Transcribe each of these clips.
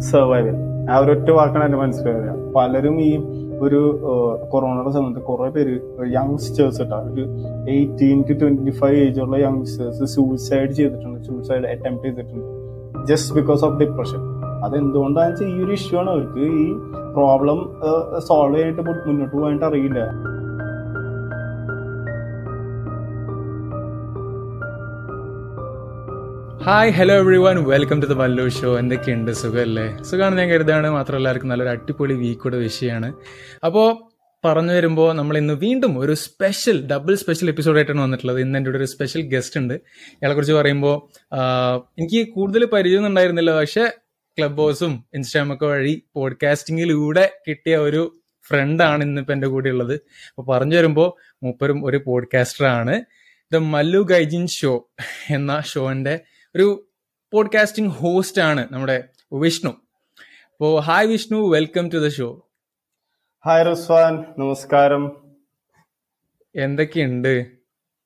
Survival ആ ഒരു ഒറ്റ വാക്കാണ് എന്റെ മനസ്സിലായത് പലരും ഈ ഒരു കൊറോണയുടെ സമയത്ത് കുറെ പേര് യങ്സ്റ്റേഴ്സ് കേട്ടോ ഒരു eighteen to twenty five age ഉള്ള യങ്സ്റ്റേഴ്സ് സൂയിസൈഡ് ചെയ്തിട്ടുണ്ട് സൂയിസൈഡ് അറ്റംപ്റ്റ് ചെയ്തിട്ടുണ്ട് ജസ്റ്റ് ബിക്കോസ് ഓഫ് ഡിപ്രഷൻ അതെന്തുകൊണ്ടാണെന്ന് വെച്ചാൽ ഈ ഒരു ഇഷ്യൂ ആണ് അവർക്ക് ഈ പ്രോബ്ലം സോൾവ് ചെയ്യാനായിട്ട് മുന്നോട്ട് പോകാനായിട്ട് അറിയില്ല. Hi hello every one welcome to the Mallu show എന്തൊക്കെയുണ്ട്? സുഖമല്ലേ സുഖമാണ് ഞാൻ കരുതാണ് മാത്രമല്ല എല്ലാവർക്കും നല്ലൊരു അടിപൊളി വീക്കൂടെ വിഷയമാണ് അപ്പോൾ പറഞ്ഞു വരുമ്പോൾ നമ്മൾ ഇന്ന് വീണ്ടും ഒരു സ്പെഷ്യൽ ഡബിൾ സ്പെഷ്യൽ എപ്പിസോഡായിട്ടാണ് വന്നിട്ടുള്ളത്. ഇന്ന് എന്റെ കൂടെ ഒരു സ്പെഷ്യൽ ഗസ്റ്റ് ഉണ്ട്. ഇയാളെക്കുറിച്ച് പറയുമ്പോൾ എനിക്ക് കൂടുതൽ പരിചയമൊന്നും ഉണ്ടായിരുന്നില്ല. പക്ഷേ ക്ലബ് ഹൗസും ഇൻസ്റ്റാഗ്രാമൊക്കെ വഴി പോഡ്കാസ്റ്റിങ്ങിലൂടെ കിട്ടിയ ഒരു ഫ്രണ്ടാണ് ഇന്നിപ്പോൾ എന്റെ കൂടെ ഉള്ളത്. അപ്പോൾ പറഞ്ഞു വരുമ്പോൾ മൂപ്പരും ഒരു പോഡ്കാസ്റ്ററാണ് ദ മല്ലു ഗൈജിൻ ഷോ എന്ന ഷോന്റെ ഒരു പോഡ്കാസ്റ്റിംഗ് ഹോസ്റ്റ് ആണ് നമ്മുടെ വിഷ്ണു. അപ്പോ hi Vishnu welcome to the show hi Ruswan നമസ്കാരം. എന്തൊക്കെയുണ്ട്?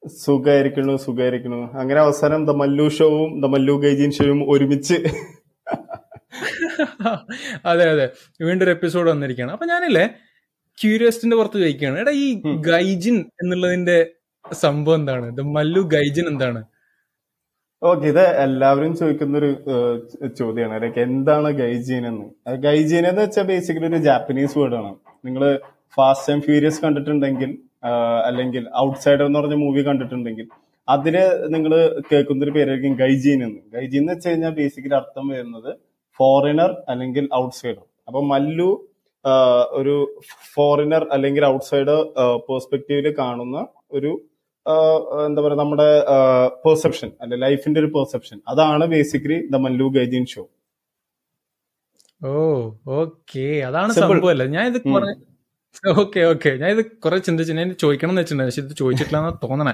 സുഖായിരിക്കണു സുഖായിരിക്കണു അങ്ങനെ അവസാനം ദ മല്ലു ഷോവും ദ മല്ലു ഗൈജീൻ ഷോയും ഒരുമിച്ച്. അതെ അതെ. വീണ്ടും ഒരു എപ്പിസോഡ് വന്നിരിക്കുകയാണ്. അപ്പൊ ഞാനില്ലേ ക്യൂരിയസ്റ്റിന്റെ പുറത്ത് ചോദിക്കുകയാണ്. എടാ ഈ ഗൈജിൻ എന്നുള്ളതിന്റെ സംഭവം എന്താണ്? ദ മല്ലു ഗൈജിൻ എന്താണ്? ഓക്കെ ഇത് എല്ലാവരും ചോദിക്കുന്ന ഒരു ചോദ്യമാണ് ലൈക്ക് എന്താണ് ഗൈജീൻ എന്ന്? ഗൈജീൻ എന്ന് വെച്ചാൽ ബേസിക്കലി ഒരു ജാപ്പനീസ് വേർഡ് ആണ്. നിങ്ങൾ ഫാസ്റ്റ് ആൻഡ് ഫ്യൂരിയസ് കണ്ടിട്ടുണ്ടെങ്കിൽ അല്ലെങ്കിൽ ഔട്ട്സൈഡർ എന്ന് പറഞ്ഞ മൂവി കണ്ടിട്ടുണ്ടെങ്കിൽ അതിൽ നിങ്ങൾ കേൾക്കുന്ന ഒരു പേരായിരിക്കും ഗൈജീൻ എന്ന്. ഗൈജീൻ എന്ന് വെച്ച് കഴിഞ്ഞാൽ ബേസിക്കലി അർത്ഥം വരുന്നത് ഫോറിനർ അല്ലെങ്കിൽ ഔട്ട്സൈഡർ അപ്പൊ മല്ലു ഒരു ഫോറിനർ അല്ലെങ്കിൽ ഔട്ട്സൈഡർ പേഴ്സ്പെക്റ്റീവിൽ കാണുന്ന ഒരു എന്താ പറയുക നമ്മുടെ പെർസെപ്ഷൻ അല്ലെ ലൈഫിന്റെ ഒരു പെർസെപ്ഷൻ അതാണ് basically the Mallu Gaijin show oh okay അതാണ് സംഭവമല്ല ഞാൻ ഇത് ഓക്കെ ഓക്കെ ഞാൻ ഇത് കുറെ ചിന്തിച്ചു. ഞാൻ ചോദിക്കണം എന്ന് വെച്ചിട്ടുണ്ടായിരുന്നു പക്ഷെ ഇത് ചോദിച്ചിട്ടില്ല എന്നാ തോന്നണേ.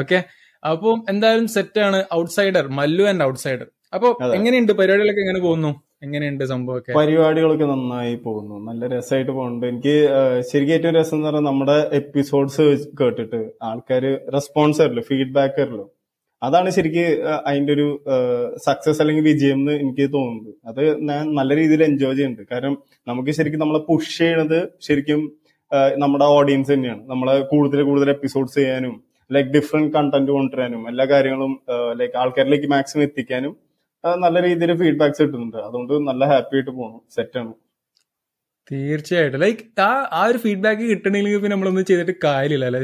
ഓക്കെ അപ്പൊ എന്തായാലും സെറ്റ് ആണ്. ഔട്ട്സൈഡർ മല്ലു ആൻഡ് ഔട്ട്സൈഡർ അപ്പൊ എങ്ങനെയുണ്ട്? പരിപാടികളൊക്കെ എങ്ങനെ പോകുന്നു? എങ്ങനെയുണ്ട് സംഭവമൊക്കെ? പരിപാടികളൊക്കെ നന്നായി പോകുന്നു. നല്ല രസമായിട്ട് പോകുന്നുണ്ട്. എനിക്ക് ശരിക്കും ഏറ്റവും രസം എന്ന് പറഞ്ഞാൽ നമ്മുടെ എപ്പിസോഡ്സ് കേട്ടിട്ട് ആൾക്കാർ റെസ്പോൺസ് തരല്ലോ ഫീഡ്ബാക്ക് തരല്ലോ അതാണ് ശരിക്കും അതിന്റെ ഒരു സക്സസ് അല്ലെങ്കിൽ വിജയം എന്ന് എനിക്ക് തോന്നുന്നത്. അത് ഞാൻ നല്ല രീതിയിൽ എൻജോയ് ചെയ്യുന്നുണ്ട്. കാരണം നമുക്ക് ശരിക്കും നമ്മളെ പുഷ് ചെയ്യണത് ശരിക്കും നമ്മുടെ ഓഡിയൻസ് തന്നെയാണ്. നമ്മളെ കൂടുതൽ കൂടുതൽ എപ്പിസോഡ്സ് ചെയ്യാനും ലൈക് ഡിഫറെന്റ് കണ്ടന്റ് കൊണ്ടുവരാനും എല്ലാ കാര്യങ്ങളും ലൈക് ആൾക്കാരിലേക്ക് മാക്സിമം എത്തിക്കാനും നല്ല രീതിയിൽ ഫീഡ്ബാക്സ് കിട്ടുന്നുണ്ട്. അതുകൊണ്ട് നല്ല ഹാപ്പി ആയിട്ട് പോകണം സെറ്റാണ് തീർച്ചയായിട്ടും. ലൈക്ക് ആ ആ ഒരു ഫീഡ്ബാക്ക് കിട്ടണമെങ്കിൽ പിന്നെ നമ്മളൊന്നും ചെയ്തിട്ട് കാര്യമില്ല അല്ലെ?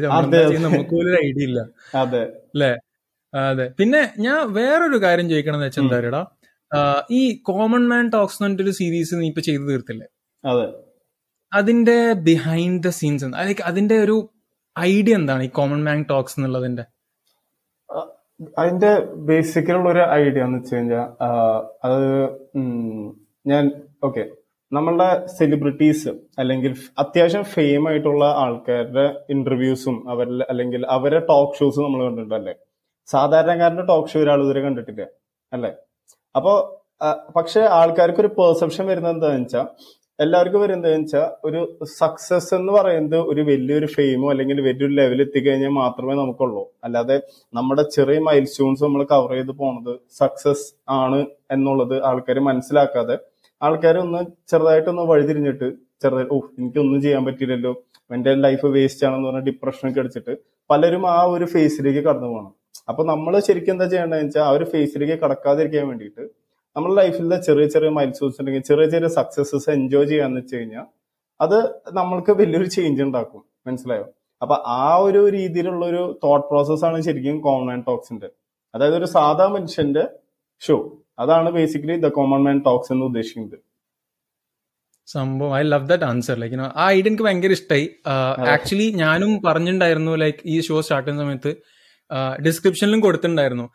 നമുക്ക് പോലും ഐഡിയ ഇല്ല. അതെ. അല്ലേ? അതെ. പിന്നെ ഞാൻ വേറൊരു കാര്യം ചോദിക്കണം എന്ന് വെച്ചാൽ എന്താ ഈ കോമൺ മാൻ ടോക്സ് എന്ന് പറഞ്ഞിട്ടൊരു സീരീസ് നീ ഇപ്പൊ ചെയ്തു തീർത്തില്ലേ? അതെ. അതിന്റെ ബിഹൈൻഡ് ദ സീൻസ് ലൈക്ക് അതിന്റെ ഒരു ഐഡിയ എന്താണ് ഈ കോമൺ മാൻ ടോക്സ് എന്നുള്ളതിന്റെ അതിന്റെ ബേസിക്കലുള്ള ഒരു ഐഡിയ എന്ന് വെച്ച് കഴിഞ്ഞാൽ അത് ഞാൻ ഓക്കെ നമ്മളുടെ സെലിബ്രിറ്റീസ് അല്ലെങ്കിൽ അത്യാവശ്യം ഫെയിം ആയിട്ടുള്ള ആൾക്കാരുടെ ഇന്റർവ്യൂസും അവരുടെ അല്ലെങ്കിൽ അവരുടെ ടോക്ക് ഷോസ് നമ്മൾ കണ്ടിട്ടുണ്ട് കണ്ടിട്ടുണ്ടല്ലേ സാധാരണക്കാരന്റെ ടോക്ക് ഷോ ഒരാൾ ഇതുവരെ കണ്ടിട്ടില്ല അല്ലേ? അപ്പോ പക്ഷെ ആൾക്കാർക്ക് ഒരു പെർസെപ്ഷൻ വരുന്നത് എന്താണെന്ന് വെച്ചാൽ എല്ലാവർക്കും വരുന്നതെന്ന് വെച്ചാൽ ഒരു സക്സസ് എന്ന് പറയുന്നത് ഒരു വലിയൊരു ഫെയിമോ അല്ലെങ്കിൽ വലിയൊരു ലെവൽ എത്തിക്കഴിഞ്ഞാൽ മാത്രമേ നമുക്കുള്ളൂ. അല്ലാതെ നമ്മുടെ ചെറിയ മൈൽ സ്റ്റോൺസ് നമ്മൾ കവർ ചെയ്ത് പോണത് സക്സസ് ആണ് എന്നുള്ളത് ആൾക്കാർ മനസ്സിലാക്കാതെ ആൾക്കാർ ഒന്ന് ചെറുതായിട്ടൊന്ന് വഴിതിരിഞ്ഞിട്ട് ചെറുതായി ഓ എനിക്കൊന്നും ചെയ്യാൻ പറ്റില്ലല്ലോ എന്റെ ലൈഫ് വേസ്റ്റ് ആണെന്ന് പറഞ്ഞ ഡിപ്രഷനൊക്കെ അടിച്ചിട്ട് പലരും ആ ഒരു ഫേസിലേക്ക് കടന്നു പോകണം അപ്പൊ നമ്മൾ ശരിക്കും എന്താ ചെയ്യേണ്ടതെന്ന് വെച്ചാൽ ആ ഒരു ഫേസിലേക്ക് കടക്കാതിരിക്കാൻ വേണ്ടിയിട്ട് നമ്മുടെ ലൈഫിലെ ചെറിയ ചെറിയ മൈൽ സ്റ്റോൺസ് ഉണ്ടെങ്കിൽ ചെറിയ ചെറിയ സക്സസസ് എൻജോയ് ചെയ്യാന്ന് വെച്ച് കഴിഞ്ഞാൽ അത് നമ്മൾക്ക് വലിയൊരു ചേഞ്ച് ഉണ്ടാക്കും. മനസ്സിലായോ? അപ്പൊ ആ ഒരു രീതിയിലുള്ള ഒരു തോട്ട് പ്രോസസ് ആണ് ശരിക്കും കോമൺ മാൻ ടോക്സിന്റെ അതായത് ഒരു സാധാ മനുഷ്യന്റെ ഷോ അതാണ് basically the common man talks എന്ന് ഉദ്ദേശിക്കുന്നത്. സംഭവം. I love that answer like ആ ഐഡിയ എനിക്ക് ഭയങ്കര ഇഷ്ടമായി ആക്ച്വലി ഞാനും പറഞ്ഞിട്ടുണ്ടായിരുന്നു ലൈക്ക് ഈ ഷോ സ്റ്റാർട്ട് ചെയ്യുന്ന സമയത്ത് ഡിസ്ക്രിപ്ഷനിലും കൊടുത്തിട്ടുണ്ടായിരുന്നു.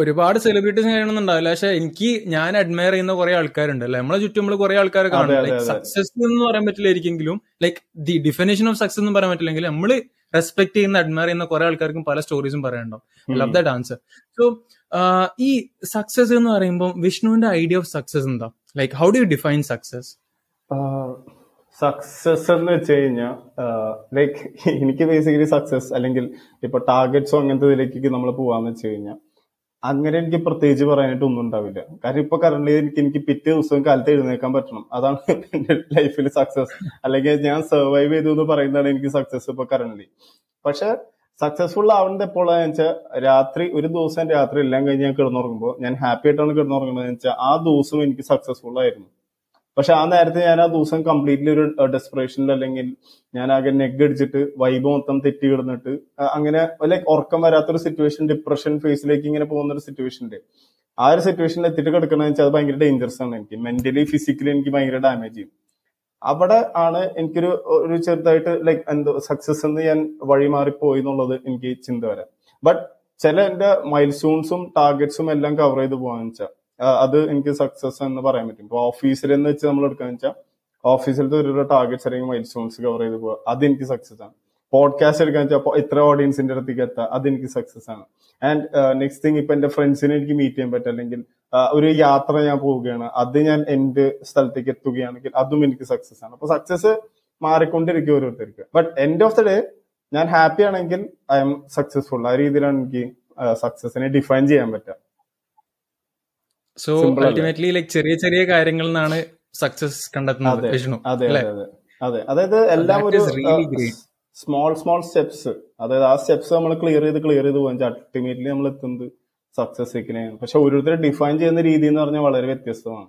ഒരുപാട് സെലിബ്രിറ്റീസ് ചെയ്യണമെന്നുണ്ടാവില്ല. പക്ഷെ എനിക്ക് ഞാൻ അഡ്മയർ ചെയ്യുന്ന കുറെ ആൾക്കാരുണ്ട് അല്ലെ? നമ്മളെ ചുറ്റും നമ്മൾ കുറെ ആൾക്കാരെ കാണും ലൈക്ക് സക്സസ് എന്ന് പറയാൻ പറ്റില്ലായിരിക്കെങ്കിലും like the definition of success എന്ന് പറയാൻ പറ്റില്ലെങ്കിൽ നമ്മൾ റെസ്പെക്ട് ചെയ്യുന്ന അഡ്മയർ ചെയ്യുന്ന കുറെ ആൾക്കാർക്കും പല സ്റ്റോറീസും പറയാനുണ്ടാവും. ലവ് ദാറ്റ് ആൻസർ സോ ഈ സക്സസ് എന്ന് പറയുമ്പോൾ വിഷ്ണുവിന്റെ ഐഡിയ ഓഫ് സക്സസ് എന്താ? Like how do you define success success എന്ന് വെച്ച് കഴിഞ്ഞാൽ ലൈക്ക് എനിക്ക് ബേസിക്കലി സക്സസ് അല്ലെങ്കിൽ ഇപ്പൊ ടാർഗറ്റ്സോ അങ്ങനത്തെ ഇതിലേക്ക് നമ്മൾ പോവാന്ന് വെച്ച് കഴിഞ്ഞാൽ അങ്ങനെ എനിക്ക് പ്രത്യേകിച്ച് പറയാനായിട്ട് ഒന്നും ഉണ്ടാവില്ല. കാരണം ഇപ്പൊ കറന്റ് എനിക്ക് എനിക്ക് പിറ്റേ ദിവസം കാലത്ത് എഴുന്നേക്കാൻ പറ്റണം. അതാണ് ലൈഫിൽ സക്സസ് അല്ലെങ്കിൽ ഞാൻ സർവൈവ് ചെയ്തു എന്ന് പറയുന്നതാണ് എനിക്ക് സക്സസ് ഇപ്പൊ കറന്റ് പക്ഷെ സക്സസ്ഫുൾ ആവുന്നത് എപ്പോഴാന്ന് വെച്ചാൽ രാത്രി ഒരു ദിവസം രാത്രി എല്ലാം കഴിഞ്ഞ് ഞാൻ കിടന്നുറങ്ങുമ്പോൾ ഞാൻ ഹാപ്പി ആയിട്ടാണ് കിടന്നുറങ്ങുന്നത് വെച്ചാൽ ആ ദിവസം എനിക്ക് സക്സസ്ഫുൾ ആയിരുന്നു. പക്ഷെ ആ നേരത്തെ ഞാൻ ആ ദിവസം കംപ്ലീറ്റ്ലി ഒരു ഡെസ്പിറേഷനിൽ അല്ലെങ്കിൽ ഞാൻ ആകെ നെഗ് അടിച്ചിട്ട് വൈബ് മൊത്തം തെറ്റി കിടന്നിട്ട് അങ്ങനെ ലൈക്ക് ഉറക്കം വരാത്തൊരു സിറ്റുവേഷൻ ഡിപ്രഷൻ ഫേസിലേക്ക് ഇങ്ങനെ പോകുന്ന ഒരു സിറ്റുവേഷന്റെ ആ ഒരു സിറ്റുവേഷനിൽ എത്തിയിട്ട് കിടക്കണമെന്ന് വെച്ചാൽ അത് ഭയങ്കര ഡേഞ്ചറസ് ആണ് എനിക്ക്. മെന്റലി ഫിസിക്കലി എനിക്ക് ഭയങ്കര ഡാമേജ് ചെയ്യും. അവിടെ ആണ് എനിക്കൊരു ഒരു ചെറുതായിട്ട് ലൈക്ക് എന്തോ സക്സസ് എന്ന് ഞാൻ വഴി പോയി എന്നുള്ളത് എനിക്ക് ചിന്ത വരാം. ബട്ട് ചില എന്റെ മൈൽസ്റ്റോൺസും ടാർഗറ്റ്സും എല്ലാം കവർ ചെയ്ത് പോകാന്ന് വെച്ചാൽ അത് എനിക്ക് സക്സസ് എന്ന് പറയാൻ പറ്റും. ഇപ്പൊ ഓഫീസിൽ എന്ന് വെച്ച് നമ്മൾ എടുക്കാന്ന് വെച്ചാൽ ഓഫീസിലത്തെ ഒരു ടാർഗറ്റ്സ് അല്ലെങ്കിൽ മൈൽ സ്റ്റോൺസ് കവർ ചെയ്ത് പോവുക അത് എനിക്ക് സക്സസ് ആണ്. പോഡ്കാസ്റ്റ് എടുക്കാന്ന് വെച്ചാൽ ഇത്ര ഓഡിയൻസിന്റെ അടുത്തേക്ക് എത്താം അത് എനിക്ക് സക്സസ് ആണ്. ആൻഡ് നെക്സ്റ്റ് തിങ് ഇപ്പൊ എന്റെ ഫ്രണ്ട്സിനെ എനിക്ക് മീറ്റ് ചെയ്യാൻ പറ്റും. അല്ലെങ്കിൽ ഒരു യാത്ര ഞാൻ പോവുകയാണ്. അത് ഞാൻ എന്റെ സ്ഥലത്തേക്ക് എത്തുകയാണെങ്കിൽ അതും എനിക്ക് സക്സസ് ആണ്. അപ്പൊ സക്സസ് മാറിക്കൊണ്ടിരിക്കും ഓരോരുത്തർക്ക്. But end of the day ഞാൻ ഹാപ്പി ആണെങ്കിൽ ഐ എം സക്സസ്ഫുൾ ആ രീതിയിലാണ് എനിക്ക് സക്സസിനെ ഡിഫൈൻ ചെയ്യാൻ പറ്റുക. സോ അൾട്ടിമേറ്റ്ലി ലൈക് ചെറിയ ചെറിയ കാര്യങ്ങളിൽ നിന്നാണ് സക്സസ് കണ്ടെത്തുന്നത് വിഷ്ണു അതെ അതെ അതെ. അതെ അതായത് എല്ലാം ഒരു. സ്മോൾ സ്മോൾ സ്റ്റെപ്സ് അതായത് ആ സ്റ്റെപ്സ് നമ്മൾ ക്ലിയർ ചെയ്ത് ക്ലിയർ ചെയ്ത് പോകാൻ അൾട്ടിമേറ്റ്ലി നമ്മൾ എത്തുന്നത് സക്സസിലേക്കാണ് പക്ഷെ ഓരോരുത്തരെ ഡിഫൈൻ ചെയ്യുന്ന രീതി എന്ന് പറഞ്ഞാൽ വളരെ വ്യത്യസ്തമാണ്.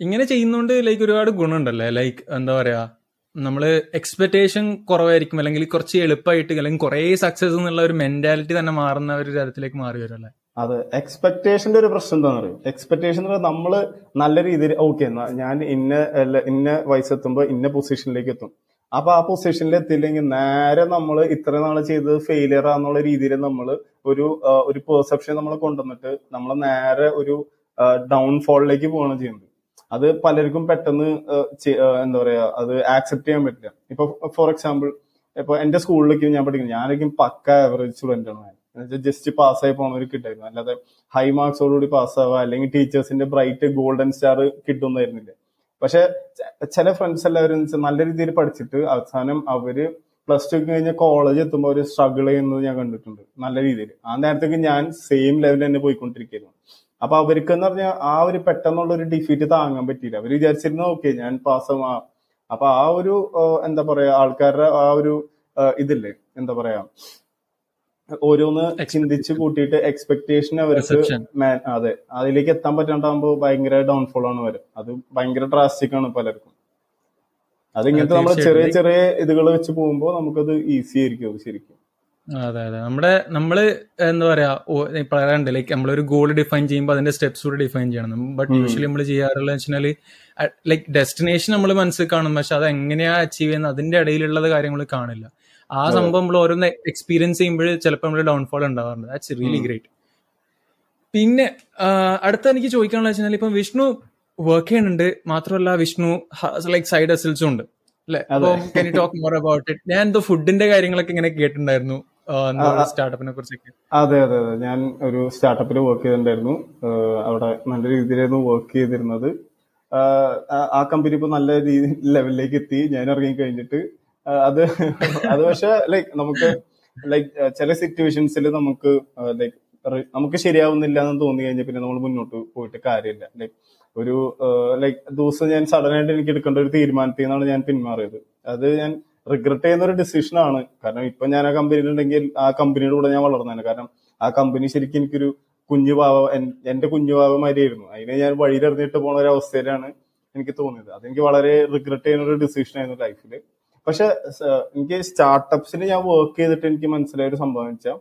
ഇങ്ങനെ ചെയ്യുന്നോണ്ട് ലൈക്ക് ഒരുപാട് ഗുണമുണ്ടല്ലേ? ലൈക്ക് എന്താ പറയാ? നമ്മൾ എക്സ്പെക്ടേഷൻ കുറവായിരിക്കും അല്ലെങ്കിൽ കുറച്ച് എളുപ്പമായിട്ട് അല്ലെങ്കിൽ കുറെ സക്സസ് എന്നുള്ള ഒരു മെന്റാലിറ്റി തന്നെ മാറുന്ന ഒരു തരത്തിലേക്ക് മാറി വരും അല്ലേ? അതെ എക്സ്പെക്ടേഷന്റെ ഒരു പ്രശ്നം എന്താണെന്ന് അറിയും? എക്സ്പെക്ടേഷൻ നമ്മൾ നല്ല രീതിയിൽ ഓക്കെ ഞാൻ ഇന്ന ഇന്ന വയസ്സെത്തുമ്പോ ഇന്ന പൊസിഷനിലേക്ക് എത്തും. അപ്പൊ ആ പൊസിഷനിൽ എത്തിയില്ലെങ്കിൽ നേരെ നമ്മൾ ഇത്ര നാൾ ചെയ്തത് ഫെയിലിയർ ആന്നുള്ള രീതിയിൽ നമ്മൾ ഒരു ഒരു പെർസെപ്ഷൻ നമ്മൾ കൊണ്ടുവന്നിട്ട് നമ്മൾ നേരെ ഒരു ഡൗൺഫോളിലേക്ക് പോവാണ് ചെയ്യുന്നത്. അത് പലർക്കും പെട്ടെന്ന് എന്താ പറയാ അത് ആക്സെപ്റ്റ് ചെയ്യാൻ പറ്റില്ല. ഇപ്പൊ ഫോർ എക്സാമ്പിൾ ഇപ്പൊ എന്റെ സ്കൂളിലേക്ക് ഞാൻ പഠിക്കുന്നു. ഞാനൊക്കെ പക്ക ആവറേജ് സ്റ്റുഡന്റ് ആണ്. ജസ്റ്റ് പാസ്സായി പോണവർ കിട്ടായിരുന്നു. അല്ലാതെ ഹൈ മാർക്സോടുകൂടി പാസ്സാവുക അല്ലെങ്കിൽ ടീച്ചേഴ്സിന്റെ ബ്രൈറ്റ് ഗോൾഡൻ സ്റ്റാർ കിട്ടുന്നായിരുന്നില്ല പക്ഷെ ചില ഫ്രണ്ട്സ് എല്ലാവരും നല്ല രീതിയിൽ പഠിച്ചിട്ട് അവസാനം അവർ പ്ലസ് ടു കഴിഞ്ഞ കോളേജ് എത്തുമ്പോൾ അവർ സ്ട്രഗിൾ ചെയ്യുന്നത് ഞാൻ കണ്ടിട്ടുണ്ട് നല്ല രീതിയിൽ. ആ നേരത്തേക്ക് ഞാൻ സെയിം ലെവലിൽ തന്നെ പോയിക്കൊണ്ടിരിക്കുന്നു അപ്പൊ അവർക്ക് എന്ന് പറഞ്ഞാൽ ആ ഒരു പെട്ടെന്നുള്ള ഒരു ഡിഫീറ്റ് താങ്ങാൻ പറ്റിയില്ല. അവർ വിചാരിച്ചിരുന്നു ഓക്കെ ഞാൻ പാസ്സാവും അപ്പൊ ആ ഒരു എന്താ പറയാ ആൾക്കാരുടെ ആ ഒരു ഇതില്ലേ എന്താ പറയാ ഓരോന്ന് ചിന്തിച്ച് കൂട്ടിയിട്ട് എക്സ്പെക്ടേഷൻ അവർക്ക് അതെ. അതിലേക്ക് എത്താൻ പറ്റാണ്ടാകുമ്പോൾ ഭയങ്കര ഡൗൺഫോൾ ആണ് വരും. അത് ഭയങ്കര ഡ്രാസ്റ്റിക് ആണ് പലർക്കും. അതിങ്ങനത്തെ നമ്മൾ ചെറിയ ചെറിയ ഇതുകൾ വെച്ച് പോകുമ്പോൾ നമുക്കത് ഈസി ആയിരിക്കും ശരിക്കും. അതെ അതെ. നമ്മുടെ നമ്മൾ എന്താ പറയാ പറയാറുണ്ട് ലൈക്ക് നമ്മളൊരു ഗോൾ ഡിഫൈൻ ചെയ്യുമ്പോൾ അതിന്റെ സ്റ്റെപ്സ് കൂടെ ഡിഫൈൻ ചെയ്യണം. ബട്ട് യൂഷ്വലി നമ്മൾ ചെയ്യാറുള്ളത് വെച്ചാൽ ലൈക്ക് ഡെസ്റ്റിനേഷൻ നമ്മൾ മനസ്സിൽ കാണും പക്ഷെ അത് എങ്ങനെയാ അച്ചീവ് ചെയ്യുന്നത് അതിന്റെ ഇടയിലുള്ളത് കാര്യങ്ങൾ കാണില്ല. ആ സംഭവം നമ്മൾ ഓരോന്ന് എക്സ്പീരിയൻസ് ചെയ്യുമ്പോൾ ചിലപ്പോൾ നമ്മൾ ഡൗൺഫോൾ ഉണ്ടാവാറുണ്ട് ദാറ്റ്സ് റിയലി ഗ്രേറ്റ് പിന്നെ അടുത്ത എനിക്ക് ചോദിക്കാനുള്ള വെച്ചാൽ ഇപ്പം വിഷ്ണു വർക്ക് ചെയ്യുന്നുണ്ട്. മാത്രമല്ല വിഷ്ണു ലൈക്ക് സൈഡ് അസിൽസും ഉണ്ട്. അല്ലെ? അതെ. Can you talk more about it ഞാൻ എന്തോ ഫുഡിന്റെ കാര്യങ്ങളൊക്കെ ഇങ്ങനെ കേട്ടിട്ടുണ്ടായിരുന്നു. സ്റ്റാർട്ടപ്പിനെ കുറിച്ചൊക്കെ. അതെ അതെ അതെ. ഞാൻ ഒരു സ്റ്റാർട്ടപ്പിൽ വർക്ക് ചെയ്തിട്ടുണ്ടായിരുന്നു. അവിടെ നല്ല രീതിയിലായിരുന്നു വർക്ക് ചെയ്തിരുന്നത്. ആ- കമ്പനി ഇപ്പൊ നല്ല രീതി ലെവലിലേക്ക് എത്തി. ഞാൻ ഇറങ്ങി കഴിഞ്ഞിട്ട് അത് അത് പക്ഷെ ലൈക്ക് നമുക്ക് ലൈക്ക് ചില സിറ്റുവേഷൻസിൽ നമുക്ക് ലൈക്ക് നമുക്ക് ശരിയാവുന്നില്ല എന്ന് തോന്നി കഴിഞ്ഞാൽ പിന്നെ നമ്മൾ മുന്നോട്ട് പോയിട്ട് കാര്യമില്ല ലൈക്ക് ഒരു ലൈക്ക് ദിവസം ഞാൻ സഡൻ ആയിട്ട് എനിക്ക് എടുക്കേണ്ട ഒരു തീരുമാനത്തിൽ നിന്നാണ് ഞാൻ പിന്മാറിയത്. അത് ഞാൻ റിഗ്രറ്റ് ചെയ്യുന്ന ഒരു ഡിസിഷൻ ആണ്. കാരണം ഇപ്പൊ ഞാൻ ആ കമ്പനിയിലുണ്ടെങ്കിൽ ആ കമ്പനിയുടെ കൂടെ ഞാൻ വളർന്നേനെ കാരണം ആ കമ്പനി ശരിക്കും എനിക്കൊരു കുഞ്ഞു പാവ എന്റെ കുഞ്ഞു പാവ മാതിരിയായിരുന്നു അതിനെ ഞാൻ വഴിയിലെറിഞ്ഞിട്ട് പോണ ഒരു അവസ്ഥയിലാണ് എനിക്ക് തോന്നിയത്. അതെനിക്ക് വളരെ റിഗ്രറ്റ് ചെയ്യുന്ന ഒരു ഡിസിഷൻ ആയിരുന്നു ലൈഫിൽ പക്ഷെ എനിക്ക് സ്റ്റാർട്ടപ്സിൽ ഞാൻ വർക്ക് ചെയ്തിട്ട് എനിക്ക് മനസ്സിലായ ഒരു സംഭവം വെച്ചാൽ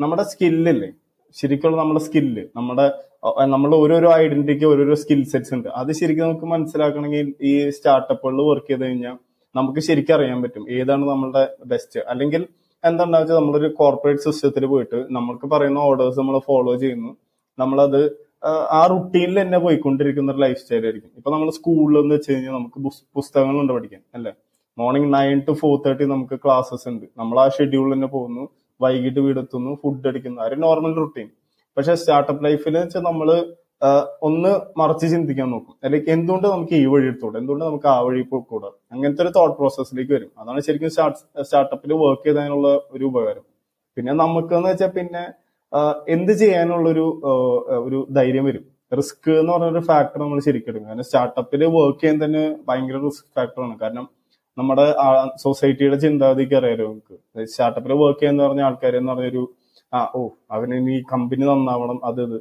നമ്മുടെ സ്കില്ലില്ലേ ശരിക്കുള്ള നമ്മുടെ സ്കില്ല് നമ്മുടെ നമ്മൾ നമ്മുടെ ഓരോരോ ഐഡന്റിറ്റിക്ക് ഓരോരോ സ്കിൽ സെറ്റ്സ് ഉണ്ട്. അത് ശരിക്കും നമുക്ക് മനസ്സിലാക്കണമെങ്കിൽ ഈ സ്റ്റാർട്ടപ്പുകളിൽ വർക്ക് ചെയ്ത് കഴിഞ്ഞാൽ നമുക്ക് ശരിക്കും അറിയാൻ പറ്റും ഏതാണ് നമ്മളുടെ ബെസ്റ്റ് അല്ലെങ്കിൽ എന്താണെന്ന് വെച്ചാൽ നമ്മളൊരു കോർപ്പറേറ്റ് സിസ്റ്റത്തിൽ പോയിട്ട് നമ്മൾക്ക് പറയുന്ന ഓർഡേഴ്സ് നമ്മൾ ഫോളോ ചെയ്യുന്നു. നമ്മളത് ആ റുട്ടീനിൽ തന്നെ പോയിക്കൊണ്ടിരിക്കുന്ന ഒരു ലൈഫ് സ്റ്റൈൽ ആയിരിക്കും. ഇപ്പൊ നമ്മൾ സ്കൂളിൽ എന്ന് വെച്ച് കഴിഞ്ഞാൽ നമുക്ക് പുസ്- പുസ്തകങ്ങളുണ്ട് പഠിക്കാൻ അല്ലെ? Morning nine to four thirty നമുക്ക് ക്ലാസ്സസ് ഉണ്ട്. നമ്മൾ ആ ഷെഡ്യൂളിൽ തന്നെ പോകുന്നു. വൈകിട്ട് വീടെത്തുന്നു ഫുഡ് അടിക്കുന്നു. ഒരു നോർമൽ റുട്ടീൻ പക്ഷെ സ്റ്റാർട്ടപ്പ് ലൈഫിൽ വെച്ചാൽ നമ്മൾ ഒന്ന് മറിച്ച് ചിന്തിക്കാൻ നോക്കും. അല്ലെങ്കിൽ എന്തുകൊണ്ട് നമുക്ക് ഈ വഴി എടുത്തുകൂടെ? എന്തുകൊണ്ട് നമുക്ക് ആ വഴി പോയിക്കൂടാ? അങ്ങനത്തെ ഒരു തോട്ട് പ്രോസസ്സിലേക്ക് വരും. അതാണ് ശരിക്കും സ്റ്റാർട്ടപ്പിൽ വർക്ക് ചെയ്തതിനുള്ള ഒരു ഉപകാരം. പിന്നെ നമുക്ക് എന്ന് വെച്ചാൽ പിന്നെ എന്ത് ചെയ്യാനുള്ളൊരു ഒരു ധൈര്യം വരും. റിസ്ക് എന്ന് പറഞ്ഞ ഒരു ഫാക്ടർ നമ്മൾ ശരിക്കും എടുക്കും. കാരണം സ്റ്റാർട്ടപ്പിൽ വർക്ക് ചെയ്യാൻ തന്നെ ഭയങ്കര റിസ്ക് ഫാക്ടറാണ് കാരണം നമ്മുടെ സൊസൈറ്റിയുടെ ചിന്താഗതിക്ക് അറിയാലോ നമുക്ക്. സ്റ്റാർട്ടപ്പിൽ വർക്ക് ചെയ്യാന്ന് പറഞ്ഞ ആൾക്കാർ എന്ന് പറഞ്ഞൊരു ആ ഓ അവന് ഈ കമ്പനി നന്നാവണം അത് ഇത്.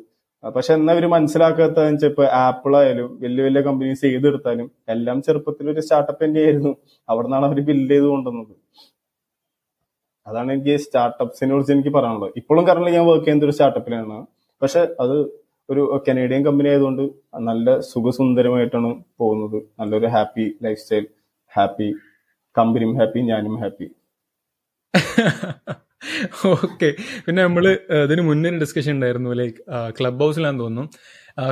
പക്ഷെ എന്നാ അവർ മനസ്സിലാക്കാത്ത ഇപ്പൊ ആപ്പിൾ ആയാലും വലിയ വലിയ കമ്പനീസ് ചെയ്തെടുത്താലും എല്ലാം ചെറുപ്പത്തിൽ ഒരു സ്റ്റാർട്ടപ്പ് തന്നെ ആയിരുന്നു അവിടെ നിന്നാണ് അവർ ബിൽഡ് ചെയ്ത് കൊണ്ടുവന്നത്. അതാണ് എനിക്ക് സ്റ്റാർട്ടപ്സിനെ കുറിച്ച് എനിക്ക് പറയാനുള്ളത്. ഇപ്പോഴും കറന്റ് ഞാൻ വർക്ക് ചെയ്യുന്ന ഒരു സ്റ്റാർട്ടപ്പിലാണ് പക്ഷെ അത് ഒരു കനേഡിയൻ കമ്പനി ആയതുകൊണ്ട് നല്ല സുഖസുന്ദരമായിട്ടാണ് പോകുന്നത്. നല്ലൊരു ഹാപ്പി ലൈഫ് സ്റ്റൈൽ ഹാപ്പി കമ്പനിയും ഹാപ്പി ഞാനും ഹാപ്പി. ഓക്കെ. പിന്നെ നമ്മൾ ഇതിന് മുന്നേ ഡിസ്കഷൻ ഉണ്ടായിരുന്നു ലൈക്ക് ക്ലബ് ഹൗസിലാന്ന് തോന്നുന്നു.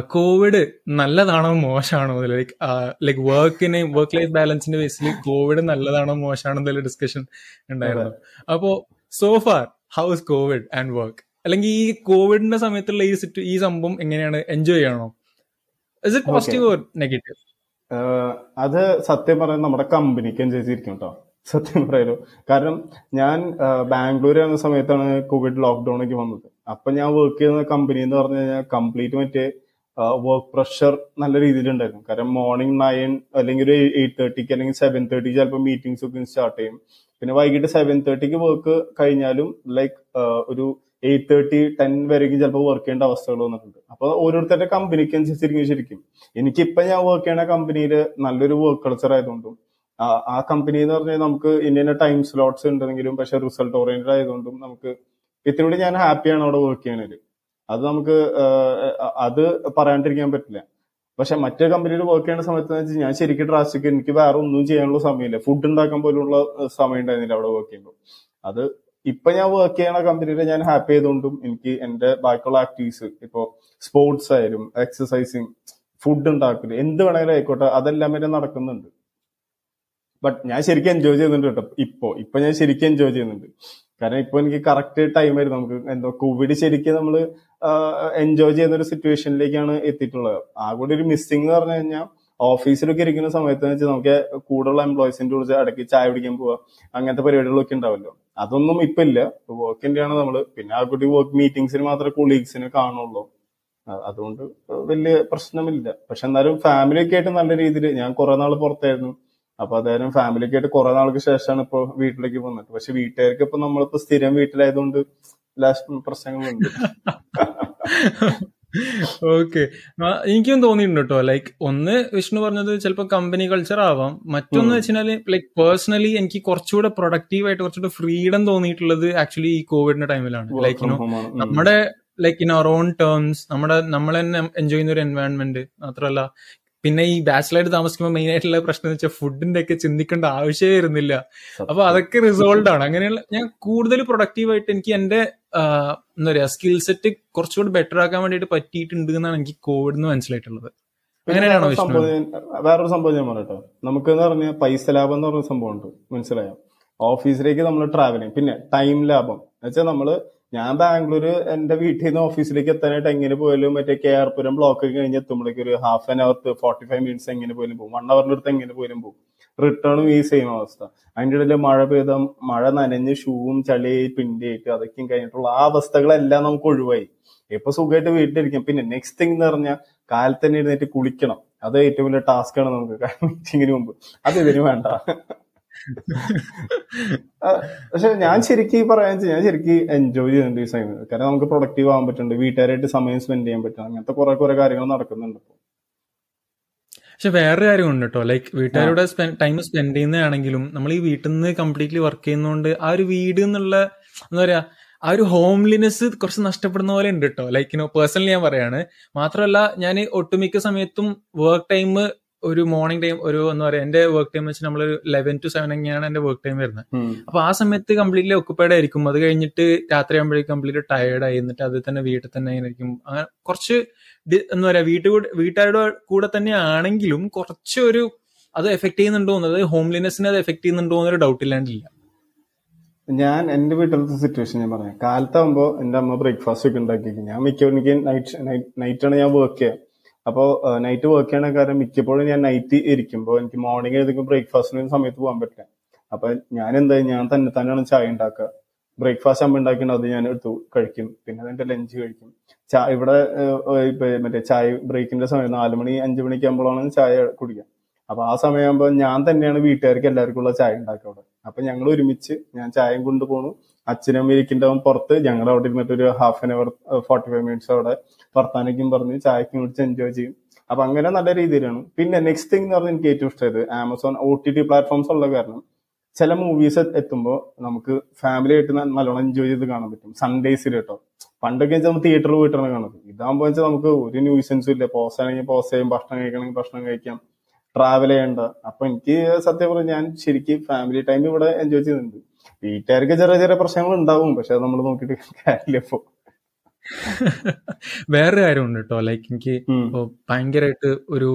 കോവിഡ് നല്ലതാണോ മോശമാണോ ലൈക്ക് ലൈക്ക് വർക്കിനെ വർക്ക് ലൈഫ് ബാലൻസിന്റെ ബേസിൽ കോവിഡ് നല്ലതാണോ മോശമാണോ എന്തെങ്കിലും ഡിസ്കഷൻ ഉണ്ടായിരുന്നു. അപ്പോ so far how is covid and work അല്ലെങ്കിൽ ഈ കോവിഡിന്റെ സമയത്തുള്ള ഈ സിറ്റു ഈ സംഭവം എങ്ങനെയാണ്? എൻജോയ് ചെയ്യണോ? Is it positive or negative അത് സത്യം പറയാൻ നമ്മുടെ കമ്പനിക്ക് അനുസരിച്ചിരിക്കും കേട്ടോ സത്യം പറയാലോ. കാരണം ഞാൻ ബാംഗ്ലൂർ വന്ന സമയത്താണ് കോവിഡ് ലോക്ക്ഡൌൺ ഒക്കെ വന്നത്. അപ്പൊ ഞാൻ വർക്ക് ചെയ്യുന്ന കമ്പനി എന്ന് പറഞ്ഞു കഴിഞ്ഞാൽ കംപ്ലീറ്റ് മറ്റേ വർക്ക് പ്രഷർ നല്ല രീതിയിലുണ്ടായിരുന്നു. കാരണം മോർണിംഗ് നയൻ അല്ലെങ്കിൽ ഒരു എയ്റ്റ് തേർട്ടിക്ക് അല്ലെങ്കിൽ സെവൻ തേർട്ടിക്ക് ചിലപ്പോൾ മീറ്റിംഗ്സ് ഒക്കെ സ്റ്റാർട്ട് ചെയ്യും. പിന്നെ വൈകിട്ട് സെവൻ തേർട്ടിക്ക് വർക്ക് കഴിഞ്ഞാലും ലൈക്ക് ഒരു എയ്റ്റ് തേർട്ടി ടെൻ വരെയും ചിലപ്പോൾ വർക്ക് ചെയ്യേണ്ട അവസ്ഥകൾ വന്നിട്ടുണ്ട്. അപ്പൊ ഓരോരുത്തരുടെ കമ്പനിക്ക് അനുസരിച്ചിരിക്കും എനിക്കിപ്പൊ ഞാൻ വർക്ക് ചെയ്യുന്ന കമ്പനിയിൽ നല്ലൊരു വർക്ക് കൾച്ചർ ആയതുകൊണ്ടും ആ കമ്പനി എന്ന് പറഞ്ഞാൽ നമുക്ക് ഇന്ത്യൻ ടൈം സ്ലോട്ട്സ് ഉണ്ടെങ്കിലും പക്ഷെ റിസൾട്ട് ഓറിയന്റഡ് ആയതുകൊണ്ടും നമുക്ക് ഇത്തിരി ഞാൻ ഹാപ്പിയാണ് അവിടെ വർക്ക് ചെയ്യണത് അത് നമുക്ക് അത് പറയാണ്ടിരിക്കാൻ പറ്റില്ല. പക്ഷെ മറ്റേ കമ്പനിയിൽ വർക്ക് ചെയ്യുന്ന സമയത്ത് ഞാൻ ശരിക്കും ഡ്രാസ്റ്റിക് എനിക്ക് വേറെ ഒന്നും ചെയ്യാനുള്ള സമയമില്ല. ഫുഡ് ഉണ്ടാക്കാൻ പോലുള്ള സമയം ഉണ്ടായിരുന്നില്ല അവിടെ വർക്ക് ചെയ്യുമ്പോൾ. അത് ഇപ്പൊ ഞാൻ വർക്ക് ചെയ്യണ കമ്പനിയിൽ ഞാൻ ഹാപ്പി ആയതുകൊണ്ടും എനിക്ക് എന്റെ ബാക്കിയുള്ള ആക്ടിവിറ്റീസ് ഇപ്പോ സ്പോർട്സ് ആയാലും എക്സസൈസിങ് ഫുഡ് ഉണ്ടാക്കൽ എന്ത് വേണമെങ്കിലും ആയിക്കോട്ടെ അതെല്ലാം വരെ നടക്കുന്നുണ്ട്. ബട്ട് ഞാൻ ശരിക്കും എൻജോയ് ചെയ്യുന്നുണ്ട് കേട്ടോ. ഇപ്പോ ഇപ്പൊ ഞാൻ ശരിക്കും എൻജോയ് ചെയ്യുന്നുണ്ട്. കാരണം ഇപ്പൊ എനിക്ക് കറക്റ്റ് ടൈം ആയിരുന്നു. നമുക്ക് എന്തോ കോവിഡ് ശരിക്കും നമ്മൾ എൻജോയ് ചെയ്യുന്ന ഒരു സിറ്റുവേഷനിലേക്കാണ് എത്തിയിട്ടുള്ളത്. ആ കൂടി ഒരു മിസ്സിംഗ് എന്ന് പറഞ്ഞു കഴിഞ്ഞാൽ ഓഫീസിലൊക്കെ ഇരിക്കുന്ന സമയത്ത് വെച്ച് നമുക്ക് കൂടുതലുള്ള എംപ്ലോയീസിന്റെ കുറിച്ച് ഇടയ്ക്ക് ചായ പിടിക്കാൻ പോവുക അങ്ങനത്തെ പരിപാടികളൊക്കെ ഉണ്ടാവല്ലോ. അതൊന്നും ഇപ്പൊ ഇല്ല. വർക്കിന്റെ ആണ് നമ്മൾ. പിന്നെ ആ കുട്ടി വർക്ക് മീറ്റിംഗ്സിന് മാത്രമേ കൊളീഗ്സിനെ കാണുള്ളൂ. അതുകൊണ്ട് വലിയ പ്രശ്നമില്ല. പക്ഷെ എന്നാലും ഫാമിലി ഒക്കെ ആയിട്ട് നല്ല രീതിയിൽ ഞാൻ കുറെ നാൾ പുറത്തായിരുന്നു. അപ്പൊ അതായത് ഫാമിലി ഒക്കെ ആയിട്ട് കുറെ നാൾക്ക് ശേഷമാണ് ഇപ്പൊ വീട്ടിലേക്ക് വന്നത്. പക്ഷെ വീട്ടുകാർക്ക് ഇപ്പൊ നമ്മളിപ്പോ സ്ഥിരം വീട്ടിലായതുകൊണ്ട് ലാസ്റ്റ് പ്രശ്നങ്ങളുണ്ട് ഓക്കെ എനിക്കും തോന്നിയിട്ടുണ്ട് കേട്ടോ ലൈക്ക് ഒന്ന് വിഷ്ണു പറഞ്ഞത് ചിലപ്പോൾ കമ്പനി കൾച്ചർ ആവാം. മറ്റൊന്ന് വെച്ചാൽ ലൈക്ക് പേഴ്സണലി എനിക്ക് കുറച്ചുകൂടെ പ്രൊഡക്റ്റീവ് ആയിട്ട് കുറച്ചുകൂടെ ഫ്രീഡം തോന്നിയിട്ടുള്ളത് ആക്ച്വലി ഈ കോവിഡിന്റെ ടൈമിലാണ് ലൈക്ക് യുനോ നമ്മുടെ like in our own terms നമ്മുടെ നമ്മൾ തന്നെ എൻജോയ് ചെയ്യുന്ന ഒരു എൻവയോൺമെന്റ് മാത്രമല്ല പിന്നെ ഈ ബാച്ചിലായിട്ട് താമസിക്കുമ്പോൾ മെയിൻ ആയിട്ടുള്ള പ്രശ്നം എന്ന് വെച്ചാൽ ഫുഡിന്റെ ഒക്കെ ചിന്തിക്കേണ്ട ആവശ്യമേ വരുന്നില്ല. അപ്പൊ അതൊക്കെ റിസോൾവ് ആണ്. അങ്ങനെയുള്ള ഞാൻ കൂടുതൽ പ്രൊഡക്റ്റീവ് ആയിട്ട് എനിക്ക് എന്റെ എന്താ പറയാ സ്കിൽ സെറ്റ് കുറച്ചുകൂടി ബെറ്റർ ആക്കാൻ വേണ്ടിയിട്ട് പറ്റിയിട്ടുണ്ട് എന്നാണ് എനിക്ക് കോവിഡ് എന്ന് മനസ്സിലായിട്ടുള്ളത്. അങ്ങനെയാണോ വേറൊരു സംഭവം ഞാൻ പറയട്ടോ നമുക്ക് എന്ന് പറഞ്ഞാൽ പൈസ ലാഭം എന്ന് പറഞ്ഞ സംഭവം ഉണ്ട്. മനസ്സിലായോ? ഓഫീസിലേക്ക് നമ്മൾ ട്രാവൽ ചെയ്യും. പിന്നെ ടൈം ലാഭം. എന്നുവെച്ചാൽ നമ്മൾ ഞാൻ ബാംഗ്ലൂർ എന്റെ വീട്ടിൽ നിന്ന് ഓഫീസിലേക്ക് എത്താനായിട്ട് എങ്ങനെ പോയാലും മറ്റേ കെ ആർ പുരം ബ്ലോക്ക് കഴിഞ്ഞ് എത്തുമ്പോഴേക്ക് ഒരു half an hour forty five minutes എങ്ങനെ പോയാലും പോകും വൺ അവറിന്റെ അടുത്ത് എങ്ങനെ പോയാലും പോകും റിട്ടേണും ഈ സെയിം അവസ്ഥ. അതിന്റെ ഇടയിൽ മഴ പെയ്ത മഴ നനഞ്ഞ് ഷൂവും ചളി പിണ്ടിയായിട്ട് അതൊക്കെയും കഴിഞ്ഞിട്ടുള്ള ആ അവസ്ഥകളെല്ലാം നമുക്ക് ഒഴിവായി. ഇപ്പൊ സുഖമായിട്ട് വീട്ടിലിരിക്കാം. പിന്നെ നെക്സ്റ്റ് തിങ് എന്ന് പറഞ്ഞാൽ കാലത്ത് തന്നെ എഴുന്നേറ്റ് കുളിക്കണം. അത് ഏറ്റവും വലിയ ടാസ്ക് ആണ് നമുക്ക്. മീറ്റിങ്ങിന് മുമ്പ്. അത് ഇതിന് വേണ്ട. പക്ഷെ ഞാൻ ശരിക്കും പറയാൻ ഞാൻ ശരിക്കും എൻജോയ് ചെയ്യുന്നുണ്ട് ഈ സമയം. കാരണം നമുക്ക് പ്രൊഡക്റ്റീവ് ആവാൻ പറ്റുന്നുണ്ട്. വീട്ടുകാരായിട്ട് സമയം സ്പെൻഡ് ചെയ്യാൻ പറ്റും. അങ്ങനത്തെ കുറെ കുറെ കാര്യങ്ങൾ നടക്കുന്നുണ്ട് പക്ഷെ വേറൊരു കാര്യമുണ്ട് കേട്ടോ. ലൈക്ക് വീട്ടുകാരുടെ ടൈം സ്പെൻഡ് ചെയ്യുന്നതാണെങ്കിലും നമ്മൾ ഈ വീട്ടിൽ നിന്ന് കംപ്ലീറ്റ്ലി വർക്ക് ചെയ്യുന്നതുകൊണ്ട് ആ ഒരു വീട് എന്നുള്ള എന്താ പറയാ ആ ഒരു ഹോംലിനെസ് കുറച്ച് നഷ്ടപ്പെടുന്ന പോലെ ഉണ്ട് കേട്ടോ. ലൈക്ക് പേഴ്സണലി ഞാൻ പറയാണ്. മാത്രമല്ല ഞാൻ ഒട്ടുമിക്ക സമയത്തും വർക്ക് ടൈം ഒരു മോർണിംഗ് ടൈം ഒരു എന്താ പറയുക എന്റെ വർക്ക് ടൈം വെച്ച് നമ്മൾ ലെവൻ ടു സെവൻ അങ്ങനെയാണ് എന്റെ വർക്ക് ടൈം വരുന്നത്. അപ്പൊ ആ സമയത്ത് കംപ്ലീറ്റ്ലി ഒക്കുപ്പൈഡ് ആയിരിക്കും. അത് കഴിഞ്ഞിട്ട് രാത്രി ആകുമ്പോഴേക്കും കംപ്ലീറ്റ് ടയേർഡ് ആയി. എന്നിട്ട് അത് തന്നെ വീട്ടിൽ തന്നെ ആയിരിക്കും അങ്ങനെ കുറച്ച് എന്താ പറയാ വീട്ടു വീട്ടുകാരുടെ കൂടെ തന്നെ ആണെങ്കിലും കുറച്ചൊരു അത് എഫക്ട് ചെയ്യുന്നുണ്ടോ അതായത് ഹോംലിനെസ്സിനെ അത് എഫക്ട് ചെയ്യുന്നുണ്ടോ എന്നൊരു ഡൗട്ട് ഇല്ലാണ്ടില്ല ഞാൻ എന്റെ വീട്ടിലത്തെ സിറ്റുവേഷൻ ഞാൻ പറയാം. കാലത്താകുമ്പോ എന്റെ അമ്മ ബ്രേക്ക്ഫാസ്റ്റ് ഒക്കെ ഉണ്ടാക്കി ഞാൻ മിക്കവാറും എനിക്ക് നൈറ്റ് നൈറ്റാണ് ഞാൻ വർക്ക് ചെയ്യുക. അപ്പോൾ നൈറ്റ് വർക്ക് ചെയ്യണ കാരണം മിക്കപ്പോഴും ഞാൻ നൈറ്റ് ഇരിക്കുമ്പോൾ എനിക്ക് മോർണിംഗ് ഏതെങ്കിലും ബ്രേക്ക്ഫാസ്റ്റിന് സമയത്ത് പോകാൻ പറ്റില്ല. അപ്പൊ ഞാൻ എന്താ ഞാൻ തന്നെ തന്നെയാണ് ചായ ഉണ്ടാക്കുക. ബ്രേക്ക്ഫാസ്റ്റ് അമ്മ ഉണ്ടാക്കിയിട്ട് അത് ഞാൻ എടുത്തു കഴിക്കും. പിന്നെ അതിന്റെ ലഞ്ച് കഴിക്കും. ചായ ഇവിടെ മറ്റേ ചായ ബ്രേക്കിന്റെ സമയം നാല് മണി അഞ്ചു മണിക്ക് ആകുമ്പോഴാണ് ചായ കുടിക്കുക. അപ്പൊ ആ സമയമാകുമ്പോൾ ഞാൻ തന്നെയാണ് വീട്ടുകാർക്ക് എല്ലാവർക്കും ഉള്ള ചായ ഉണ്ടാക്കുക അവിടെ. അപ്പൊ ഞങ്ങൾ ഒരുമിച്ച് ഞാൻ ചായയും കൊണ്ടുപോണു അച്ഛനും ഇരിക്കുന്നുണ്ടാവും പുറത്ത് ഞങ്ങൾ അവിടെ ഇരുന്നിട്ട് ഒരു half an hour forty five minutes അവിടെ വർത്താനയ്ക്കും പറഞ്ഞ് ചായക്കും കുടിച്ച് എൻജോയ് ചെയ്യും. അപ്പൊ അങ്ങനെ നല്ല രീതിയിലാണ്. പിന്നെ നെക്സ്റ്റ് തിങ് എന്ന് പറഞ്ഞാൽ എനിക്ക് ഏറ്റവും ഇഷ്ടമായത് Amazon O T T platforms ഉള്ള കാരണം ചില മൂവീസ് എത്തുമ്പോൾ നമുക്ക് ഫാമിലി ആയിട്ട് നല്ലോണം എൻജോയ് ചെയ്ത് കാണാൻ പറ്റും. സൺഡേസിൽ കേട്ടോ. പണ്ടൊക്കെ വെച്ചാൽ നമുക്ക് തിയേറ്ററിൽ പോയിട്ടാണ് കാണുന്നത്. ഇതാകുമ്പോൾ വെച്ചാൽ നമുക്ക് ഒരു ന്യൂസൻസും ഇല്ല. പോസ് ആണെങ്കിൽ പോസ് ചെയ്യും. ഭക്ഷണം കഴിക്കണമെങ്കിൽ ഭക്ഷണം കഴിക്കാം. ട്രാവൽ ചെയ്യണ്ട. അപ്പൊ എനിക്ക് സത്യം പറഞ്ഞാൽ ഞാൻ ശരിക്കും ഫാമിലി ടൈം ഇവിടെ എൻജോയ് ചെയ്യുന്നുണ്ട്. വീട്ടുകാർക്ക് ചെറിയ ചെറിയ പ്രശ്നങ്ങൾ ഉണ്ടാവും പക്ഷെ അത് നമ്മൾ നോക്കിട്ട് കാര്യമില്ല ഇപ്പൊ. വേറൊരു കാര്യമുണ്ട് കേട്ടോ ലൈക്ക് എനിക്ക് ഭയങ്കരമായിട്ട് ഒരു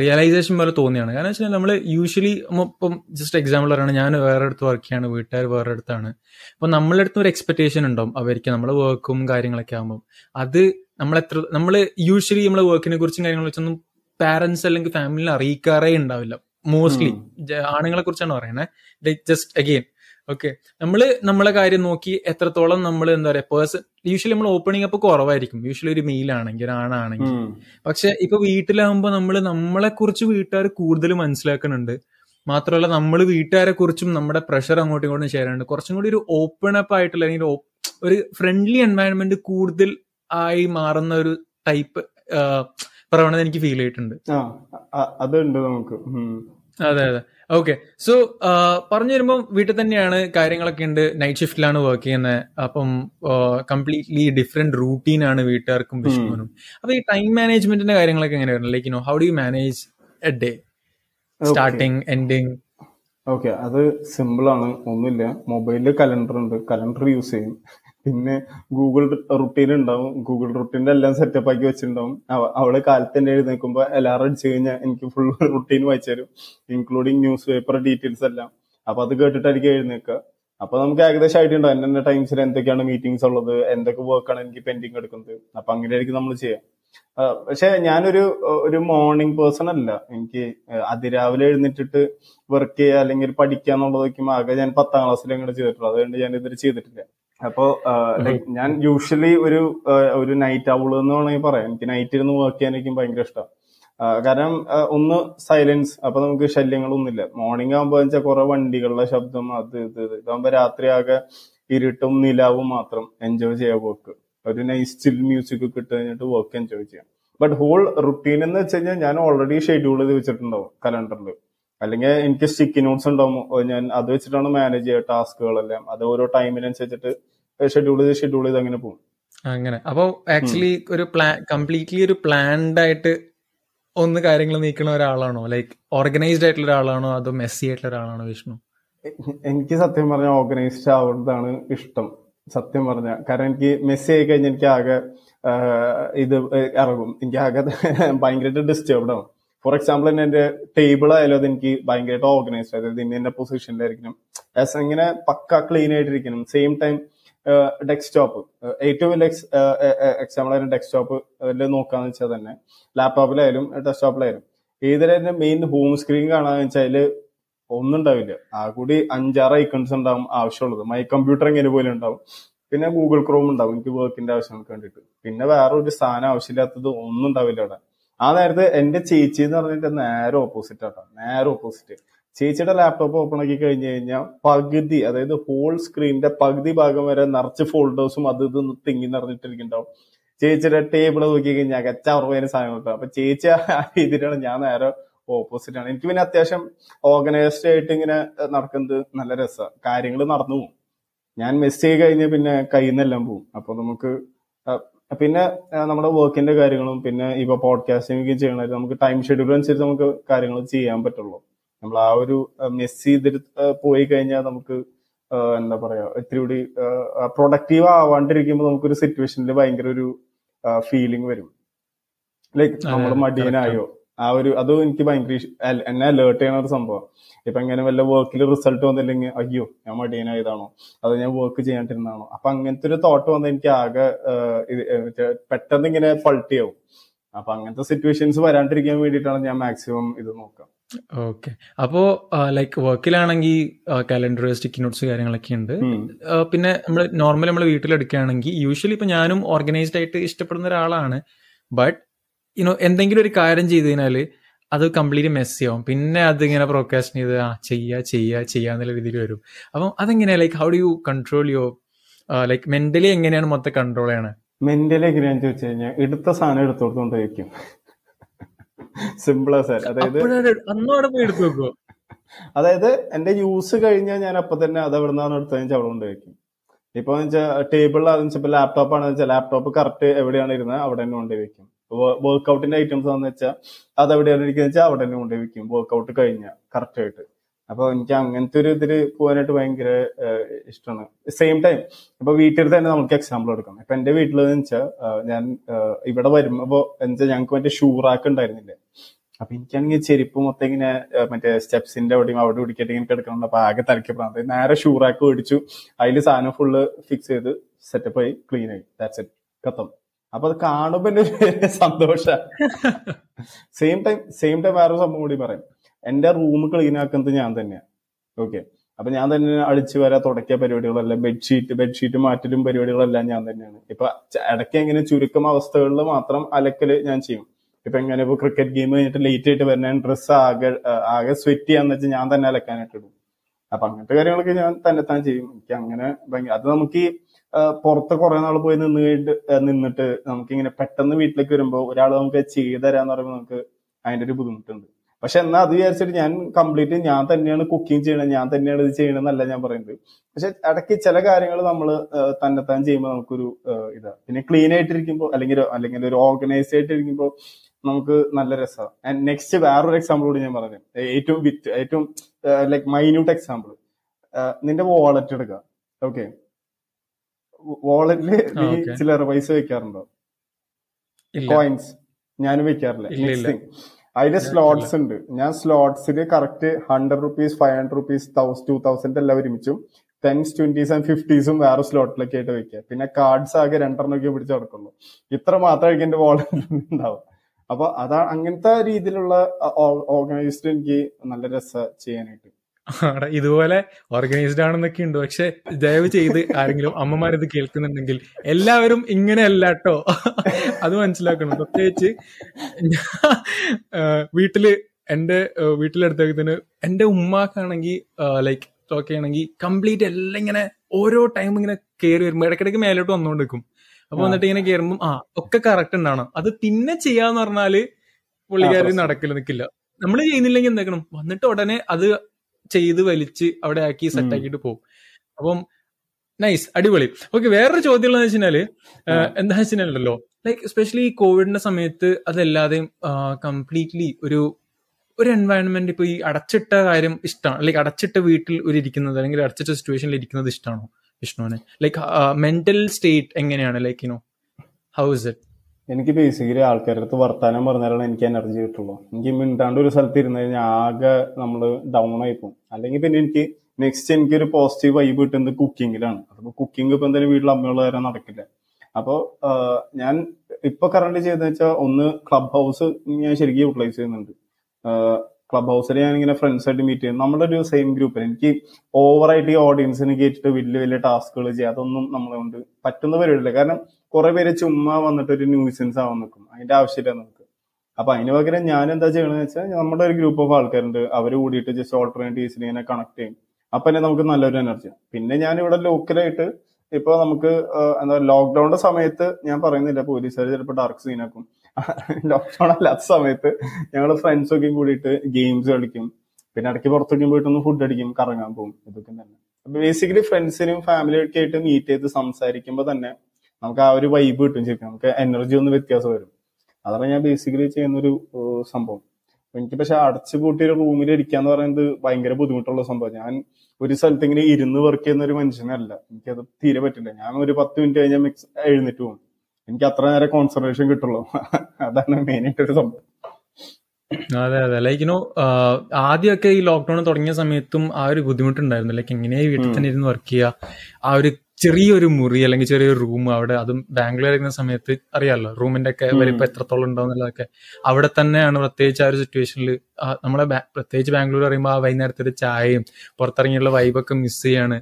റിയലൈസേഷൻ പോലെ തോന്നിയാണ്. കാരണം വെച്ചാൽ നമ്മൾ യൂഷ്വലി ഇപ്പം ജസ്റ്റ് എക്സാമ്പിൾ പറയുകയാണ് ഞാൻ വേറെ അടുത്ത് വർക്ക് ചെയ്യാണ് വീട്ടുകാർ വേറെ അടുത്താണ് അപ്പൊ നമ്മളെ അടുത്ത് ഒരു എക്സ്പെക്ടേഷൻ ഉണ്ടാവും. അവർക്ക് നമ്മളെ വർക്കും കാര്യങ്ങളൊക്കെ ആകുമ്പോൾ അത് നമ്മളെത്ര നമ്മൾ യൂഷ്വലി നമ്മളെ വർക്കിനെ കുറിച്ചും കാര്യങ്ങളെ കുറിച്ചൊന്നും പാരന്റ്സ് അല്ലെങ്കിൽ ഫാമിലിയിൽ അറിയിക്കാറേ ഉണ്ടാവില്ല. മോസ്റ്റ്ലി ആണുങ്ങളെ കുറിച്ചാണ് പറയുന്നത് ജസ്റ്റ് അഗെയിൻ ഓക്കെ നമ്മൾ നമ്മളെ കാര്യം നോക്കി എത്രത്തോളം നമ്മൾ എന്താ പറയാ പേഴ്സൺ യൂഷ്വലി നമ്മൾ ഓപ്പണിംഗ് അപ്പൊ കുറവായിരിക്കും. യൂഷ്വലി ഒരു മെയിൽ ആണെങ്കിൽ ഒരു ആണാണെങ്കിൽ. പക്ഷെ ഇപ്പൊ വീട്ടിലാകുമ്പോ നമ്മൾ നമ്മളെ കുറിച്ച് വീട്ടുകാർ കൂടുതൽ മനസ്സിലാക്കുന്നുണ്ട്. മാത്രമല്ല നമ്മൾ വീട്ടുകാരെ കുറിച്ചും നമ്മുടെ പ്രഷർ അങ്ങോട്ടും ഇങ്ങോട്ടും ഷെയർ ചെയ്യുന്നുണ്ട് കുറച്ചും കൂടി ഒരു ഓപ്പൺ അപ്പ് ആയിട്ടുള്ള അല്ലെങ്കിൽ ഒരു ഫ്രണ്ട്ലി എൻവയൺമെന്റ് കൂടുതൽ ആയി മാറുന്ന ഒരു ടൈപ്പ് പ്രവണത എനിക്ക് ഫീൽ ചെയ്തിട്ടുണ്ട്. അതുണ്ട് നമുക്ക്. അതെ അതെ. ഓക്കെ സോ പറഞ്ഞു വരുമ്പോൾ വീട്ടിൽ തന്നെയാണ് കാര്യങ്ങളൊക്കെ ഉണ്ട്. നൈറ്റ് ഷിഫ്റ്റിലാണ് വർക്ക് ചെയ്യുന്നത്. അപ്പം കംപ്ലീറ്റ്ലി ഡിഫറെന്റ് റൂട്ടീൻ ആണ് വീട്ടുകാർക്കും വിഷ്ണുവിനും അപ്പൊ ഈ ടൈം മാനേജ്മെന്റിന്റെ കാര്യങ്ങളൊക്കെ എങ്ങനെ എങ്ങനെയായിരുന്നു like you how do you manage a day starting ending okay അത് സിമ്പിൾ ആണ്. ഒന്നുമില്ല. മൊബൈലിൽ കലണ്ടർ ഉണ്ട്. കലണ്ടർ യൂസ് ചെയ്യും. പിന്നെ ഗൂഗിൾ റുട്ടീൻ ഉണ്ടാവും. ഗൂഗിൾ റുട്ടീന്റെ എല്ലാം സെറ്റപ്പ് ആക്കി വെച്ചിട്ടുണ്ടാവും. അവളെ കാലത്ത് തന്നെ എഴുന്നേൽക്കുമ്പോൾ അലാറം അടിച്ചു കഴിഞ്ഞാൽ എനിക്ക് ഫുൾ റുട്ടീൻ വായിച്ചു തരും. ഇൻക്ലൂഡിങ് ന്യൂസ് പേപ്പർ ഡീറ്റെയിൽസ് എല്ലാം. അപ്പൊ അത് കേട്ടിട്ടായിരിക്കും എഴുന്നേൽക്കുക. അപ്പൊ നമുക്ക് ഏകദേശം ഉണ്ടാവും. എന്നെ ടൈംസിൽ എന്തൊക്കെയാണ് മീറ്റിംഗ്സ് ഉള്ളത്? എന്തൊക്കെ വർക്കാണ് എനിക്ക് പെൻഡിങ് എടുക്കുന്നത്? അപ്പൊ അങ്ങനെയായിരിക്കും നമ്മൾ ചെയ്യാം പക്ഷെ ഞാനൊരു ഒരു മോർണിംഗ് പേഴ്സൺ അല്ല. എനിക്ക് അതിരാവിലെ എഴുന്നേറ്റിട്ട് വർക്ക് ചെയ്യുക അല്ലെങ്കിൽ പഠിക്കുക എന്നുള്ളതൊക്കെ ആകെ ഞാൻ പത്താം ക്ലാസ്സിൽ അങ്ങനെ ചെയ്തിട്ടുള്ളൂ. അതുകൊണ്ട് ഞാൻ ഇതുവരെ ചെയ്തിട്ടില്ല. അപ്പോ ലൈക് ഞാൻ യൂഷ്വലി ഒരു ഒരു നൈറ്റ് ആവുള്ളൂ എന്ന് വേണമെങ്കിൽ പറയാം. എനിക്ക് നൈറ്റ് ഇരുന്ന് വർക്ക് ചെയ്യാൻ എനിക്ക് ഭയങ്കര ഇഷ്ടം. കാരണം ഒന്ന് സൈലൻസ് അപ്പൊ നമുക്ക് ശല്യങ്ങളൊന്നുമില്ല. മോർണിംഗ് ആകുമ്പോൾ വെച്ചാൽ കുറെ വണ്ടികളുടെ ശബ്ദം അത് ഇത് ഇത്. ഇതാകുമ്പോ രാത്രി ആകെ ഇരുട്ടും നിലാവും മാത്രം എൻജോയ് ചെയ്യാൻ വർക്ക് ഒരു നൈസ് ചിൽ മ്യൂസിക് ഒക്കെ ഇട്ട് കഴിഞ്ഞിട്ട് വർക്ക് എൻജോയ് ചെയ്യാം. ബട്ട് ഹോൾ റുട്ടീൻ എന്ന് വെച്ച് കഴിഞ്ഞാൽ ഞാൻ ഓൾറെഡി ഷെഡ്യൂൾ ചെയ്ത് വെച്ചിട്ടുണ്ടാവും കലണ്ടറിൽ അല്ലെങ്കിൽ എനിക്ക് സ്റ്റിക്കി നോട്ട്സ് ഉണ്ടാവും. ഞാൻ അത് വെച്ചിട്ടാണ് മാനേജ് ചെയ്യുക ടാസ്കുകളെല്ലാം അത് ഓരോ ടൈമിനനുസരിച്ചിട്ട് ഷെഡ്യൂൾ ചെയ്ത് ഷെഡ്യൂൾ ചെയ്ത് അങ്ങനെ പോകും. അങ്ങനെ. അപ്പോൾ ആക്ച്വലി ഒരു പ്ലാൻ കംപ്ലീറ്റ്ലി ഒരു പ്ലാൻഡ് ആയിട്ട് ഒന്ന് കാര്യങ്ങൾ നീക്കുന്ന ഒരാളാണോ? ലൈക്ക് ഓർഗനൈസ്ഡ് ആയിട്ടുള്ള ഒരാളാണോ? അതോ മെസ്സി ആയിട്ടുള്ള ഒരാളാണോ വിഷ്ണു? എനിക്ക് സത്യം പറഞ്ഞ ഓർഗനൈസ്ഡ് ആവുന്നതാണ് ഇഷ്ടം. സത്യം പറഞ്ഞ. കാരണം എനിക്ക് മെസ്സി ആയി കഴിഞ്ഞാൽ എനിക്ക് ആകെ ഇത് ഇറങ്ങും. എനിക്ക് ആകെ ഭയങ്കരമായിട്ട് ഡിസ്റ്റർബ്ഡ് ആവും ഫോർ എക്സാമ്പിൾ തന്നെ എന്റെ ടേബിൾ ആയാലും അത് എനിക്ക് ഭയങ്കരമായിട്ട് ഓർഗനൈസ്ഡ് അതായത് ഇന്ന പൊസിഷനിലായിരിക്കണം ആസ് ഇങ്ങനെ പക്ക ക്ലീൻ ആയിട്ടിരിക്കണം. സെയിം ടൈം ഡെസ്ക്ടോപ്പ് ഏറ്റവും വലിയ എക്സാമ്പിൾ ആയാലും ഡെസ്ക്ടോപ്പ് നോക്കാന്ന് വെച്ചാൽ തന്നെ ലാപ്ടോപ്പിലായാലും ഡെസ്ക്ടോപ്പിലായാലും ഏതിലും മെയിൻ ഹോം സ്ക്രീൻ കാണാന്ന് വെച്ചാൽ ഒന്നും ഉണ്ടാവില്ല. ആ കൂടി അഞ്ചാറ് ഐക്കൺസ് ഉണ്ടാവും ആവശ്യമുള്ളത്. മൈ കമ്പ്യൂട്ടർ എങ്ങനെ പോലെ ഉണ്ടാവും. പിന്നെ ഗൂഗിൾ ക്രോം ഉണ്ടാവും എനിക്ക് വർക്കിന്റെ ആവശ്യങ്ങൾക്ക് വേണ്ടിയിട്ട്. പിന്നെ വേറെ ഒരു സാധനം ആവശ്യമില്ലാത്തത് ഒന്നും ഉണ്ടാവില്ല അവിടെ. ആ നേരത്തെ എന്റെ ചേച്ചി എന്ന് പറഞ്ഞിട്ട് നേരെ ഓപ്പോസിറ്റ് ആട്ടോ. നേരെ ഓപ്പോസിറ്റ് ചേച്ചിയുടെ ലാപ്ടോപ്പ് ഓപ്പൺ ആക്കി കഴിഞ്ഞു കഴിഞ്ഞാൽ പകുതി അതായത് ഹോൾ സ്ക്രീനിന്റെ പകുതി ഭാഗം വരെ നിറച്ച് ഫോൾഡേഴ്സും അത് ഇത് തിങ്ങി നിറഞ്ഞിട്ടിരിക്കുന്നുണ്ടാവും. ചേച്ചിയുടെ ടേബിൾ നോക്കി കഴിഞ്ഞാൽ കച്ചവറുപതിന് സാധനം കിട്ടും അപ്പൊ ചേച്ചി ആ രീതിയിലാണ് ഞാൻ നേരെ ഓപ്പോസിറ്റ് ആണ്. എനിക്ക് പിന്നെ അത്യാവശ്യം ഓർഗനൈസ്ഡ് ആയിട്ട് ഇങ്ങനെ നടക്കുന്നത് നല്ല രസമാണ് കാര്യങ്ങൾ നടന്നു പോകും. ഞാൻ മിസ് ചെയ്ത് കഴിഞ്ഞ് പിന്നെ കയ്യിൽ നിന്നെല്ലാം പോകും. അപ്പൊ നമുക്ക് പിന്നെ നമ്മുടെ വർക്കിന്റെ കാര്യങ്ങളും പിന്നെ ഇപ്പൊ പോഡ്കാസ്റ്റിംഗ് ചെയ്യണ നമുക്ക് ടൈം ഷെഡ്യൂൾ അനുസരിച്ച് നമുക്ക് കാര്യങ്ങൾ ചെയ്യാൻ പറ്റുള്ളൂ. നമ്മൾ ആ ഒരു മിസ് ചെയ്തിട്ട് പോയി കഴിഞ്ഞാൽ നമുക്ക് എന്താ പറയാ ഇത്തിരി കൂടി പ്രൊഡക്റ്റീവ് ആവാണ്ടിരിക്കുമ്പോൾ നമുക്കൊരു സിറ്റുവേഷനിൽ ഭയങ്കര ഒരു ഫീലിംഗ് വരും. ലൈക്ക് നമ്മൾ മടിയനായോ ആ ഒരു അത് എനിക്ക് ഭയങ്കര എന്നെ അലേർട്ട് ചെയ്യണ ഒരു സംഭവം. ഇപ്പൊ എങ്ങനെ വല്ല വർക്കിൽ റിസൾട്ട് വന്നില്ലെങ്കിൽ അയ്യോ ഞാൻ മടിയനായതാണോ അത് ഞാൻ വർക്ക് ചെയ്യാണ്ടിരുന്നാണോ അപ്പൊ അങ്ങനത്തെ ഒരു തോട്ട് വന്ന് എനിക്ക് ആകെ പെട്ടെന്ന് ഇങ്ങനെ പൾട്ടിയാവും. അപ്പൊ അങ്ങനത്തെ സിറ്റുവേഷൻസ് വരാണ്ടിരിക്കാൻ വേണ്ടിയിട്ടാണ് ഞാൻ മാക്സിമം ഇത് നോക്കാം. ഓക്കെ. അപ്പോ ലൈക്ക് വർക്കിലാണെങ്കിൽ കാലണ്ടർ സ്റ്റിക്കി നോട്ട്സ് കാര്യങ്ങളൊക്കെ ഉണ്ട്. പിന്നെ നമ്മൾ നോർമൽ നമ്മൾ വീട്ടിലെടുക്കുകയാണെങ്കിൽ യൂഷ്വലി ഇപ്പൊ ഞാനും ഓർഗനൈസ്ഡ് ആയിട്ട് ഇഷ്ടപ്പെടുന്ന ഒരാളാണ്. ബട്ട് യുനോ എന്തെങ്കിലും ഒരു കാര്യം ചെയ്ത് കഴിഞ്ഞാൽ അത് കംപ്ലീറ്റ് മെസ് ആവും. പിന്നെ അത് ഇങ്ങനെ പ്രൊക്കാസ്റ്റ് ചെയ്ത് ആ ചെയ്യാ ചെയ്യാ എന്നുള്ള രീതിയിൽ വരും. അപ്പം അതെങ്ങനെയാ? Like how do you control your like mentally എങ്ങനെയാണ് മൊത്തം കൺട്രോൾ ചെയ്യണത് മെന്റലി എങ്ങനെയാന്ന് ചോദിച്ചു കഴിഞ്ഞാൽ എടുത്ത സാധനം വെക്കും സിമ്പിളാ സാർ അതായത് പോയി എടുത്തു അതായത് എന്റെ യൂസ് കഴിഞ്ഞാൽ ഞാൻ അപ്പൊ തന്നെ അത് എവിടെ നിന്നാണ് എടുത്തതെന്ന് അവിടെ കൊണ്ട് വെക്കും ഇപ്പൊ അതെന്ന് വെച്ചാൽ ലാപ്ടോപ്പ് ആണെന്ന് വെച്ചാൽ ലാപ്ടോപ്പ് കറക്റ്റ് എവിടെയാണ് ഇരുന്നത്? അവിടെ തന്നെ കൊണ്ട് വെക്കും വർക്ക്ഔട്ടിന്റെ ഐറ്റംസ് ആണെന്ന് വെച്ചാൽ അത് എവിടെയാണ് ഇരിക്കുന്നത് വെച്ചാൽ അവിടെ തന്നെ കൊണ്ട് വെക്കും വർക്ക്ഔട്ട് കഴിഞ്ഞ കറക്റ്റ് ആയിട്ട്. അപ്പൊ എനിക്ക് അങ്ങനത്തെ ഒരു ഇതിൽ പോകാനായിട്ട് ഭയങ്കര ഇഷ്ടമാണ് സെയിം ടൈം ഇപ്പൊ വീട്ടിൽ തന്നെ നമുക്ക് എക്സാമ്പിൾ എടുക്കാം. ഇപ്പൊ എന്റെ വീട്ടിൽ വെച്ചാൽ ഞാൻ ഇവിടെ വരുമ്പോ എന്താ ഞങ്ങൾക്ക് മറ്റേ ഷൂ റാക്ക് ഉണ്ടായിരുന്നില്ലേ? അപ്പൊ എനിക്കാണെങ്കിൽ ചെരുപ്പ് മൊത്തം ഇങ്ങനെ മറ്റേ സ്റ്റെപ്സിന്റെ അവിടെയും അവിടെ പിടിക്കട്ടെ ഇങ്ങനെ കിടക്കണം അപ്പൊ ആകെ തലയ്ക്ക് പ്രാന്ത് നേരെ ഷൂ റാക്ക് മേടിച്ചു. അതിൽ സാധനം ഫുള്ള് ഫിക്സ് ചെയ്ത് സെറ്റപ്പ് ആയി ക്ലീൻ ആയി. ദാറ്റ്സ് ഇറ്റ് കത്തം. അപ്പൊ അത് കാണുമ്പോ എന്റെ സന്തോഷ. സെയിം ടൈം സെയിം ടൈം വേറെ സംഭവം കൂടി പറയാം. എന്റെ റൂം ക്ലീൻ ആക്കുന്നത് ഞാൻ തന്നെയാണ് ഓക്കെ അപ്പൊ ഞാൻ തന്നെ അടിച്ചു വരാ തുടക്കിയ പരിപാടികളെല്ലാം ബെഡ്ഷീറ്റ് ബെഡ്ഷീറ്റ് മാറ്റലും പരിപാടികളെല്ലാം ഞാൻ തന്നെയാണ്. ഇപ്പൊ ഇടയ്ക്ക് എങ്ങനെ ചുരുക്കം അവസ്ഥകളിൽ മാത്രം അലക്കൽ ഞാൻ ചെയ്യും. ഇപ്പൊ എങ്ങനെ ഇപ്പൊ ക്രിക്കറ്റ് ഗെയിം കഴിഞ്ഞിട്ട് ലേറ്റ് ആയിട്ട് വരുന്ന ഡ്രസ്സ് ആകെ ആകെ സ്വെറ്റ് ചെയ്യാന്ന് വെച്ചാൽ ഞാൻ തന്നെ അലക്കാനായിട്ട് ഇടും. അപ്പൊ അങ്ങനത്തെ കാര്യങ്ങളൊക്കെ ഞാൻ തന്നെ താൻ ചെയ്യും. എനിക്ക് അങ്ങനെ അത് നമുക്ക് ഈ പുറത്ത് കുറെ നാൾ പോയി നിന്ന് കഴിഞ്ഞിട്ട് നിന്നിട്ട് നമുക്ക് ഇങ്ങനെ പെട്ടെന്ന് വീട്ടിലേക്ക് വരുമ്പോൾ ഒരാൾ നമുക്ക് ചെയ്തു തരാന്ന് പറയുമ്പോൾ നമുക്ക് അതിന്റെ ഒരു ബുദ്ധിമുട്ടുണ്ട്. പക്ഷെ എന്നാ അത് വിചാരിച്ചിട്ട് ഞാൻ കംപ്ലീറ്റ് ഞാൻ തന്നെയാണ് കുക്കിംഗ് ചെയ്യണത് ഞാൻ തന്നെയാണ് ഇത് ചെയ്യണമെന്നല്ല ഞാൻ പറയുന്നത്. പക്ഷെ ഇടയ്ക്ക് ചില കാര്യങ്ങൾ നമ്മൾ തന്നെത്താൻ ചെയ്യുമ്പോൾ നമുക്കൊരു ഇതാ. പിന്നെ ക്ലീൻ ആയിട്ടിരിക്കുമ്പോൾ അല്ലെങ്കിൽ അല്ലെങ്കിൽ ഒരു ഓർഗനൈസ്ഡ് ആയിട്ടിരിക്കുമ്പോൾ നമുക്ക് നല്ല രസമാണ് നെക്സ്റ്റ് വേറൊരു എക്സാമ്പിൾ കൂടി ഞാൻ പറഞ്ഞു ഏറ്റവും വിറ്റ് ഏറ്റവും ലൈക്ക് മൈന്യൂട്ട് എക്സാമ്പിൾ നിന്റെ വാളറ്റ് എടുക്കുക ഓക്കെ വാളറ്റിൽ നീ. ചില്ലറ പൈസ വെക്കാറുണ്ടോ? കോയിൻസ് ഞാനും വെക്കാറില്ല. അതിന്റെ സ്ലോട്ട്സ് ഉണ്ട്. ഞാൻ സ്ലോട്ട്സിൽ correct hundred rupees five hundred rupees thousand two thousand എല്ലാം ഒരുമിച്ചും ടെൻസ് ട്വന്റീസ് ആൻഡ് ഫിഫ്റ്റീസും വേറെ സ്ലോട്ടിലൊക്കെ ആയിട്ട് വെക്കുക. പിന്നെ കാർഡ്സ് ആകെ രണ്ടെണ്ണമൊക്കെ പിടിച്ച് നടക്കുള്ളൂ ഇത്ര മാത്രമായിരിക്കും എന്റെ വാളറ്റിൽ ഉണ്ടാവും. അപ്പൊ അതാ അങ്ങനത്തെ രീതിയിലുള്ള ഓർഗനൈസ്ഡ് എനിക്ക് നല്ല രസ ചെയ്യാനായിട്ട്. ഇതുപോലെ ഓർഗനൈസ്ഡ് ആണെന്നൊക്കെ ഉണ്ട്. പക്ഷെ ദയവ് ചെയ്ത് ആരെങ്കിലും അമ്മമാരിത് കേൾക്കുന്നുണ്ടെങ്കിൽ എല്ലാവരും ഇങ്ങനെയല്ല കേട്ടോ അത് മനസ്സിലാക്കണം. പ്രത്യേകിച്ച് വീട്ടിൽ എന്റെ വീട്ടിലെടുത്തേക്ക് എന്റെ ഉമ്മാക്കാണെങ്കിൽ ലൈക്ക് ടോക്ക് ചെയ്യണമെങ്കിൽ കംപ്ലീറ്റ് എല്ലാം ഇങ്ങനെ ഓരോ ടൈം ഇങ്ങനെ കയറി വരുമ്പോ ഇടയ്ക്കിടയ്ക്ക് മേലോട്ട് വന്നുകൊണ്ടിരിക്കും അപ്പൊ വന്നിട്ട് ഇങ്ങനെ കയറുമ്പോൾ ആ ഒക്കെ കറക്റ്റ് ഉണ്ടാവണം അത് പിന്നെ ചെയ്യാന്ന് പറഞ്ഞാൽ പുള്ളിക്കാരി. നടക്കില്ല നിൽക്കില്ല നമ്മൾ ചെയ്യുന്നില്ലെങ്കിൽ എന്താക്കണം? വന്നിട്ട് ഉടനെ അത് ചെയ്ത് വലിച്ച് അവിടെ ആക്കി സെറ്റ്. ആക്കിയിട്ട് പോകും. അപ്പം നൈസ് അടിപൊളി. ഓക്കെ വേറൊരു ചോദ്യം ഉള്ളതെന്ന് വെച്ചാൽ. എന്താ വെച്ചാലോ ലൈക്ക് എസ്പെഷ്യലി ഈ കോവിഡിന്റെ സമയത്ത് അതല്ലാതെയും കംപ്ലീറ്റ്ലി ഒരു ഒരു എൻവയൺമെന്റ് ഇപ്പൊ ഈ അടച്ചിട്ട കാര്യം ഇഷ്ടമാണ് ലൈക്ക് അടച്ചിട്ട വീട്ടിൽ ഒരു ഇരിക്കുന്നത് അല്ലെങ്കിൽ അടച്ചിട്ട സിറ്റുവേഷനിൽ ഇരിക്കുന്നത് ഇഷ്ടമാണോ വിഷ്ണുവിന് ലൈക്ക് മെന്റൽ സ്റ്റേറ്റ് എങ്ങനെയാണ്? Like you know how is it എനിക്ക് ബേസിക്കലി ആൾക്കാരുടെ അടുത്ത് വർത്താനം പറഞ്ഞാലാണ് എനിക്ക് എനർജി കിട്ടുള്ളൂ. എനിക്ക് മിണ്ടാണ്ട് ഒരു സ്ഥലത്ത് ഇരുന്ന് കഴിഞ്ഞാൽ ആകെ നമ്മൾ ഡൗൺ ആയി പോകും. അല്ലെങ്കിൽ പിന്നെ എനിക്ക് നെക്സ്റ്റ് എനിക്ക് ഒരു പോസിറ്റീവ് വൈബ് കിട്ടുന്നത് കുക്കിങ്ങിലാണ് അപ്പൊ കുക്കിംഗ് ഇപ്പൊ എന്തായാലും വീട്ടിൽ അമ്മയുള്ള കാര്യം നടക്കില്ല. അപ്പോൾ ഞാൻ ഇപ്പൊ കറണ്ട് ചെയ്തെന്ന് വെച്ചാൽ ഒന്ന് ക്ലബ് ഹൗസ് ഞാൻ ശരിക്കും യൂട്ടിലൈസ് ചെയ്യുന്നുണ്ട്. ക്ലബ് ഹൗസിൽ ഞാൻ ഇങ്ങനെ ഫ്രണ്ട്സ് ആയിട്ട് മീറ്റ് ചെയ്യും. നമ്മുടെ ഒരു സെയിം ഗ്രൂപ്പിൽ എനിക്ക് ഓവറായിട്ട് ഈ ഓഡിയൻസിന് കേട്ടിട്ട് വലിയ വലിയ ടാസ്കുകൾ ചെയ്യുക അതൊന്നും നമ്മളെ കൊണ്ട് പറ്റുന്ന പരിപാടിയില്ല. കാരണം കുറെ പേര് ചുമ്മാ വന്നിട്ട് ഒരു ന്യൂസൻസ് ആവാൻ നിൽക്കും അതിന്റെ ആവശ്യമില്ല നമുക്ക്. അപ്പൊ അതിന് പകരം ഞാൻ എന്താ ചെയ്യണമെന്ന് വെച്ചാൽ നമ്മുടെ ഒരു ഗ്രൂപ്പ് ഓഫ് ആൾക്കാരുണ്ട്. അവർ കൂടിയിട്ട് ജസ്റ്റ് ഓൾട്ടർനേറ്റീവ്സിനെ ഇങ്ങനെ കണക്ട് ചെയ്യും. അപ്പൊ തന്നെ നമുക്ക് നല്ലൊരു എനർജി പിന്നെ ഞാൻ ഇവിടെ ലോക്കലായിട്ട് ഇപ്പൊ നമുക്ക് എന്താ ലോക്ക്ഡൌണിന്റെ സമയത്ത് ഞാൻ പറയുന്നില്ല പോലീസുകാർ ചിലപ്പോൾ ഡാർക്ക് സീനാക്കും ലോക്ക്ഡൌൺ അല്ലാത്ത സമയത്ത് ഞങ്ങൾ ഫ്രണ്ട്സൊക്കെ കൂടിയിട്ട് ഗെയിംസ് കളിക്കും. പിന്നെ ഇടയ്ക്ക് പുറത്തൊക്കെ പോയിട്ടൊന്ന് ഫുഡ് അടിക്കും കറങ്ങാൻ പോകും ഇതൊക്കെ തന്നെ. ബേസിക്കലി ഫ്രണ്ട്സിനും ഫാമിലിയൊക്കെ ആയിട്ട് മീറ്റ് ചെയ്ത് സംസാരിക്കുമ്പോൾ തന്നെ നമുക്ക് ആ ഒരു വൈബ് കിട്ടും ശരിക്കും. നമുക്ക് എനർജി ഒന്ന് വ്യത്യാസം വരും. അതാണ് ഞാൻ ബേസിക്കലി ചെയ്യുന്ന ഒരു സംഭവം. എനിക്ക് പക്ഷെ അടച്ചു പൂട്ടിയ ഒരു റൂമിൽ ഇരിക്കാന്ന് പറയുന്നത് ഭയങ്കര ബുദ്ധിമുട്ടുള്ള സംഭവം. ഞാൻ ഒരു സ്ഥലത്ത് ഇങ്ങനെ ഇരുന്ന് വർക്ക് ചെയ്യുന്ന ഒരു മനുഷ്യനല്ല. എനിക്കത് തീരെ പറ്റില്ല. ഞാൻ ഒരു പത്ത് മിനിറ്റ് കഴിഞ്ഞാൽ മിക്സ് എഴുന്നേറ്റ് പോകും. എനിക്ക് അത്ര നേരം കോൺസെൻട്രേഷൻ കിട്ടുള്ളൂ. അതാണ് മെയിൻ ആയിട്ട് ഒരു സംഭവം. അതെ അതെ. ലൈക്ക് യുനോ ആദ്യമൊക്കെ ഈ ലോക്ക്ഡൌൺ തുടങ്ങിയ സമയത്തും ആ ഒരു ബുദ്ധിമുട്ടുണ്ടായിരുന്നു. ലൈക്ക് എങ്ങനെയാ വീട്ടിൽ തന്നെ ഇരുന്ന് വർക്ക് ചെയ്യുക? ആ ഒരു ചെറിയൊരു മുറി അല്ലെങ്കിൽ ചെറിയൊരു റൂം അവിടെ അതും ബാംഗ്ലൂർ ആയിരുന്ന സമയത്ത് അറിയാലോ റൂമിന്റെ ഒക്കെ. വലിപ്പം എത്രത്തോളം ഉണ്ടാവും എന്നുള്ളതൊക്കെ. അവിടെ തന്നെയാണ് പ്രത്യേകിച്ച് ആ ഒരു സിറ്റുവേഷനിൽ നമ്മളെ പ്രത്യേകിച്ച് ബാംഗ്ലൂർ പറയുമ്പോൾ ആ വൈകുന്നേരത്തെ ചായയും പുറത്തിറങ്ങിയുള്ള വൈബൊക്കെ മിസ് ചെയ്യാണ്.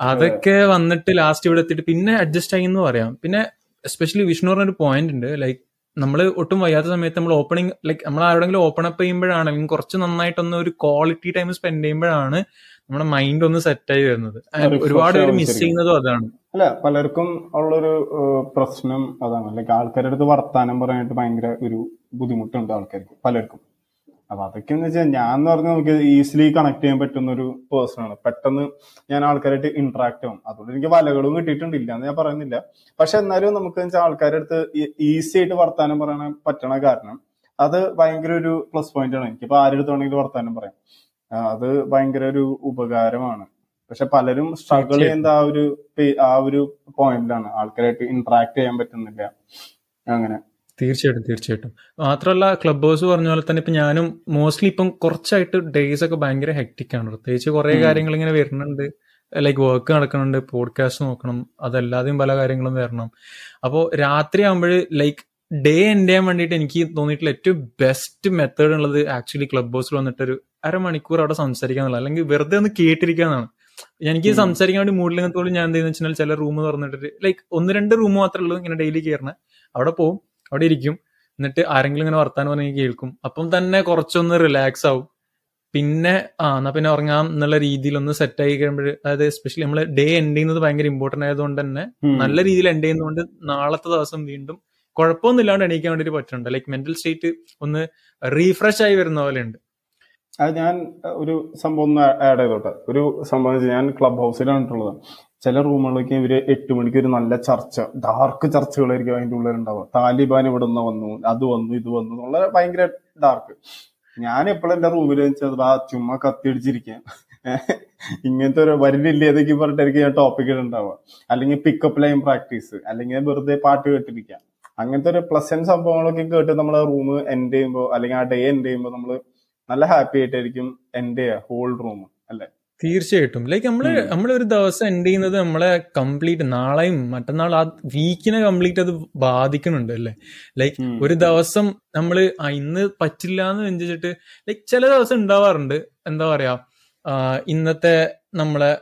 അതൊക്കെ വന്നിട്ട് ലാസ്റ്റ് ഇവിടെ എത്തിയിട്ട് പിന്നെ അഡ്ജസ്റ്റ് ആയി എന്ന് പറയാം. പിന്നെ എസ്പെഷ്യലി വിഷ്ണു പറഞ്ഞൊരു പോയിന്റ് ഉണ്ട് ലൈക്ക് നമ്മൾ ഒട്ടും വയ്യാത്ത സമയത്ത് നമ്മൾ ഓപ്പണിങ് ലൈക്ക് നമ്മൾ ആരോടെങ്കിലും ഓപ്പൺ അപ്പ് ചെയ്യുമ്പോഴാണ് അല്ലെങ്കിൽ കുറച്ച് നന്നായിട്ടൊന്ന് ഒരു ക്വാളിറ്റി ടൈം സ്പെൻഡ് ചെയ്യുമ്പോഴാണ് നമ്മുടെ മൈൻഡ് ഒന്ന് സെറ്റായി വരുന്നത്. ഒരുപാട് പേര് മിസ് ചെയ്യുന്നതും അതാണ്. അല്ല പലർക്കും ഉള്ളൊരു പ്രശ്നം അതാണ്. അല്ലെങ്കിൽ ആൾക്കാരുടെ അടുത്ത് വർത്താനം പറയാനായിട്ട് ഭയങ്കര ഒരു ബുദ്ധിമുട്ടുണ്ട് ആൾക്കാർക്ക് പലർക്കും. അപ്പൊ അതൊക്കെ എന്ന് വെച്ചാൽ ഞാൻ എന്ന് പറഞ്ഞാൽ നമുക്ക് ഈസിലി കണക്ട് ചെയ്യാൻ പറ്റുന്ന ഒരു പേഴ്സൺ ആണ്. പെട്ടെന്ന് ഞാൻ ആൾക്കാരായിട്ട് ഇന്ററാക്ട് ആവും. അതുകൊണ്ട് എനിക്ക് വലകളും കിട്ടിയിട്ടില്ല എന്ന് ഞാൻ പറയുന്നില്ല. പക്ഷെ എന്നാലും നമുക്ക് വെച്ചാൽ ആൾക്കാരുടെ അടുത്ത് ഈസി ആയിട്ട് വർത്താനം പറയാൻ പറ്റണ കാരണം അത് ഭയങ്കര ഒരു പ്ലസ് പോയിന്റ് ആണ്. എനിക്കിപ്പോ ആരെടുത്ത് വേണമെങ്കിലും വർത്താനം പറയാം. അത് ഭയങ്കര ഒരു ഉപകാരമാണ്. പക്ഷെ പലരും സ്ട്രഗിൾ ചെയ്യുന്ന ആ ഒരു ആ ഒരു പോയിന്റിലാണ് ആൾക്കാരായിട്ട് ഇന്ററാക്ട് ചെയ്യാൻ പറ്റുന്നില്ല. അങ്ങനെ. തീർച്ചയായിട്ടും തീർച്ചയായിട്ടും. മാത്രമല്ല ക്ലബ് ഹൗസ് പറഞ്ഞ പോലെ തന്നെ ഇപ്പൊ ഞാനും മോസ്റ്റ്ലി ഇപ്പം കുറച്ചായിട്ട് ഡേയ്സ് ഒക്കെ ഭയങ്കര ഹെക്ടിക് ആണ്. പ്രത്യേകിച്ച് കുറെ കാര്യങ്ങൾ ഇങ്ങനെ വരുന്നുണ്ട്. ലൈക്ക് വർക്ക് നടക്കുന്നുണ്ട് പോഡ്കാസ്റ്റ് നോക്കണം അതല്ലാതെയും പല കാര്യങ്ങളും വരണം. അപ്പോൾ രാത്രി ആകുമ്പോൾ ലൈക്ക് ഡേ എൻഡ് ചെയ്യാൻ വേണ്ടിയിട്ട് എനിക്ക് തോന്നിയിട്ടുള്ള ഏറ്റവും ബെസ്റ്റ് മെത്തേഡ് ഉള്ളത് ആക്ച്വലി ക്ലബ് ഹൗസിൽ വന്നിട്ട് ഒരു അരമണിക്കൂർ അവിടെ സംസാരിക്കാന്നുള്ള അല്ലെങ്കിൽ വെറുതെ ഒന്ന് കേട്ടിരിക്കാന്നാണ്. എനിക്ക്. സംസാരിക്കാൻ വേണ്ടി മൂഡിലെങ്ങത്തോളം ഞാൻ എന്ത് ചെയ്യുന്ന വെച്ചാൽ ചില റൂം തുറന്നിട്ട് ലൈക്ക് ഒന്ന് രണ്ട് റൂം മാത്രമേ ഉള്ളൂ ഇങ്ങനെ ഡെയിലി കയറണ അവിടെ പോവും അവിടെ ഇരിക്കും. എന്നിട്ട് ആരെങ്കിലും ഇങ്ങനെ വർത്താനം പറഞ്ഞ് കേൾക്കും. അപ്പം തന്നെ കുറച്ചൊന്ന് റിലാക്സ് ആവും. പിന്നെ ആ എന്നാ പിന്നെ ഉറങ്ങാം എന്നുള്ള രീതിയിൽ ഒന്ന് സെറ്റ് ആയി കഴിയുമ്പോൾ അതായത് എസ്പെഷ്യലി നമ്മൾ ഡേ എൻഡ് ചെയ്യുന്നത് ഭയങ്കര ഇമ്പോർട്ടന്റ് ആയതുകൊണ്ട് തന്നെ നല്ല രീതിയിൽ എൻഡ് ചെയ്യുന്നതുകൊണ്ട് നാളത്തെ ദിവസം വീണ്ടും കുഴപ്പമൊന്നും ഇല്ലാണ്ട് എണീക്കാൻ വേണ്ടി പറ്റുന്നുണ്ട്. ലൈക്ക് മെന്റൽ സ്റ്റേറ്റ് ഒന്ന് റീഫ്രഷ് ആയി വരുന്ന പോലെ ഉണ്ട്. അത് ഞാൻ ഒരു സംഭവം ഒന്ന് ആഡ് ചെയ്തോട്ടെ. ഒരു സംഭവം ഞാൻ ക്ലബ് ഹൗസിലാണ് ഉള്ളത് ചില റൂമുകളിലേക്ക് ഇവർ എട്ട് മണിക്ക് ഒരു നല്ല ചർച്ച ഡാർക്ക് ചർച്ചകളായിരിക്കും അതിന്റെ ഉള്ളിൽ ഉണ്ടാവുക താലിബാൻ ഇവിടെ നിന്ന് വന്നു അത് വന്നു ഇത് വന്നു എന്നുള്ള ഭയങ്കര ഡാർക്ക് ഞാൻ എപ്പോഴും എന്റെ റൂമിൽ വെച്ചത് ആ ചുമ്മാ കത്തിയടിച്ചിരിക്കാൻ ഇങ്ങനത്തെ ഒരു വരുന്നില്ല ഏതൊക്കെ പറഞ്ഞിട്ടായിരിക്കും ഞാൻ ടോപ്പിക്കുകൾ ഉണ്ടാവുക അല്ലെങ്കിൽ പിക്കപ്പ് ലൈൻ പ്രാക്ടീസ് അല്ലെങ്കിൽ വെറുതെ പാട്ട് കേട്ടിരിക്കാം. അങ്ങനത്തെ ഒരു പ്ലസന്റ് സംഭവങ്ങളൊക്കെ കേട്ട് നമ്മൾ റൂം എൻഡ് ചെയ്യുമ്പോൾ അല്ലെങ്കിൽ ആ ഡേ എൻഡ് ചെയ്യുമ്പോൾ നമ്മൾ നല്ല ഹാപ്പി ആയിട്ടായിരിക്കും എൻഡ് ചെയ്യുക ഹോൾ റൂം അല്ലെ? തീർച്ചയായിട്ടും. ലൈക്ക് നമ്മൾ നമ്മളൊരു നമ്മൾ ഒരു ദിവസം എൻഡ് ചെയ്യുന്നത് നമ്മളെ കംപ്ലീറ്റ് നാളെയും മറ്റന്നാൾ ആ വീക്കിനെ കംപ്ലീറ്റ് അത് ബാധിക്കുന്നുണ്ട് അല്ലേ? ലൈക്ക് ഒരു ദിവസം നമ്മൾ ഇന്ന് പറ്റില്ല എന്ന് വെച്ചിട്ട് ലൈക്ക് ചില ദിവസം ഉണ്ടാവാറുണ്ട്. എന്താ പറയാ ഇന്നത്തെ നമ്മളെ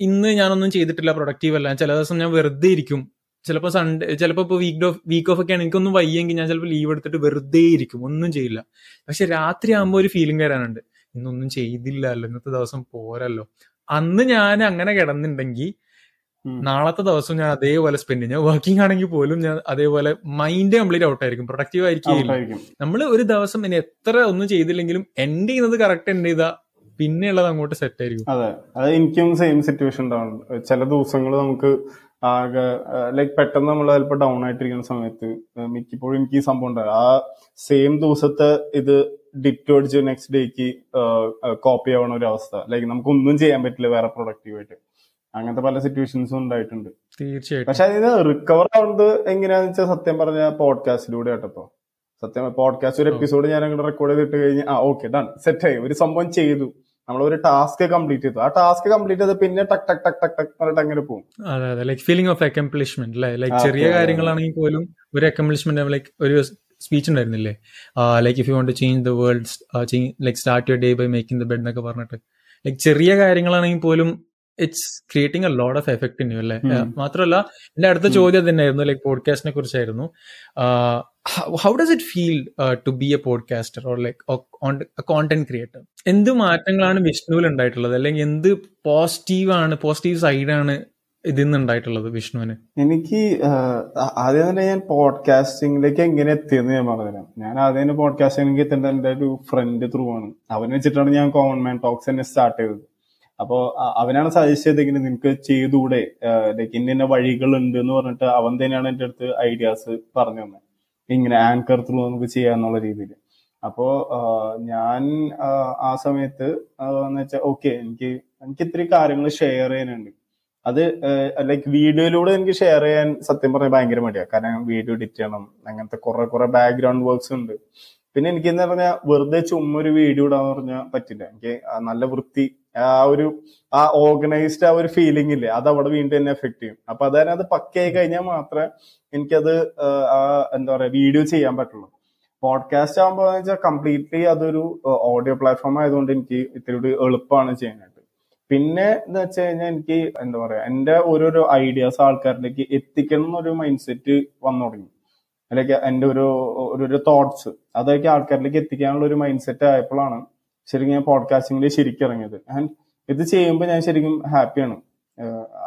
ഇന്ന് ഞാനൊന്നും ചെയ്തിട്ടില്ല പ്രൊഡക്റ്റീവ് അല്ല. ചില ദിവസം ഞാൻ വെറുതെ ഇരിക്കും. ചിലപ്പോൾ സൺഡേ ചിലപ്പോൾ ഇപ്പോൾ വീക്ക് ഓഫ് വീക്ക് ഓഫ് ഒക്കെ ആണ് എനിക്കൊന്നും വയ്യെങ്കിൽ ഞാൻ ചിലപ്പോൾ ലീവ് എടുത്തിട്ട് വെറുതെ ഇരിക്കും. ഒന്നും ചെയ്യില്ല. പക്ഷെ രാത്രി ആകുമ്പോൾ ഒരു ഫീലിംഗ് വരാനുണ്ട്. ഇന്നൊന്നും ചെയ്തില്ലല്ലോ. ഇന്നത്തെ ദിവസം പോരല്ലോ. അന്ന് ഞാൻ അങ്ങനെ കിടന്നിട്ടുണ്ടെങ്കിൽ ഉം. നാളത്തെ ദിവസം ഞാൻ അതേപോലെ സ്പെൻഡ് ചെയ്യും. ഞാൻ വർക്കിംഗ് ആണെങ്കിൽ പോലും ഞാൻ അതേപോലെ മൈൻഡ് കംപ്ലീറ്റ് ഔട്ട് ആയിരിക്കും. പ്രൊഡക്റ്റീവ് ആയിരിക്കും നമ്മൾ ഒരു ദിവസം ഇനി എത്ര ഒന്നും ചെയ്തില്ലെങ്കിലും എൻഡ് ചെയ്യുന്നത് കറക്റ്റ് എൻഡ് ചെയ്താ പിന്നെയുള്ളത് അങ്ങോട്ട് സെറ്റ് ആയിരിക്കും. അതെ. അത് എനിക്കും സെയിം സിറ്റുവേഷൻ ഉണ്ടാവുന്നുണ്ട്. ചില ദിവസങ്ങൾ നമുക്ക് ആകെ ലൈക് പെട്ടെന്ന് നമ്മൾ ചിലപ്പോൾ ഡൗൺ ആയിട്ടിരിക്കുന്ന സമയത്ത് മിക്കപ്പോഴും എനിക്ക് ഈ സംഭവം ഉണ്ടായി. ആ സെയിം ദിവസത്തെ ഇത് ഡിറ്റോ അടിച്ച് നെക്സ്റ്റ് ഡേക്ക് കോപ്പി ആവണ ഒരു അവസ്ഥ. ലൈക്ക് നമുക്ക് ഒന്നും ചെയ്യാൻ പറ്റില്ല വേറെ പ്രൊഡക്റ്റീവായിട്ട് അങ്ങനത്തെ പല സിറ്റുവേഷൻസും ഉണ്ടായിട്ടുണ്ട്. തീർച്ചയായിട്ടും. പക്ഷെ അതിന് റിക്കവർ ആവുന്നത് എങ്ങനെയാന്ന് വെച്ചാൽ സത്യം പറഞ്ഞ പോഡ്കാസ്റ്റിലൂടെ കേട്ടപ്പോ സത്യം പോഡ്കാസ്റ്റ് ഒരു എപ്പിസോഡ് ഞാൻ അങ്ങോട്ട് റെക്കോർഡ് ചെയ്തിട്ട് കഴിഞ്ഞ് ആ ഓക്കെ ഡൺ സെറ്റ് ആയി. ഒരു സംഭവം ചെയ്തു. നമ്മൾ ഒരു ടാസ്ക് കംപ്ലീറ്റ് ചെയ്തു. ആ ടാസ്ക് കംപ്ലീറ്റ് ചെയ്ത് പിന്നെ ടക് ടക് ടക് ടക് ടക് പറഞ്ഞിട്ട് അങ്ങനെ പോകും. അതെ അതെ. ലൈക് ഫീലിംഗ് ഓഫ് അക്കംപ്ലിഷ്മെന്റ് അല്ലേ ലൈക് ചെറിയ. കാര്യങ്ങളാണെങ്കിൽ പോലും ഒരു അക്കംപ്ലിഷ്മെന്റ് ലൈക് ഒരു സ്പീച്ച് ഉണ്ടായിരുന്നില്ലേ? Like if you want to change the world like start your day by making the bed എന്നൊക്കെ പറഞ്ഞിട്ട്. ലൈക് ചെറിയ കാര്യങ്ങളാണെങ്കിൽ പോലും it's creating a load of effect in you അല്ലേ? മാത്രമല്ല എന്റെ അടുത്ത. ചോദ്യം തന്നെയായിരുന്നു ലൈക് പോഡ്കാസ്റ്റിനെ കുറിച്ചായിരുന്നു. How does it feel to be a podcaster or like content creator എന്ത് മാറ്റങ്ങളാണ് വിഷ്ണുവിൽ ഉണ്ടായിട്ടുള്ളത്? അല്ലെങ്കിൽ എന്ത് പോസിറ്റീവ് ആണ് പോസിറ്റീവ് സൈഡാണ് ഇതിൽ നിന്ന് ഉണ്ടായിട്ടുള്ളത് വിഷ്ണുവിന്? എനിക്ക് ആദ്യം തന്നെ ഞാൻ പോഡ്കാസ്റ്റിംഗിലേക്ക് എങ്ങനെ എത്തിയെന്ന് ഞാൻ പറഞ്ഞുതരാം. ഞാൻ ആദ്യം തന്നെ പോഡ്കാസ്റ്റിംഗിലേക്ക് എത്തേണ്ട എന്റെ ഒരു ഫ്രണ്ട് ത്രൂ ആണ്. അവനെ വെച്ചിട്ടാണ് ഞാൻ കോമൺ മാൻ ടോക്സ് തന്നെ സ്റ്റാർട്ട് ചെയ്തത്. അപ്പോ അവനാണ് സജസ്റ്റ് ചെയ്തെങ്കിൽ നിനക്ക് ചെയ്തുകൂടെ ലൈക്ക് ഇന്ന വഴികൾ ഉണ്ട് എന്ന് പറഞ്ഞിട്ട് അവൻ തന്നെയാണ് എന്റെ അടുത്ത് ഐഡിയാസ് പറഞ്ഞു തന്നെ. ഇങ്ങനെ ആങ്കർ ത്രൂ നമുക്ക് ചെയ്യാന്നുള്ള രീതിയിൽ അപ്പോ ഞാൻ ആ സമയത്ത് എന്ന് വെച്ചാൽ ഓക്കെ എനിക്ക് എനിക്ക് ഇത്തിരി കാര്യങ്ങൾ ഷെയർ ചെയ്യാനുണ്ട്. അത് ലൈക്ക് വീഡിയോയിലൂടെ എനിക്ക് ഷെയർ ചെയ്യാൻ സത്യം പറഞ്ഞാൽ ഭയങ്കര മടിയാണ് കാരണം വീഡിയോ എഡിറ്റ് ചെയ്യണം അങ്ങനത്തെ കുറെ കുറെ ബാക്ക്ഗ്രൗണ്ട് വർക്ക്സ് ഉണ്ട്. പിന്നെ എനിക്ക് എന്ന് പറഞ്ഞാൽ വെറുതെ ചുമ്മാ ഒരു വീഡിയോ ഇടാന്ന് പറഞ്ഞാൽ പറ്റില്ല. എനിക്ക് നല്ല വൃത്തി ആ ഒരു ആ ഓർഗനൈസ്ഡ് ആ ഒരു ഫീലിംഗ് ഇല്ലേ? അത് അവിടെ വീണ്ടും എന്നെ എഫക്ട് ചെയ്യും. അപ്പൊ അത് തന്നെ അത് പക്കയായി കഴിഞ്ഞാൽ മാത്രമേ എനിക്കത് എന്താ പറയാ വീഡിയോ ചെയ്യാൻ പറ്റുള്ളൂ. പോഡ്കാസ്റ്റ് ആകുമ്പോൾ വെച്ചാൽ കംപ്ലീറ്റ്ലി അതൊരു ഓഡിയോ പ്ലാറ്റ്ഫോം ആയതുകൊണ്ട് എനിക്ക് ഇത്തിരി കൂടി എളുപ്പമാണ് ചെയ്യാനായിട്ട്. പിന്നെ എന്ന് വെച്ച് കഴിഞ്ഞാൽ എനിക്ക് എന്താ പറയാ എന്റെ ഓരോരോ ഐഡിയാസ് ആൾക്കാരിലേക്ക് എത്തിക്കണം എന്നൊരു മൈൻഡ് സെറ്റ് വന്നു തുടങ്ങി. അല്ലെങ്കിൽ എന്റെ ഒരു ഒരു തോട്ട്സ് അതൊക്കെ ആൾക്കാരിലേക്ക് എത്തിക്കാനുള്ള ഒരു മൈൻഡ് സെറ്റ് ആയപ്പോഴാണ് ശരിക്കും ഞാൻ പോഡ്കാസ്റ്റിംഗിൽ ശരിക്കും ഇറങ്ങിയത് ആൻഡ് ഇത് ചെയ്യുമ്പോൾ ഞാൻ ശരിക്കും ഹാപ്പിയാണ്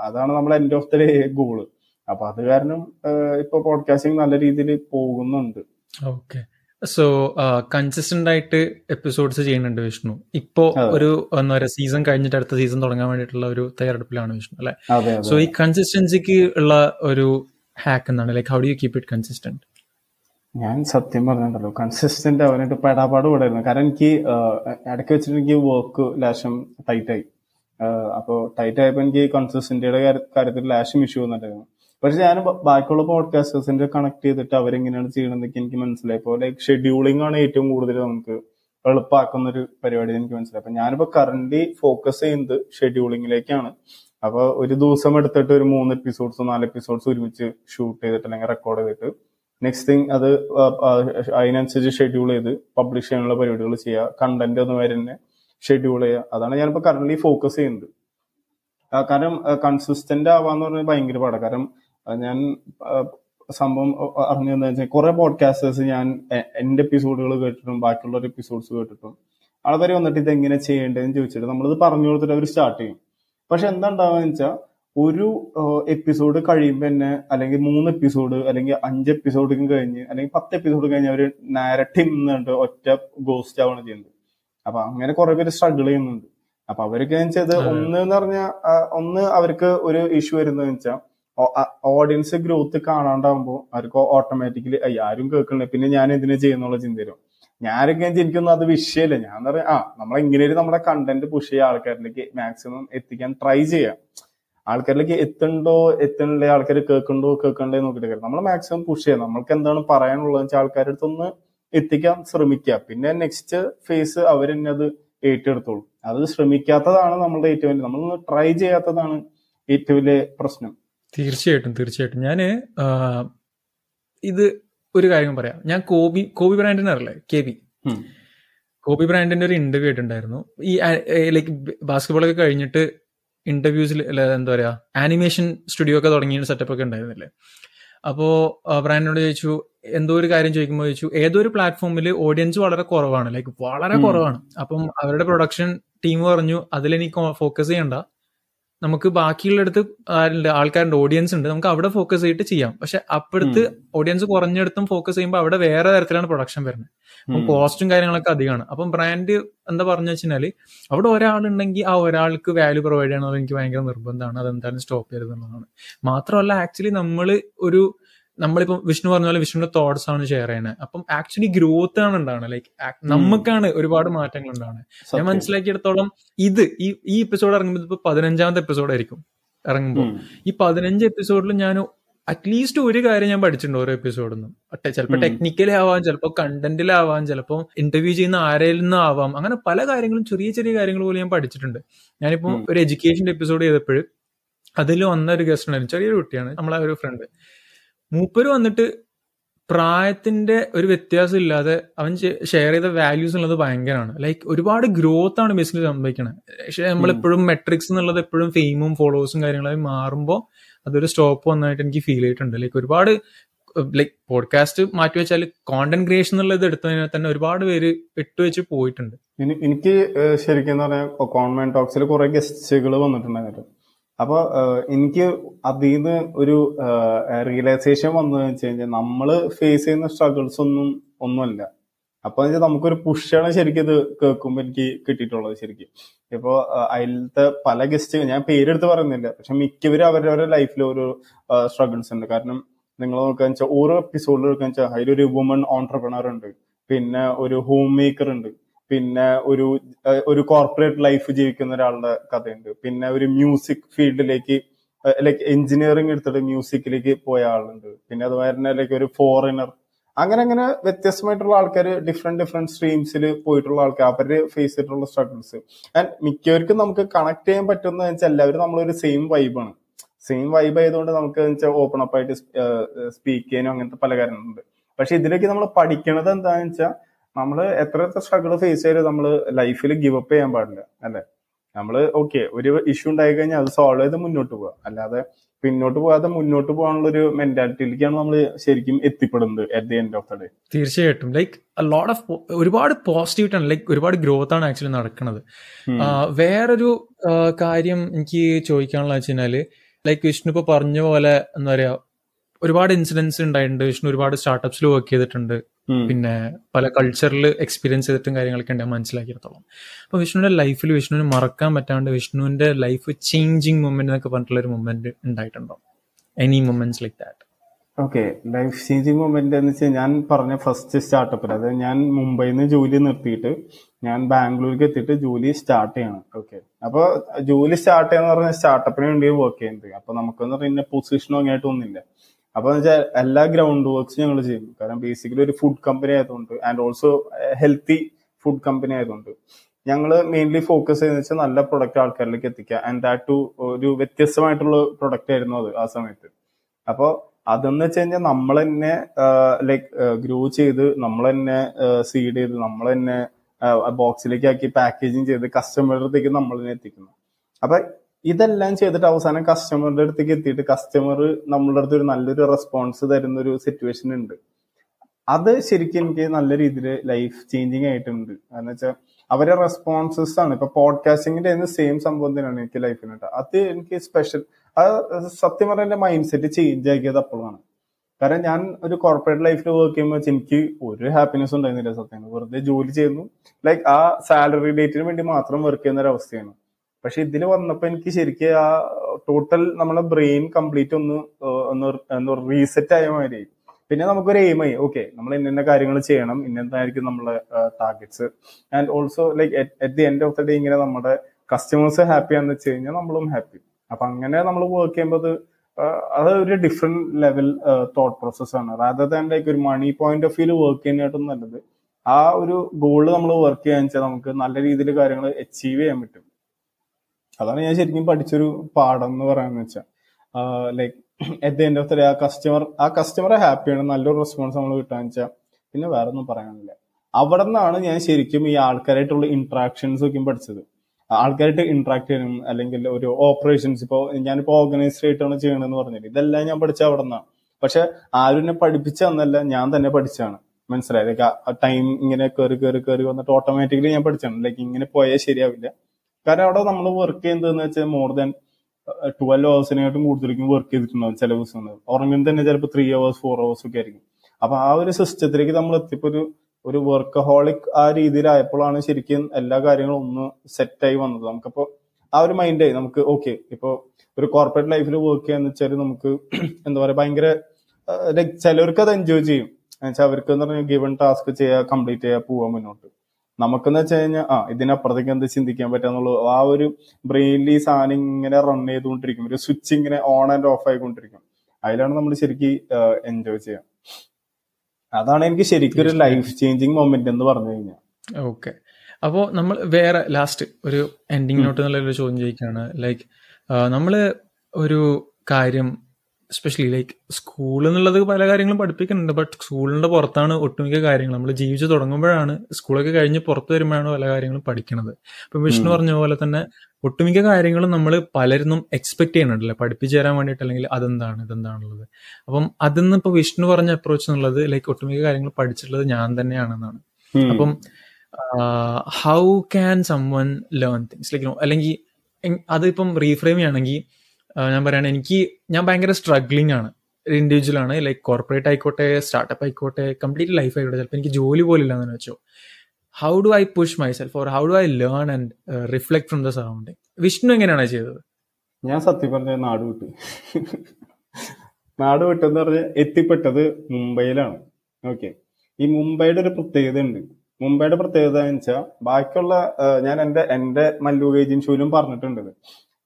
അതാണ് നമ്മൾ end of the day goal അപ്പൊ അത് കാരണം ഇപ്പൊ പോഡ്കാസ്റ്റിംഗ് നല്ല രീതിയിൽ പോകുന്നുണ്ട്. ഓക്കെ സോ കൺസിസ്റ്റന്റ് ആയിട്ട് എപ്പിസോഡ്സ് ചെയ്യുന്നുണ്ട് വിഷ്ണു. ഇപ്പോ. ഒരു എന്താ പറയുക സീസൺ കഴിഞ്ഞിട്ട് അടുത്ത സീസൺ തുടങ്ങാൻ വേണ്ടിയിട്ടുള്ള ഒരു തയ്യാറെടുപ്പിലാണ് വിഷ്ണു അല്ലെ? സോ ഈ കൺസിസ്റ്റൻസിക്ക് ഉള്ള ഒരു ഹാക്ക് എന്താണ്? Like how do you keep it consistent ഞാൻ സത്യം പറഞ്ഞിട്ടുണ്ടല്ലോ കൺസിസ്റ്റന്റ് അവനായിട്ട് പെടാപാട് കൂടായിരുന്നു കാരണം എനിക്ക് ഇടയ്ക്ക് വെച്ചിട്ട് എനിക്ക് വർക്ക് ലാശം ടൈറ്റായി അപ്പോൾ അപ്പൊ ടൈറ്റ് ആയപ്പോ എനിക്ക് കൺസിസ്റ്റന്റിയുടെ കാര്യത്തിൽ ലാശം ഇഷ്യൂ വന്നിട്ടായിരുന്നു പക്ഷെ ഞാൻ ബാക്കിയുള്ള പോഡ്കാസ്റ്റേഴ്സിന്റെ കണക്ട് ചെയ്തിട്ട് അവരെങ്ങനെയാണ് ചെയ്യണമെന്നൊക്കെ എനിക്ക് മനസ്സിലായി. അപ്പോൾ ലൈക്ക് ഷെഡ്യൂളിംഗ് ആണ് ഏറ്റവും കൂടുതൽ നമുക്ക് എളുപ്പമാക്കുന്ന ഒരു പരിപാടി എനിക്ക് മനസ്സിലായി. അപ്പൊ ഞാനിപ്പോ കറന്റ് ഫോക്കസ് ചെയ്യുന്നത് ഷെഡ്യൂളിങ്ങിലേക്കാണ് അപ്പൊ ഒരു ദിവസം എടുത്തിട്ട് ഒരു മൂന്ന് എപ്പിസോഡ്സ് നാല് എപ്പിസോഡ്സ് ഒരുമിച്ച് ഷൂട്ട് ചെയ്തിട്ട് അല്ലെങ്കിൽ റെക്കോർഡ് ചെയ്തിട്ട് നെക്സ്റ്റ് തിങ് അത് അതിനനുസരിച്ച് ഷെഡ്യൂൾ ചെയ്ത് പബ്ലിഷ് ചെയ്യാനുള്ള പരിപാടികൾ ചെയ്യുക. കണ്ടന്റ് ഒന്ന് വരെ തന്നെ ഷെഡ്യൂൾ ചെയ്യുക. അതാണ് ഞാനിപ്പോൾ കറന്റ് ഫോക്കസ് ചെയ്യുന്നത്. കാരണം കൺസിസ്റ്റന്റ് ആവാന്ന് പറഞ്ഞാൽ ഭയങ്കര പാടാണ് കാരണം ഞാൻ സംഭവം സംഭവം അറിഞ്ഞതെന്ന് വെച്ചാൽ കുറെ പോഡ്കാസ്റ്റേഴ്സ് ഞാൻ എന്റെ എപ്പിസോഡുകൾ കേട്ടിട്ടും ബാക്കിയുള്ള എപ്പിസോഡ്സ് കേട്ടിട്ടും ആൾക്കാർ വന്നിട്ട് ഇത് എങ്ങനെ ചെയ്യേണ്ടതെന്ന് ചോദിച്ചിട്ട് നമ്മളിത് പറഞ്ഞു കൊടുത്തിട്ട് അവർ സ്റ്റാർട്ട് ചെയ്യും. പക്ഷെ എന്താ ഉണ്ടാവുക വെച്ചാൽ ഒരു എപ്പിസോഡ് കഴിയുമ്പോൾ തന്നെ അല്ലെങ്കിൽ മൂന്ന് എപ്പിസോഡ് അല്ലെങ്കിൽ അഞ്ച് എപ്പിസോഡ് കഴിഞ്ഞ് അല്ലെങ്കിൽ പത്ത് എപ്പിസോഡ് കഴിഞ്ഞ് അവർ നാരറ്റീവ് നിന്നുണ്ട് ഒറ്റ ഗോസ്റ്റ് ആവാണ് ചെയ്യുന്നത്. അപ്പൊ അങ്ങനെ കുറെ പേര് സ്ട്രഗിൾ ചെയ്യുന്നുണ്ട്. അപ്പൊ അവർക്ക് വെച്ചത് ഒന്ന് എന്ന് പറഞ്ഞാൽ ഒന്ന് അവർക്ക് ഒരു ഇഷ്യൂ വരുന്നതെന്ന് വെച്ചാൽ ഓഡിയൻസ് ഗ്രോത്ത് കാണാണ്ടാവുമ്പോൾ അവർക്ക് ഓട്ടോമാറ്റിക്കലി ആരും കേൾക്കണില്ല. പിന്നെ ഞാൻ എന്തിനാ ചെയ്യുന്നുള്ള ചിന്ത വരും. ഞാനൊക്കെ എനിക്കൊന്നും അത് വിഷയമല്ല ഞാൻ പറയാം ആ നമ്മൾ എങ്ങനെയും നമ്മുടെ കണ്ടന്റ് പുഷ് ചെയ്യുക ആൾക്കാരിലേക്ക് മാക്സിമം എത്തിക്കാൻ ട്രൈ ചെയ്യാം. ആൾക്കാരിലേക്ക് എത്തുന്നുണ്ടോ എത്തണില്ലേ ആൾക്കാർ കേൾക്കണ്ടോ കേൾക്കണ്ടേ നോക്കിയിട്ട് കാര്യം. നമ്മൾ മാക്സിമം പുഷ് ചെയ്യാം നമ്മൾക്ക് എന്താണ് പറയാനുള്ളത് വെച്ചാൽ ആൾക്കാരുടെ അടുത്തൊന്ന് എത്തിക്കാൻ ശ്രമിക്കുക. പിന്നെ നെക്സ്റ്റ് ഫേസ് അവർ തന്നെ അത് ഏറ്റെടുത്തോളൂ. അത് ശ്രമിക്കാത്തതാണ് നമ്മളുടെ ഏറ്റവും നമ്മൾ നമ്മളൊന്ന് ട്രൈ ചെയ്യാത്തതാണ് ഏറ്റവും വലിയ പ്രശ്നം. തീർച്ചയായിട്ടും തീർച്ചയായിട്ടും. ഞാൻ ഇത് ഒരു കാര്യം പറയാം. ഞാൻ കോബി കോബി ബ്രാൻഡിനെ അറിയില്ലേ? കെ ബി കോബി ബ്രാൻഡിന്റെ ഒരു ഇന്റർവ്യൂ ആയിട്ടുണ്ടായിരുന്നു. ഈ ലൈക്ക് ബാസ്കറ്റ്ബോൾ ഒക്കെ കഴിഞ്ഞിട്ട് ഇന്റർവ്യൂസിൽ എന്താ പറയാ ആനിമേഷൻ സ്റ്റുഡിയോ ഒക്കെ തുടങ്ങിയ സെറ്റപ്പ് ഒക്കെ ഉണ്ടായിരുന്നില്ലേ? അപ്പോ ബ്രാൻഡിനോട് ചോദിച്ചു എന്തോ ഒരു കാര്യം ചോദിക്കുമ്പോൾ ചോദിച്ചു ഏതോ ഒരു പ്ലാറ്റ്ഫോമിൽ ഓഡിയൻസ് വളരെ കുറവാണ് ലൈക്ക് വളരെ കുറവാണ്. അപ്പം അവരുടെ പ്രൊഡക്ഷൻ ടീം പറഞ്ഞു അതിലെനിക്ക് ഫോക്കസ് ചെയ്യണ്ട. നമുക്ക് ബാക്കിയുള്ളിടത്ത് ആരുണ്ട് ആൾക്കാരുടെ ഓഡിയൻസ് ഉണ്ട്. നമുക്ക് അവിടെ ഫോക്കസ് ചെയ്തിട്ട് ചെയ്യാം. പക്ഷെ അപ്പുറത്ത് ഓഡിയൻസ് കുറഞ്ഞെടുത്തും ഫോക്കസ് ചെയ്യുമ്പോൾ അവിടെ വേറെ തരത്തിലാണ് പ്രൊഡക്ഷൻ വരുന്നത്. അപ്പം കോസ്റ്റും കാര്യങ്ങളൊക്കെ അധികമാണ്. അപ്പം ബ്രാൻഡ് എന്താ പറഞ്ഞു വെച്ചാൽ അവിടെ ഒരാളുണ്ടെങ്കിൽ ആ ഒരാൾക്ക് വാല്യൂ പ്രൊവൈഡ് ചെയ്യണമെന്ന് എനിക്ക് ഭയങ്കര നിർബന്ധമാണ്. അതെന്തായാലും സ്റ്റോപ്പ് ചെയ്തതെന്നുള്ളതാണ് മാത്രമല്ല ആക്ച്വലി നമ്മൾ ഒരു നമ്മളിപ്പോ വിഷ്ണു പറഞ്ഞ പോലെ വിഷ്ണുവിന്റെ തോട്ട്സ് ആണ് ഷെയർ ചെയ്യുന്നത് അപ്പം ആക്ച്വലി ഗ്രോത്ത് ആണ് ഉണ്ടാവുന്നത് ലൈക്ക് നമുക്കാണ് ഒരുപാട് മാറ്റങ്ങൾ ഉണ്ടാവുന്നത് ഞാൻ. മനസ്സിലാക്കിയെടുത്തോളം ഇത് ഈ ഈ എപ്പിസോഡ് ഇറങ്ങുമ്പോൾ ഇപ്പൊ പതിനഞ്ചാമത്തെ എപ്പിസോഡ് ആയിരിക്കും ഇറങ്ങുമ്പോൾ ഈ പതിനഞ്ച് എപ്പിസോഡിൽ ഞാൻ അറ്റ്ലീസ്റ്റ് ഒരു കാര്യം ഞാൻ പഠിച്ചിട്ടുണ്ട് ഓരോ എപ്പിസോഡിൽ നിന്നും ചിലപ്പോൾ. ടെക്നിക്കലി ആവാം ചിലപ്പോൾ കണ്ടന്റിലാവാം ചിലപ്പോൾ ഇന്റർവ്യൂ ചെയ്യുന്ന ആരയിൽ നിന്നും ആവാം. അങ്ങനെ പല കാര്യങ്ങളും ചെറിയ ചെറിയ കാര്യങ്ങൾ പോലും ഞാൻ പഠിച്ചിട്ടുണ്ട്. ഞാനിപ്പോൾ. ഒരു എഡ്യൂക്കേഷൻ എപ്പിസോഡ് ചെയ്തപ്പോൾ അതിൽ വന്ന ഒരു ഗസ്റ്റ് ഉണ്ടായിരുന്നു. ചെറിയൊരു കുട്ടിയാണ് നമ്മളെ ഒരു ഫ്രണ്ട് മൂപ്പര് വന്നിട്ട് പ്രായത്തിന്റെ ഒരു വ്യത്യാസം ഇല്ലാതെ അവൻ ഷെയർ ചെയ്ത വാല്യൂസ് ഉള്ളത് ഭയങ്കരമാണ് ലൈക്ക് ഒരുപാട് ഗ്രോത്ത് ആണ് ബേസിക്കലി സംഭവിക്കുന്നത് പക്ഷെ നമ്മളെപ്പോഴും മെട്രിക്സ് എന്നുള്ളത് എപ്പോഴും ഫെയിമും ഫോളോവേഴ്സും കാര്യങ്ങളായി മാറുമ്പോൾ അതൊരു സ്റ്റോപ്പ് വന്നതായിട്ട് എനിക്ക് ഫീൽ ചെയ്തിട്ടുണ്ട്. ലൈക്ക് ഒരുപാട് ലൈക്ക് പോഡ്കാസ്റ്റ് മാറ്റി വെച്ചാൽ കോണ്ടന്റ് ക്രിയേഷൻ എന്നുള്ളത് എടുത്തതിനെ തന്നെ ഒരുപാട് പേര് ഇട്ടുവെച്ച് പോയിട്ടുണ്ട്. എനി- എനിക്ക് ശരിക്കും കോൺമെന്റ് പറഞ്ഞാൽ കോൺവെന്റ് ടോക്സിൽ കുറെ ഗസ്റ്റുകൾ വന്നിട്ടുണ്ടായിരുന്നു. അപ്പൊ എനിക്ക് അതിൽ നിന്ന് ഒരു റിയലൈസേഷൻ വന്നതെന്ന് വെച്ച് കഴിഞ്ഞാൽ നമ്മൾ ഫേസ് ചെയ്യുന്ന സ്ട്രഗിൾസ് ഒന്നും ഒന്നുമല്ല. അപ്പൊ നമുക്കൊരു പുഷാണ് ശരിക്കും ഇത് കേൾക്കുമ്പോൾ എനിക്ക് കിട്ടിയിട്ടുള്ളത് ശരിക്കും. ഇപ്പോ അതിലത്തെ പല ഗസ്റ്റ് ഞാൻ പേരെടുത്ത് പറയുന്നില്ല പക്ഷെ മിക്കവരും അവരവരുടെ ലൈഫിൽ ഒരു സ്ട്രഗിൾസ് ഉണ്ട്. കാരണം നിങ്ങൾ നോക്കാന്ന് വെച്ചാൽ ഓരോ എപ്പിസോഡിൽ നോക്കാന്ന് വെച്ചാൽ അതിലൊരു വുമൺ ഓൺടർപ്രണർ ഉണ്ട്. പിന്നെ ഒരു ഹോം മേക്കർ ഉണ്ട്. പിന്നെ ഒരു ഒരു കോർപ്പറേറ്റ് ലൈഫ് ജീവിക്കുന്ന ഒരാളുടെ കഥയുണ്ട്. പിന്നെ ഒരു മ്യൂസിക് ഫീൽഡിലേക്ക് ലൈക്ക് എഞ്ചിനീയറിംഗ് എടുത്തിട്ട് മ്യൂസിക്കിലേക്ക് പോയ ആളുണ്ട്. പിന്നെ അതുപോലെ തന്നെ ലൈക്ക് ഒരു ഫോറിനർ അങ്ങനെ അങ്ങനെ വ്യത്യസ്തമായിട്ടുള്ള ആൾക്കാർ ഡിഫറെന്റ് ഡിഫറെന്റ് സ്ട്രീംസിൽ പോയിട്ടുള്ള ആൾക്കാർ അവർ ഫേസ് ചെയ്തിട്ടുള്ള സ്ട്രഗിൾസ് ആൻഡ് മിക്കവർക്കും നമുക്ക് കണക്ട് ചെയ്യാൻ പറ്റുന്ന വെച്ചാൽ എല്ലാവരും നമ്മളൊരു സെയിം വൈബാണ് സെയിം വൈബ് ആയതുകൊണ്ട് നമുക്ക് വെച്ചാൽ ഓപ്പൺ അപ്പ് ആയിട്ട് സ്പീക്ക് ചെയ്യാനും അങ്ങനത്തെ പല കാര്യങ്ങളുണ്ട്. പക്ഷെ ഇതിലേക്ക് നമ്മൾ പഠിക്കണത് എന്താണെന്ന് വെച്ചാൽ നമ്മൾ എത്ര എത്ര സ്ട്രഗിൾ ഫേസ് ചെയ്ത് നമ്മൾ ലൈഫിൽ ഗിവ് അപ്പ് ചെയ്യാൻ പാടില്ല അല്ലെ? നമ്മൾ ഓക്കെ ഒരു ഇഷ്യൂ ഉണ്ടായി കഴിഞ്ഞാൽ അത് സോൾവ് ചെയ്ത് മുന്നോട്ട് പോവുക അല്ലാതെ പിന്നോട്ട് പോകാതെ മുന്നോട്ട് പോകാനുള്ള ഒരു മെന്റാലിറ്റിയിലേക്കാണ് നമ്മൾ ശരിക്കും എത്തിപ്പെടുന്നത് at the end of the day തീർച്ചയായിട്ടും. ലൈക്ക് ലോട്ട് ഓഫ് ഒരുപാട് പോസിറ്റീവ് ആണ്. ലൈക്ക് ഒരുപാട് ഗ്രോത്ത് ആണ് ആക്ച്വലി നടക്കുന്നത് വേറൊരു കാര്യം എനിക്ക് ചോദിക്കാനുള്ള വെച്ച് കഴിഞ്ഞാൽ ലൈക്ക് വിഷ്ണു ഇപ്പൊ പറഞ്ഞ പോലെ എന്താ പറയാ ഒരുപാട് ഇൻസിഡൻസ് ഉണ്ടായിട്ടുണ്ട്. വിഷ്ണു ഒരുപാട് സ്റ്റാർട്ടപ്സിൽ വർക്ക് ചെയ്തിട്ടുണ്ട്. പിന്നെ പല കൾച്ചറിൽ എക്സ്പീരിയൻസ് ചെയ്തിട്ടും കാര്യങ്ങളൊക്കെ ഉണ്ട് മനസ്സിലാക്കിയിടത്തോളം. അപ്പൊ വിഷ്ണുവിന്റെ ലൈഫിൽ വിഷ്ണുവിന് മറക്കാൻ പറ്റാണ്ട് വിഷ്ണുവിന്റെ ലൈഫ് ചേഞ്ചിങ് മൊമെന്റ് എന്നൊക്കെ പറഞ്ഞിട്ടുള്ള ഒരു മൊമെന്റ് ഉണ്ടായിട്ടുണ്ടോ? Any moments like that okay life changing moment എന്ന് വെച്ചാൽ ഞാൻ പറഞ്ഞ ഫസ്റ്റ് സ്റ്റാർട്ടപ്പിൽ അതായത് ഞാൻ മുംബൈയിൽ നിന്ന് ജോലി നിർത്തിയിട്ട് ഞാൻ ബാംഗ്ലൂർക്ക് എത്തിയിട്ട് ജോലി സ്റ്റാർട്ട് ചെയ്യണം. ഓക്കെ അപ്പൊ ജോലി സ്റ്റാർട്ട് ചെയ്യാന്ന് പറഞ്ഞ സ്റ്റാർട്ടപ്പിന് വേണ്ടി വർക്ക് ചെയ്യുന്നത്. അപ്പൊ നമുക്കെന്ന് പറഞ്ഞാൽ പൊസിഷനോ അങ്ങനെയായിട്ട് അപ്പൊ വെച്ചാൽ എല്ലാ ഗ്രൗണ്ട് വർക്ക്സ് ഞങ്ങൾ ചെയ്യും. കാരണം ബേസിക്കലി ഒരു ഫുഡ് കമ്പനി ആയതുകൊണ്ട് and also healthy food company ആയതുകൊണ്ട്. ഞങ്ങൾ മെയിൻലി ഫോക്കസ് ചെയ്യുന്ന വെച്ചാൽ നല്ല പ്രൊഡക്റ്റ് ആൾക്കാരിലേക്ക് എത്തിക്കുക ആൻഡ് ദാറ്റ് ടു ഒരു വ്യത്യസ്തമായിട്ടുള്ള പ്രൊഡക്റ്റ് ആയിരുന്നു അത് ആ സമയത്ത്. അപ്പോൾ അതെന്ന് വെച്ച് കഴിഞ്ഞാൽ നമ്മൾ തന്നെ ലൈക്ക് ഗ്രോ ചെയ്ത് നമ്മൾ തന്നെ സീഡ് ചെയ്ത് നമ്മൾ തന്നെ ബോക്സിലേക്ക് ആക്കി പാക്കേജിങ് ചെയ്ത് കസ്റ്റമറിലേക്ക് നമ്മൾ തന്നെ എത്തിക്കുന്നു. അപ്പൊ ഇതെല്ലാം ചെയ്തിട്ട് അവസാനം കസ്റ്റമറിന്റെ അടുത്തേക്ക് എത്തിയിട്ട് കസ്റ്റമർ നമ്മളുടെ അടുത്ത് ഒരു നല്ലൊരു റെസ്പോൺസ് തരുന്ന ഒരു സിറ്റുവേഷൻ ഉണ്ട്. അത് ശരിക്കും എനിക്ക് നല്ല രീതിയിൽ ലൈഫ് ചേഞ്ചിങ് ആയിട്ടുണ്ട്. കാരണം വെച്ചാൽ അവരെ റെസ്പോൺസസ് ആണ്. ഇപ്പൊ പോഡ്കാസ്റ്റിംഗിന്റെ സെയിം സംഭവം തന്നെയാണ് എനിക്ക് ലൈഫിന് അത് എനിക്ക് സ്പെഷ്യൽ അത് സത്യം പറഞ്ഞ എന്റെ മൈൻഡ് സെറ്റ് ചേഞ്ച് ആക്കിയത് അപ്പോഴാണ് കാരണം ഞാൻ ഒരു കോർപ്പറേറ്റ് ലൈഫിൽ വർക്ക് ചെയ്യുമ്പോൾ എനിക്ക് ഒരു ഹാപ്പിനെസ് ഉണ്ടായിരുന്നില്ല സത്യം വെറുതെ ജോലി ചെയ്യുന്നു. ലൈക്ക് ആ സാലറി ഡേറ്റിന് വേണ്ടി മാത്രം വർക്ക് ചെയ്യുന്ന ഒരു അവസ്ഥയാണ്. പക്ഷെ ഇതിൽ വന്നപ്പോ എനിക്ക് ശരിക്കും ആ ടോട്ടൽ നമ്മളെ ബ്രെയിൻ കംപ്ലീറ്റ് ഒന്ന് ഒന്ന് റീസെറ്റ് ആയ മാതിരി പിന്നെ നമുക്കൊരു എയിമായി ഓക്കെ നമ്മൾ ഇന്ന കാര്യങ്ങൾ ചെയ്യണം. ഇന്നതായിരിക്കും നമ്മളെ targets and also like at the end of the day ഇങ്ങനെ നമ്മുടെ കസ്റ്റമേഴ്സ് ഹാപ്പി ആണെന്ന് വെച്ച് കഴിഞ്ഞാൽ നമ്മളും ഹാപ്പി അപ്പൊ അങ്ങനെ നമ്മൾ വർക്ക് ചെയ്യുമ്പോൾ അത് ഒരു ഡിഫറെന്റ് ലെവൽ തോട്ട് പ്രോസസ് ആണ്. റാദർ ദാൻ ലൈക്ക് ഒരു മണി പോയിന്റ് ഓഫ് വ്യൂൽ വർക്ക് ചെയ്യുന്നതായിട്ടും നല്ലത്. ആ ഒരു ഗോൾ നമ്മൾ വർക്ക് ചെയ്യാന്ന് വെച്ചാൽ നമുക്ക് നല്ല രീതിയിൽ കാര്യങ്ങൾ അച്ചീവ് ചെയ്യാൻ പറ്റും. അതാണ് ഞാൻ ശരിക്കും പഠിച്ചൊരു പാഠം എന്ന് പറയാന്ന് വെച്ചാൽ like at the end of the day ആ കസ്റ്റമർ ആ കസ്റ്റമറെ ഹാപ്പിയാണ് നല്ലൊരു റെസ്പോൺസ് നമ്മൾ കിട്ടാന്ന് വെച്ചാൽ പിന്നെ വേറെ ഒന്നും പറയാനില്ല. അവിടെ നിന്നാണ് ഞാൻ ശരിക്കും ഈ ആൾക്കാരായിട്ടുള്ള ഇൻട്രാക്ഷൻസ് ഒക്കെ പഠിച്ചത്. ആൾക്കാരായിട്ട് ഇന്ററാക്ട് ചെയ്യണം അല്ലെങ്കിൽ ഒരു ഓപ്പറേഷൻസ് ഇപ്പോൾ ഞാനിപ്പോൾ ഓർഗനൈസ്ഡ് ആയിട്ടാണ് ചെയ്യണമെന്ന് പറഞ്ഞത് ഇതെല്ലാം ഞാൻ പഠിച്ച അവിടെ നിന്നാണ് പക്ഷെ ആരും എന്നെ പഠിപ്പിച്ചതെന്നല്ല ഞാൻ തന്നെ പഠിച്ചാണ് മനസ്സിലായത് ടൈം ഇങ്ങനെ കയറി കയറി കയറി വന്നിട്ട് ഓട്ടോമാറ്റിക്കലി ഞാൻ പഠിച്ചാണ് ലൈക്ക് ഇങ്ങനെ പോയാൽ ശരിയാവില്ല. കാരണം അവിടെ നമ്മൾ വർക്ക് ചെയ്യുന്നതെന്ന് വെച്ചാൽ മോർ ദാൻ ട്വൽവ് ഹവേഴ്സിനായിട്ടും കൂടുതലേക്കും വർക്ക് ചെയ്തിട്ടുണ്ടാവും ചില ദിവസങ്ങൾ ഉറങ്ങുന്നത് തന്നെ ചിലപ്പോൾ ത്രീ ഹവേഴ്സ് ഫോർ ഹവേഴ്സ് ഒക്കെ ആയിരിക്കും. അപ്പൊ ആ ഒരു സിസ്റ്റത്തിലേക്ക് നമ്മൾ എത്തിയപ്പോൾ ഒരു ഒരു വർക്കഹോളിക് ആ രീതിയിലായപ്പോഴാണ് ശരിക്കും എല്ലാ കാര്യങ്ങളും ഒന്ന് സെറ്റായി വന്നത്. നമുക്കപ്പോ ആ ഒരു മൈൻഡായി നമുക്ക് ഓക്കെ ഇപ്പോ ഒരു കോർപ്പറേറ്റ് ലൈഫിൽ വർക്ക് ചെയ്യാന്ന് വെച്ചാൽ നമുക്ക് എന്താ പറയാ ഭയങ്കര ലൈക് ചിലവർക്ക് അത് എൻജോയ് ചെയ്യും. എന്നുവെച്ചാൽ അവർക്ക് എന്ന് പറഞ്ഞാൽ ഗിവൺ ടാസ്ക് ചെയ്യുക കംപ്ലീറ്റ് ചെയ്യുക പോവാൻ മുന്നോട്ട്. നമുക്കെന്ന് വെച്ച് കഴിഞ്ഞാൽ ആ ഇതിനപ്പുറത്തേക്ക് എന്ത് ചിന്തിക്കാൻ പറ്റാന്നുള്ളൂ ആ ഒരു ബ്രെയിനിൽ ഈ സാധനം ഇങ്ങനെ റൺ ചെയ്തുകൊണ്ടിരിക്കും. ഒരു സ്വിച്ച് ഇങ്ങനെ ഓൺ ആൻഡ് ഓഫ് ആയിക്കൊണ്ടിരിക്കും. അതിലാണ് നമ്മൾ ശരിക്കും എൻജോയ് ചെയ്യാം അതാണ് എനിക്ക് ശരിക്കും ഒരു ലൈഫ് ചേഞ്ചിങ് മൊമെന്റ് എന്ന് പറഞ്ഞു കഴിഞ്ഞാൽ ഓക്കെ അപ്പോൾ നമ്മൾ വേറെ ലാസ്റ്റ് ഒരു എൻഡിങ് നോട്ട് എന്നുള്ള ഒരു ചോദ്യം ചോദിക്കുകയാണ്. ലൈക്ക് നമ്മൾ ഒരു കാര്യം എസ്പെഷ്യലി ലൈക്ക് സ്കൂൾ എന്നുള്ളത് പല കാര്യങ്ങളും പഠിപ്പിക്കുന്നുണ്ട്. ബട്ട് സ്കൂളിന്റെ പുറത്താണ് ഒട്ടുമിക്ക കാര്യങ്ങൾ നമ്മൾ ജീവിച്ചു തുടങ്ങുമ്പോഴാണ് സ്കൂളൊക്കെ കഴിഞ്ഞ് പുറത്ത് വരുമ്പോഴാണ് പല കാര്യങ്ങളും പഠിക്കുന്നത് ഇപ്പൊ വിഷ്ണു പറഞ്ഞ പോലെ തന്നെ ഒട്ടുമിക്ക കാര്യങ്ങളും നമ്മൾ പലരും എക്സ്പെക്ട് ചെയ്യുന്നുണ്ടല്ലേ? പഠിപ്പിച്ചു തരാൻ വേണ്ടിയിട്ട് അല്ലെങ്കിൽ അതെന്താണ് ഇതെന്താണുള്ളത്? അപ്പം അതിന്ന് ഇപ്പൊ വിഷ്ണു പറഞ്ഞ അപ്രോച്ച് എന്നുള്ളത് ലൈക്ക് ഒട്ടുമിക്ക കാര്യങ്ങൾ പഠിച്ചിട്ടുള്ളത് ഞാൻ തന്നെയാണെന്നാണ്. അപ്പം how can someone learn things like അല്ലെങ്കിൽ അതിപ്പം റീഫ്രെയിം ചെയ്യണമെങ്കിൽ ഞാൻ പറയുകയാണ് എനിക്ക് ഞാൻ ഭയങ്കര സ്ട്രഗ്ലിംഗ് ആണ്. ഇൻഡിവിജ്വൽ ആണ് ലൈക്ക് കോർപ്പറേറ്റ് ആയിക്കോട്ടെ സ്റ്റാർട്ടപ്പ് ആയിക്കോട്ടെ കംപ്ലീറ്റ് ലൈഫ് ആയിക്കോട്ടെ ചിലപ്പോൾ എനിക്ക് ജോലി പോലും ഇല്ലാന്ന് വെച്ചോ how do I push myself or how do I learn and reflect from the surrounding Vishnu എങ്ങനെയാണ് ചെയ്തത്? ഞാൻ സത്യം പറഞ്ഞ നാട് വിട്ടു. നാട് വിട്ടെന്ന് പറഞ്ഞ എത്തിപ്പെട്ടത് മുംബൈയിലാണ്. ഓക്കെ ഈ മുംബൈയുടെ ഒരു പ്രത്യേകത ഉണ്ട് മുംബൈയുടെ പ്രത്യേകത എന്ന് വെച്ചാൽ ബാക്കിയുള്ള ഞാൻ എന്റെ എന്റെ മല്ലു ഏജൻസിയിലും പറഞ്ഞിട്ടുണ്ട്.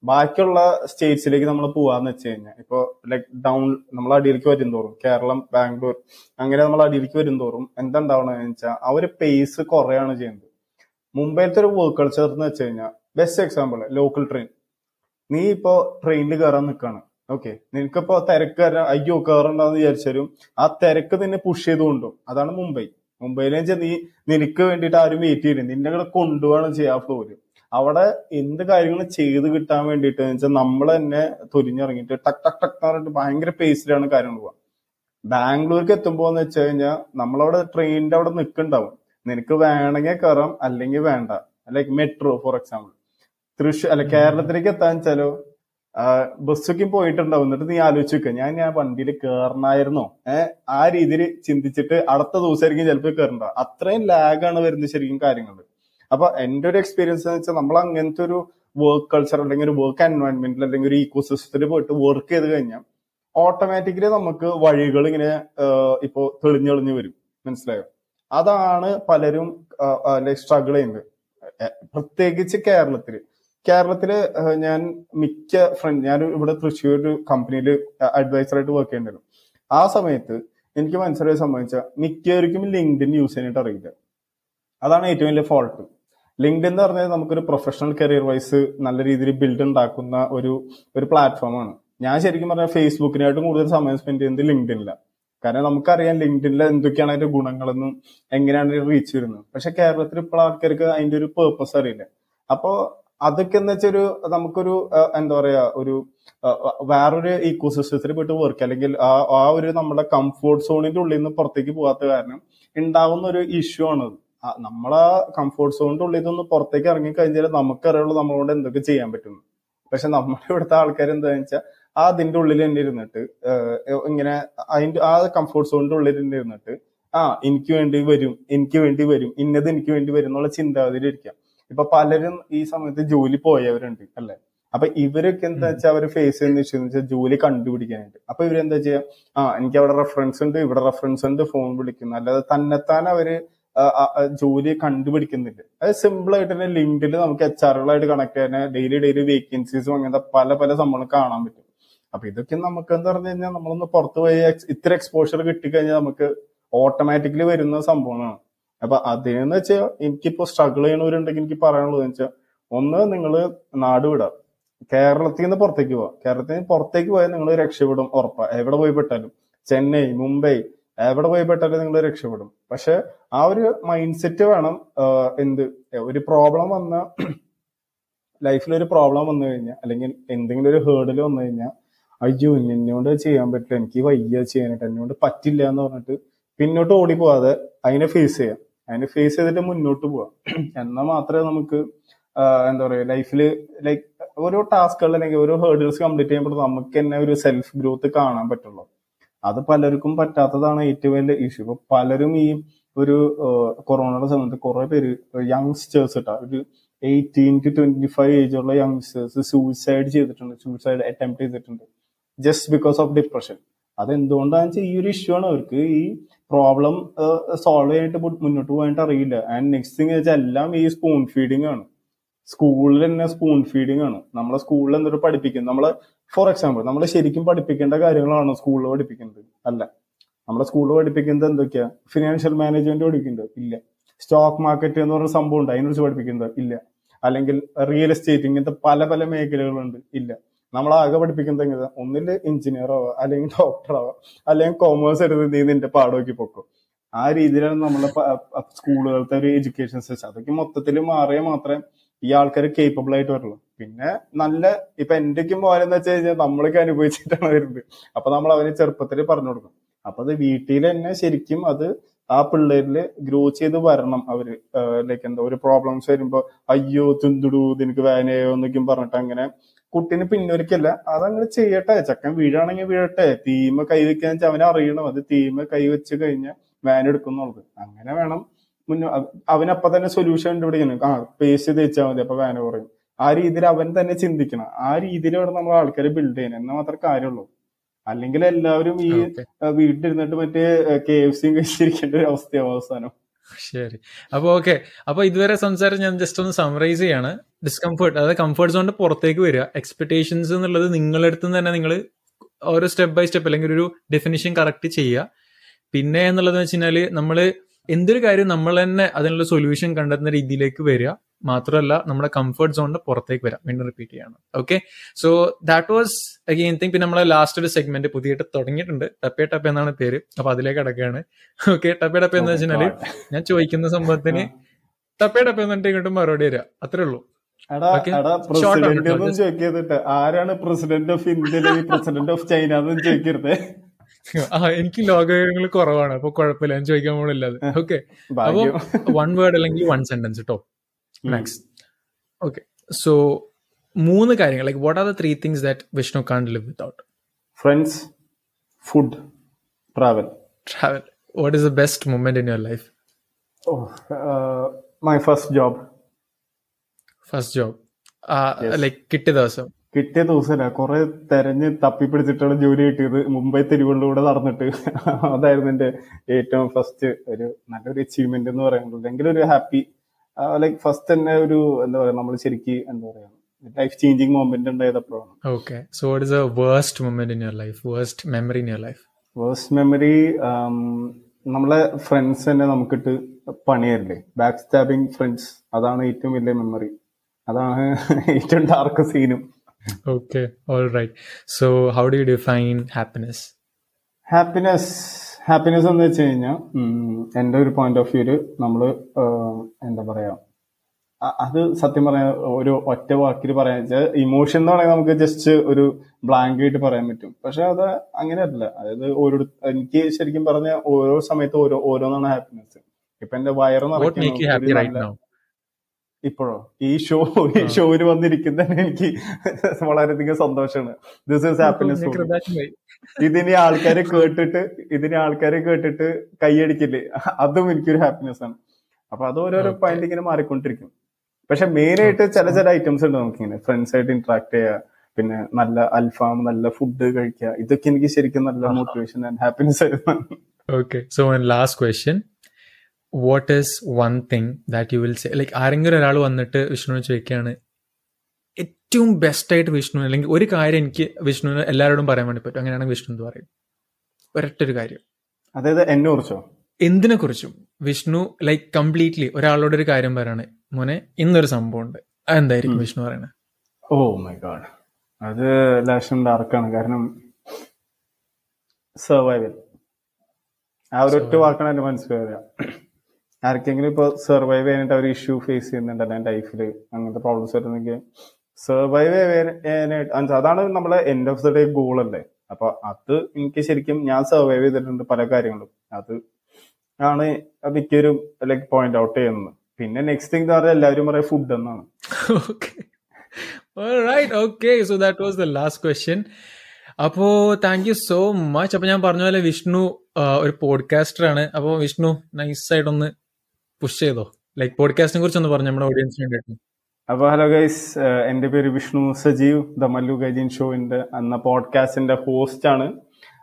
ബാക്കിയുള്ള സ്റ്റേറ്റ്സിലേക്ക് നമ്മൾ പോവാന്ന് വെച്ച് കഴിഞ്ഞാൽ ഇപ്പൊ ലൈക്ക് ഡൗൺ നമ്മൾ അടിയിലേക്ക് വരും തോറും കേരളം ബാംഗ്ലൂർ അങ്ങനെ നമ്മൾ അടിയിലേക്ക് വരും തോറും എന്താ ഉണ്ടാവണമെന്ന് വെച്ചാൽ ആ ഒരു പേസ് കുറയാണ് ചെയ്യുന്നത്. മുംബൈയിലത്തെ ഒരു വർക്ക് കൾച്ചർ എന്ന് വെച്ച് കഴിഞ്ഞാൽ ബെസ്റ്റ് എക്സാമ്പിൾ ലോക്കൽ ട്രെയിൻ നീ ഇപ്പോ ട്രെയിനിൽ കയറാൻ നിൽക്കാണ് ഓക്കെ നിനക്കിപ്പോ തിരക്ക് അയ്യോ കയറണ്ടെന്ന് വിചാരിച്ചാലും ആ തിരക്ക് നിന്നെ പുഷ് ചെയ്തുകൊണ്ടും അതാണ് മുംബൈ. മുംബൈയിലെ നീ നിനക്ക് വേണ്ടിയിട്ട് ആരും വെയിറ്റ് ചെയ്യും നിന്നെ കൂടെ കൊണ്ടുപോകണം ചെയ്യാ ഫ്ലോര് അവിടെ എന്ത് കാര്യങ്ങൾ ചെയ്ത് കിട്ടാൻ വേണ്ടിയിട്ട് വെച്ചാൽ നമ്മൾ തന്നെ തുരിഞ്ഞിറങ്ങിയിട്ട് ടക് ടക് ടക്ക് എന്ന് പറഞ്ഞിട്ട് ഭയങ്കര പേസിലാണ് കാര്യങ്ങൾ പോവാ. ബാംഗ്ലൂർക്ക് എത്തുമ്പോൾ എന്ന് വെച്ച് കഴിഞ്ഞാൽ നമ്മളവിടെ ട്രെയിനിന്റെ അവിടെ നിൽക്കുന്നുണ്ടാവും നിനക്ക് വേണമെങ്കിൽ കയറാം അല്ലെങ്കിൽ വേണ്ട. Like metro for example Thrissur അല്ല കേരളത്തിലേക്ക് എത്താൻ വെച്ചാലോ ബസ്സൊക്കെ പോയിട്ടുണ്ടാവും. എന്നിട്ട് നീ ആലോചിച്ച് വെക്കുക ഞാൻ ഞാൻ വണ്ടിയിൽ കയറണമായിരുന്നോ ഏഹ് ആ രീതിയിൽ ചിന്തിച്ചിട്ട് അടുത്ത ദിവസമായിരിക്കും ചിലപ്പോൾ കയറണ്ട അത്രയും ലാഗാണ് വരുന്നത് ശരിക്കും കാര്യങ്ങൾ അപ്പൊ എന്റെ ഒരു എക്സ്പീരിയൻസ് എന്ന് വെച്ചാൽ നമ്മൾ അങ്ങനത്തെ ഒരു വർക്ക് കൾച്ചർ അല്ലെങ്കിൽ ഒരു വർക്ക് എൻവയോൺമെന്റിൽ അല്ലെങ്കിൽ ഒരു ഈക്കോ സിസ്റ്റത്തിൽ പോയിട്ട് വർക്ക് ചെയ്ത് കഴിഞ്ഞാൽ ഓട്ടോമാറ്റിക്കലി നമുക്ക് വഴികൾ ഇങ്ങനെ ഇപ്പോൾ തെളിഞ്ഞെളിഞ്ഞ് വരും. മനസ്സിലായോ? അതാണ് പലരും സ്ട്രഗിൾ ചെയ്യുന്നത്. പ്രത്യേകിച്ച് കേരളത്തിൽ. കേരളത്തിൽ ഞാൻ മിക്ക ഫ്രണ്ട് ഞാൻ ഇവിടെ തൃശ്ശൂർ ഒരു കമ്പനിയിൽ അഡ്വൈസറായിട്ട് വർക്ക് ചെയ്യണ്ടായിരുന്നു ആ സമയത്ത് എനിക്ക് മനസ്സിലായ സംബന്ധിച്ച മിക്കവർക്കും ലിങ്ക്ഡിൻ യൂസ് ചെയ്യാനായിട്ട് അറിയില്ല. അതാണ് ഏറ്റവും വലിയ ഫോൾട്ട് ലിങ്ക്ഡിൻ എന്ന് പറഞ്ഞാൽ നമുക്കൊരു പ്രൊഫഷണൽ കരിയർ വൈസ് നല്ല രീതിയിൽ ബിൽഡ് ഉണ്ടാക്കുന്ന ഒരു ഒരു പ്ലാറ്റ്ഫോമാണ് ഞാൻ ശരിക്കും പറഞ്ഞാൽ ഫേസ്ബുക്കിനായിട്ടും കൂടുതൽ സമയം സ്പെൻഡ് ചെയ്യുന്നത് ലിങ്ക്ഡിനില്ല കാരണം നമുക്കറിയാം ലിങ്ക്ഡിനിൽ എന്തൊക്കെയാണ് അതിന്റെ ഗുണങ്ങളെന്നും എങ്ങനെയാണ് റീച്ച് വരുന്നത്. പക്ഷെ കേരളത്തിൽ ഇപ്പോൾ ആൾക്കാർക്ക് അതിന്റെ ഒരു പേർപ്പസ് അറിയില്ല. അപ്പോ അതൊക്കെ എന്ന് വെച്ചൊരു നമുക്കൊരു എന്താ പറയാ ഒരു വേറൊരു ഈക്കോ സിസ്റ്റത്തിൽ പോയിട്ട് വർക്ക് അല്ലെങ്കിൽ ആ ആ ഒരു നമ്മുടെ കംഫോർട്ട് സോണിന്റെ ഉള്ളിൽ നിന്ന് പുറത്തേക്ക് പോകാത്ത കാരണം ഉണ്ടാവുന്ന ഒരു ഇഷ്യൂ നമ്മളാ കംഫോർട്ട് സോണിന്റെ ഉള്ളിൽ നിന്ന് പുറത്തേക്ക് ഇറങ്ങി കഴിഞ്ഞാൽ നമുക്കറിയുള്ളൂ നമ്മളോട് എന്തൊക്കെ ചെയ്യാൻ പറ്റും. പക്ഷെ നമ്മുടെ ഇവിടുത്തെ ആൾക്കാർ എന്താണെന്ന് വെച്ചാൽ ആ അതിന്റെ ഉള്ളിൽ തന്നെ ഇരുന്നിട്ട് ഇങ്ങനെ അതിന്റെ ആ കംഫോർട്ട് സോണിന്റെ ഉള്ളിൽ തന്നെ ഇരുന്നിട്ട് ആ എനിക്ക് വേണ്ടി വരും എനിക്ക് വേണ്ടി വരും ഇന്നത് എനിക്ക് വേണ്ടി വരും എന്നുള്ള ചിന്താഗതിയിൽ ഇരിക്കാം. ഇപ്പൊ പലരും ഈ സമയത്ത് ജോലി പോയവരുണ്ട് അല്ലെ? അപ്പൊ ഇവരൊക്കെ എന്താ വെച്ചാൽ അവർ ഫേസ് ചെയ്യുന്ന ഇഷ്യൂ എന്ന് വെച്ചാൽ ജോലി കണ്ടുപിടിക്കാനായിട്ട്. അപ്പൊ ഇവരെന്താ ചെയ്യാ ആ എനിക്ക് അവിടെ റെഫറൻസ് ഉണ്ട് ഇവിടെ റെഫറൻസ് ഉണ്ട് ഫോൺ വിളിക്കുന്നു. അല്ലാതെ തന്നെത്താൻ അവർ ജോലി കണ്ടുപിടിക്കുന്നില്ല അത് സിമ്പിൾ ആയിട്ട് തന്നെ ലിങ്ക്ഡിൽ നമുക്ക് എച്ച് ആറുകളായിട്ട് കണക്ട് ചെയ്യാൻ ഡെയിലി ഡെയിലി വേക്കൻസീസും അങ്ങനത്തെ പല പല സംഭവങ്ങൾ കാണാൻ പറ്റും. അപ്പൊ ഇതൊക്കെ നമുക്ക് എന്ന് പറഞ്ഞു കഴിഞ്ഞാൽ നമ്മളൊന്ന് പുറത്തു പോയി ഇത്ര എക്സ്പോഷർ കിട്ടിക്കഴിഞ്ഞാൽ നമുക്ക് ഓട്ടോമാറ്റിക്കലി വരുന്ന സംഭവമാണ് അപ്പൊ അതിനെന്ന് വെച്ചാൽ എനിക്കിപ്പോ സ്ട്രഗിൾ ചെയ്യണവരുണ്ടെങ്കിൽ എനിക്ക് പറയാനുള്ളത് വെച്ചാൽ ഒന്ന് നിങ്ങൾ നാട് വിടാം. കേരളത്തിൽ നിന്ന് പുറത്തേക്ക് പോവാം. കേരളത്തിൽ നിന്ന് പുറത്തേക്ക് പോയാൽ നിങ്ങൾ രക്ഷപ്പെടും ഉറപ്പാ. എവിടെ പോയി പെട്ടാലും. ചെന്നൈ മുംബൈ എവിടെ പോയി പെട്ടാലും നിങ്ങൾ രക്ഷപ്പെടും. പക്ഷെ ആ ഒരു മൈൻഡ് സെറ്റ് വേണം എന്ത് ഒരു പ്രോബ്ലം വന്ന ലൈഫിൽ ഒരു പ്രോബ്ലം വന്നു കഴിഞ്ഞാൽ അല്ലെങ്കിൽ എന്തെങ്കിലും ഒരു ഹേർഡിൽ വന്നു കഴിഞ്ഞാൽ അയ്യോ എന്നോട് ചെയ്യാൻ പറ്റില്ല എനിക്ക് വയ്യ ചെയ്യാനായിട്ട് എന്നോട് പറ്റില്ല എന്ന് പറഞ്ഞിട്ട് പിന്നോട്ട് ഓടി പോവാതെ അതിനെ ഫേസ് ചെയ്യാം. അതിനെ ഫേസ് ചെയ്തിട്ട് മുന്നോട്ട് പോവാം. എന്നാൽ മാത്രമേ നമുക്ക് എന്താ പറയുക ലൈഫിൽ ലൈക്ക് ഓരോ ടാസ്കുകൾ അല്ലെങ്കിൽ ഓരോ ഹേർഡിൽസ് കംപ്ലീറ്റ് ചെയ്യുമ്പോൾ നമുക്ക് തന്നെ ഒരു സെൽഫ് ഗ്രോത്ത് കാണാൻ പറ്റുള്ളൂ. അത് പലർക്കും പറ്റാത്തതാണ് ഏറ്റവും വലിയ ഇഷ്യൂ ഇപ്പൊ പലരും ഈ ഒരു കൊറോണയുടെ സമയത്ത് കുറെ പേര് യങ്സ്റ്റേഴ്സ് ഇട്ടാ ഒരു eighteen to twenty five age ഉള്ള യങ്സ്റ്റേഴ്സ് സൂയിസൈഡ് ചെയ്തിട്ടുണ്ട് സൂയിസൈഡ് അറ്റംപ്റ്റ് ചെയ്തിട്ടുണ്ട് ജസ്റ്റ് ബിക്കോസ് ഓഫ് ഡിപ്രഷൻ അതെന്തുകൊണ്ടാണെന്ന് വെച്ചാൽ ഈ ഒരു ഇഷ്യൂ ആണ്. അവർക്ക് ഈ പ്രോബ്ലം സോൾവ് ചെയ്യാനായിട്ട് മുന്നോട്ട് പോകാനായിട്ട് അറിയില്ല. ആൻഡ് നെക്സ്റ്റ് തിങ് വെച്ചാൽ എല്ലാം ഈ സ്പൂൺ ഫീഡിങ് ആണ്. സ്കൂളിൽ തന്നെ സ്പൂൺ ഫീഡിങ് ആണ്. നമ്മളെ സ്കൂളിൽ എന്തൊരു പഠിപ്പിക്കുന്നത് നമ്മൾ ഫോർ എക്സാമ്പിൾ നമ്മൾ ശരിക്കും പഠിപ്പിക്കേണ്ട കാര്യങ്ങളാണോ സ്കൂളിൽ പഠിപ്പിക്കുന്നത്? അല്ല. നമ്മുടെ സ്കൂളിൽ പഠിപ്പിക്കുന്നത് എന്തൊക്കെയാ? ഫിനാൻഷ്യൽ മാനേജ്മെന്റ് പഠിപ്പിക്കുന്നുണ്ട്. ഇല്ല. സ്റ്റോക്ക് മാർക്കറ്റ് എന്ന് പറഞ്ഞ സംഭവം ഉണ്ട്. അതിനെക്കുറിച്ച് പഠിപ്പിക്കുന്നുണ്ട്. ഇല്ല. അല്ലെങ്കിൽ റിയൽ എസ്റ്റേറ്റ് ഇങ്ങനത്തെ പല പല മേഖലകളുണ്ട്. ഇല്ല. നമ്മൾ ആകെ പഠിപ്പിക്കുന്നത് എങ്ങനെ ഒന്നിൽ എഞ്ചിനീയർ ആവുക അല്ലെങ്കിൽ ഡോക്ടർ ആവുക അല്ലെങ്കിൽ കോമേഴ്സ് എടുത്ത് നീ നിന്റെ പാടോക്കി പൊക്കും. ആ രീതിയിലാണ് നമ്മളെ സ്കൂളുകളത്തെ ഒരു എഡ്യൂക്കേഷൻ സിസ്റ്റം അതൊക്കെ മൊത്തത്തിൽ മാറിയാൽ മാത്രമേ ഈ ആൾക്കാർ കേപ്പബിൾ ആയിട്ട് വരുള്ളൂ പിന്നെ നല്ല ഇപ്പൊ എന്റെക്കും പോലെന്ന് വെച്ച് കഴിഞ്ഞാൽ നമ്മളൊക്കെ അനുഭവിച്ചിട്ടാണ് വരുന്നത്. അപ്പൊ നമ്മൾ അവന് ചെറുപ്പത്തിൽ പറഞ്ഞു കൊടുക്കും. അപ്പൊ അത് വീട്ടിൽ തന്നെ ശരിക്കും അത് ആ പിള്ളേരിൽ ഗ്രോ ചെയ്ത് വരണം അവർ. ലൈക്ക് എന്താ ഒരു പ്രോബ്ലംസ് വരുമ്പോ അയ്യോ തിന്തുടു നിനക്ക് വേനയോ എന്നൊക്കെയും പറഞ്ഞിട്ട് അങ്ങനെ കുട്ടീനെ പിന്നൊരിക്കല്ല അതങ്ങനെ ചെയ്യട്ടെ. ചക്കൻ വീഴാണെങ്കിൽ വീഴട്ടെ. തീമ കൈവെക്കാന്ന് വെച്ചാൽ അവനെ അറിയണം അത് തീമ കൈവച്ച് കഴിഞ്ഞാൽ വാൻ എടുക്കുന്നുള്ളത് അങ്ങനെ വേണം മുന്നോ അവനപ്പൊ തന്നെ സൊല്യൂഷൻ കണ്ടുപിടിക്കണം ആ പേസ്റ്റ് തേച്ചാൽ മതി അപ്പൊ വേന കുറയും. ആ രീതിയിൽ അവൻ തന്നെ ചിന്തിക്കണം. ആ രീതിയിലാണ് നമ്മൾ ആൾക്കാരെ ബിൽഡ് ചെയ്യണം എന്നാൽ മാത്രമേ കാര്യമുള്ളൂ. അല്ലെങ്കിൽ എല്ലാവരും ഈ വീട്ടിലിരുന്നിട്ട് മറ്റേ കെ എഫ് സിയും കഴിച്ചിരിക്കേണ്ട ഒരു അവസ്ഥയാവും അവസാനം. ശരി. അപ്പൊ ഓക്കെ. അപ്പൊ ഇതുവരെ സംസാരം ഞാൻ ജസ്റ്റ് ഒന്ന് സമറൈസ് ചെയ്യാണ്. ഡിസ്കംഫേർട്ട് അതായത് കംഫർട്ട് സോണിന്റെ പുറത്തേക്ക് വരിക. എക്സ്പെക്ടേഷൻസ് എന്നുള്ളത് നിങ്ങളുടെ അടുത്ത് തന്നെ നിങ്ങൾ ഓരോ സ്റ്റെപ്പ് ബൈ സ്റ്റെപ്പ് അല്ലെങ്കിൽ ഒരു ഡെഫിനിഷൻ കറക്റ്റ് ചെയ്യുക. പിന്നെ എന്നുള്ളത് വെച്ച് നമ്മൾ എന്തൊരു കാര്യം നമ്മൾ തന്നെ അതിനുള്ള സൊല്യൂഷൻ കണ്ടെത്തുന്ന രീതിയിലേക്ക് വരിക. മാത്രമല്ല നമ്മുടെ കംഫർട്ട് സോണിന്റെ പുറത്തേക്ക് വരാം. വീണ്ടും റിപ്പീറ്റ് ചെയ്യണം. Okay so that was again thing പിന്നെ നമ്മളെ ലാസ്റ്റ് ഒരു സെഗ്മെന്റ് പുതിയിട്ട് തുടങ്ങിയിട്ടുണ്ട്. ടപ്പേ ടപ്പ എന്നാണ് പേര്. അപ്പൊ അതിലേക്ക് അടക്കുകയാണ് ഓക്കെ ടപ്പേ ടപ്പ എന്ന് വെച്ചാൽ ഞാൻ ചോദിക്കുന്ന സംഭവത്തിന് ടപ്പേ ടപ്പ എന്നിട്ട് ഇങ്ങോട്ട് മറുപടി വരിക അത്രേ ഉള്ളൂ. പ്രസിഡന്റ് ഒന്നും ചോദിക്കരുത് ആരാണ് president of India president of China എന്നും ചോദിക്കരുത്. ആ എനിക്ക് ലോകവിവരങ്ങൾ കുറവാണ് അപ്പൊ കുഴപ്പമില്ല. ഞാൻ ചോദിക്കാൻ പോകുന്നില്ലാതെ ഓക്കെ അപ്പൊ വൺ വേർഡ് അല്ലെങ്കിൽ വൺ സെന്റൻസ് കേട്ടോ മാക്സ് ഓക്കെ സോ മൂന്ന് കാര്യങ്ങൾ like what are the three things that Vishnu can't live without friends food travel travel what is the best moment in your life my first job first job. Like കിട്ടിയ ദിവസം. കിട്ടിയ ദിവസമല്ല കുറെ തെരഞ്ഞ് തപ്പിപ്പിടിച്ചിട്ടാണ് ജോലി കിട്ടിയത്. മുംബൈ തെരുവുകളിലൂടെ നടന്നിട്ട്. അതായിരുന്നു എന്റെ ഏറ്റവും ഫസ്റ്റ് ഒരു നല്ലൊരു അച്ചീവ്മെന്റ് എന്ന് പറയുന്നത്. അല്ലെങ്കിൽ ഒരു ഹാപ്പി ലൈക്ക് ഫസ്റ്റ് തന്നെ ഒരു എന്താ പറയാ നമ്മൾ ശരിക്ക് എന്താ പറയാ life changing moment ഉണ്ടായതപ്പോഴാണ് okay so what is worst moment in your life worst memory in your life worst memory നമ്മളെ ഫ്രണ്ട്സ് തന്നെ നമുക്കിട്ട് പണിയല്ലേ. ബാക്ക് സ്റ്റാബിങ് ഫ്രണ്ട്സ് അതാണ് ഏറ്റവും വലിയ മെമ്മറി അതാണ് ഏറ്റവും ഡാർക്ക് സീനും okay all right. So how do you define happiness? Happiness happiness എന്ന് വെച്ച് കഴിഞ്ഞാൽ എന്റെ ഒരു പോയിന്റ് ഓഫ് വ്യൂൽ നമ്മൾ എന്താ പറയാ അത് സത്യം പറയാൻ ഒരു ഒറ്റ വാക്കിൽ പറയാൻ വെച്ചാൽ ഇമോഷൻ എന്ന് പറയുന്നത് നമുക്ക് ജസ്റ്റ് ഒരു ബ്ലാങ്ക് ആയിട്ട് പറയാൻ പറ്റും. പക്ഷെ അത് അങ്ങനെയല്ല അതായത് ഓരോ എനിക്ക് ശരിക്കും പറഞ്ഞ ഓരോ സമയത്ത് ഓരോ ഓരോന്നാണ് ഹാപ്പിനെസ് ഇപ്പൊ എന്റെ വയറ് നിറയ്ക്കുന്ന ഇപ്പോഴോ? ഈ ഷോ ഈ ഷോയിൽ വന്നിരിക്കുന്നതിന് എനിക്ക് വളരെയധികം സന്തോഷമാണ്. ദിസ് ഇസ് ഹാപ്പിനെസ് ഇതിനെ ആൾക്കാരെ കേട്ടിട്ട് ഇതിനെ ആൾക്കാരെ കേട്ടിട്ട് കൈയടിക്കില്ലേ? അതും എനിക്കൊരു ഹാപ്പിനെസ് ആണ്. അപ്പൊ അത് ഓരോരോ. പോയിന്റ് ഇങ്ങനെ മാറിക്കൊണ്ടിരിക്കും. പക്ഷെ മെയിൻ ആയിട്ട് ചില ചില ഐറ്റംസ് ഉണ്ട് നമുക്കിങ്ങനെ. ഫ്രണ്ട്സ് ആയിട്ട് ഇന്ററാക്ട് ചെയ്യുക പിന്നെ നല്ല അൽഫാം നല്ല ഫുഡ് കഴിക്കുക. ഇതൊക്കെ എനിക്ക് ശരിക്കും നല്ല മോട്ടിവേഷൻ ആൻഡ് ഹാപ്പിനെസ് ആയിരുന്നു. Okay so last question what is one thing that you will say like ആരെങ്കിലും ഒരാൾ വന്നിട്ട് വിഷ്ണുവിനെ ചോദിക്കുകയാണ് ഏറ്റവും ബെസ്റ്റ് ആയിട്ട് വിഷ്ണു അല്ലെങ്കിൽ ഒരു കാര്യം എനിക്ക് വിഷ്ണുവിന് എല്ലാവരോടും പറയാൻ വേണ്ടി പറ്റും. അങ്ങനെയാണെങ്കിൽ വിഷ്ണു എന്ന് പറയും ഒരൊറ്റൊരു കാര്യം. അതായത് എന്നെ കുറിച്ചോ? എന്തിനെ കുറിച്ചും വിഷ്ണു ലൈക്ക് കംപ്ലീറ്റ്ലി ഒരാളോട് ഒരു കാര്യം പറയാണ് മോനെ ഇന്നൊരു സംഭവം ഉണ്ട് അതെന്തായിരിക്കും. വിഷ്ണു പറയണത് ഓ മൈ ഗോഡ്. അത് ലാഷം ഡാർക്കാണ് കാരണം സർവൈവൽ ആ ഒരു ഒറ്റ. വാക്കാണ് എന്റെ മനസ്സിൽ വരിക. ആർക്കെങ്കിലും ഇപ്പൊ സർവൈവ് ചെയ്യാനായിട്ട് അവർ ഇഷ്യൂ ഫേസ് ചെയ്യുന്നുണ്ട് ലൈഫിൽ അങ്ങനത്തെ പ്രോബ്ലംസ് വരുന്നെങ്കിൽ സർവൈവ് ചെയ്യാനായിട്ട് അതാണ് നമ്മളെ end of the day goal അല്ലേ? അപ്പൊ അത് എനിക്ക് ശരിക്കും ഞാൻ സർവൈവ് ചെയ്തിട്ടുണ്ട് പല കാര്യങ്ങളും. അത് ആണ് മിക്കൊരു ലൈക്ക് പോയിന്റ് ഔട്ട് ചെയ്യുന്നത്. പിന്നെ നെക്സ്റ്റ് തിങ് എന്ന് പറഞ്ഞാൽ എല്ലാവരും പറയാം ഫുഡ് എന്നാണ്. Right so that was last അപ്പോ താങ്ക് യു സോ മച്ച് അപ്പൊ ഞാൻ പറഞ്ഞ പോലെ വിഷ്ണു ഒരു പോഡ്കാസ്റ്റർ ആണ്. അപ്പോ വിഷ്ണു നൈസ് ആയിട്ടൊന്ന് പുഷ് ചെയ്തോ? ലൈക് പോഡ്കാസ്റ്റിനെ കുറിച്ച് ഒന്ന് പറഞ്ഞു നമ്മുടെ ഓഡിയൻസിന് വേണ്ടിയിട്ട്. അപ്പോൾ ഹലോ ഗൈസ് എന്റെ പേര് വിഷ്ണു സജീവ് ദ മല്ലു ഗൈജിൻ ഷോയിന്റെ എന്ന പോഡ്കാസ്റ്റിന്റെ ആണ്.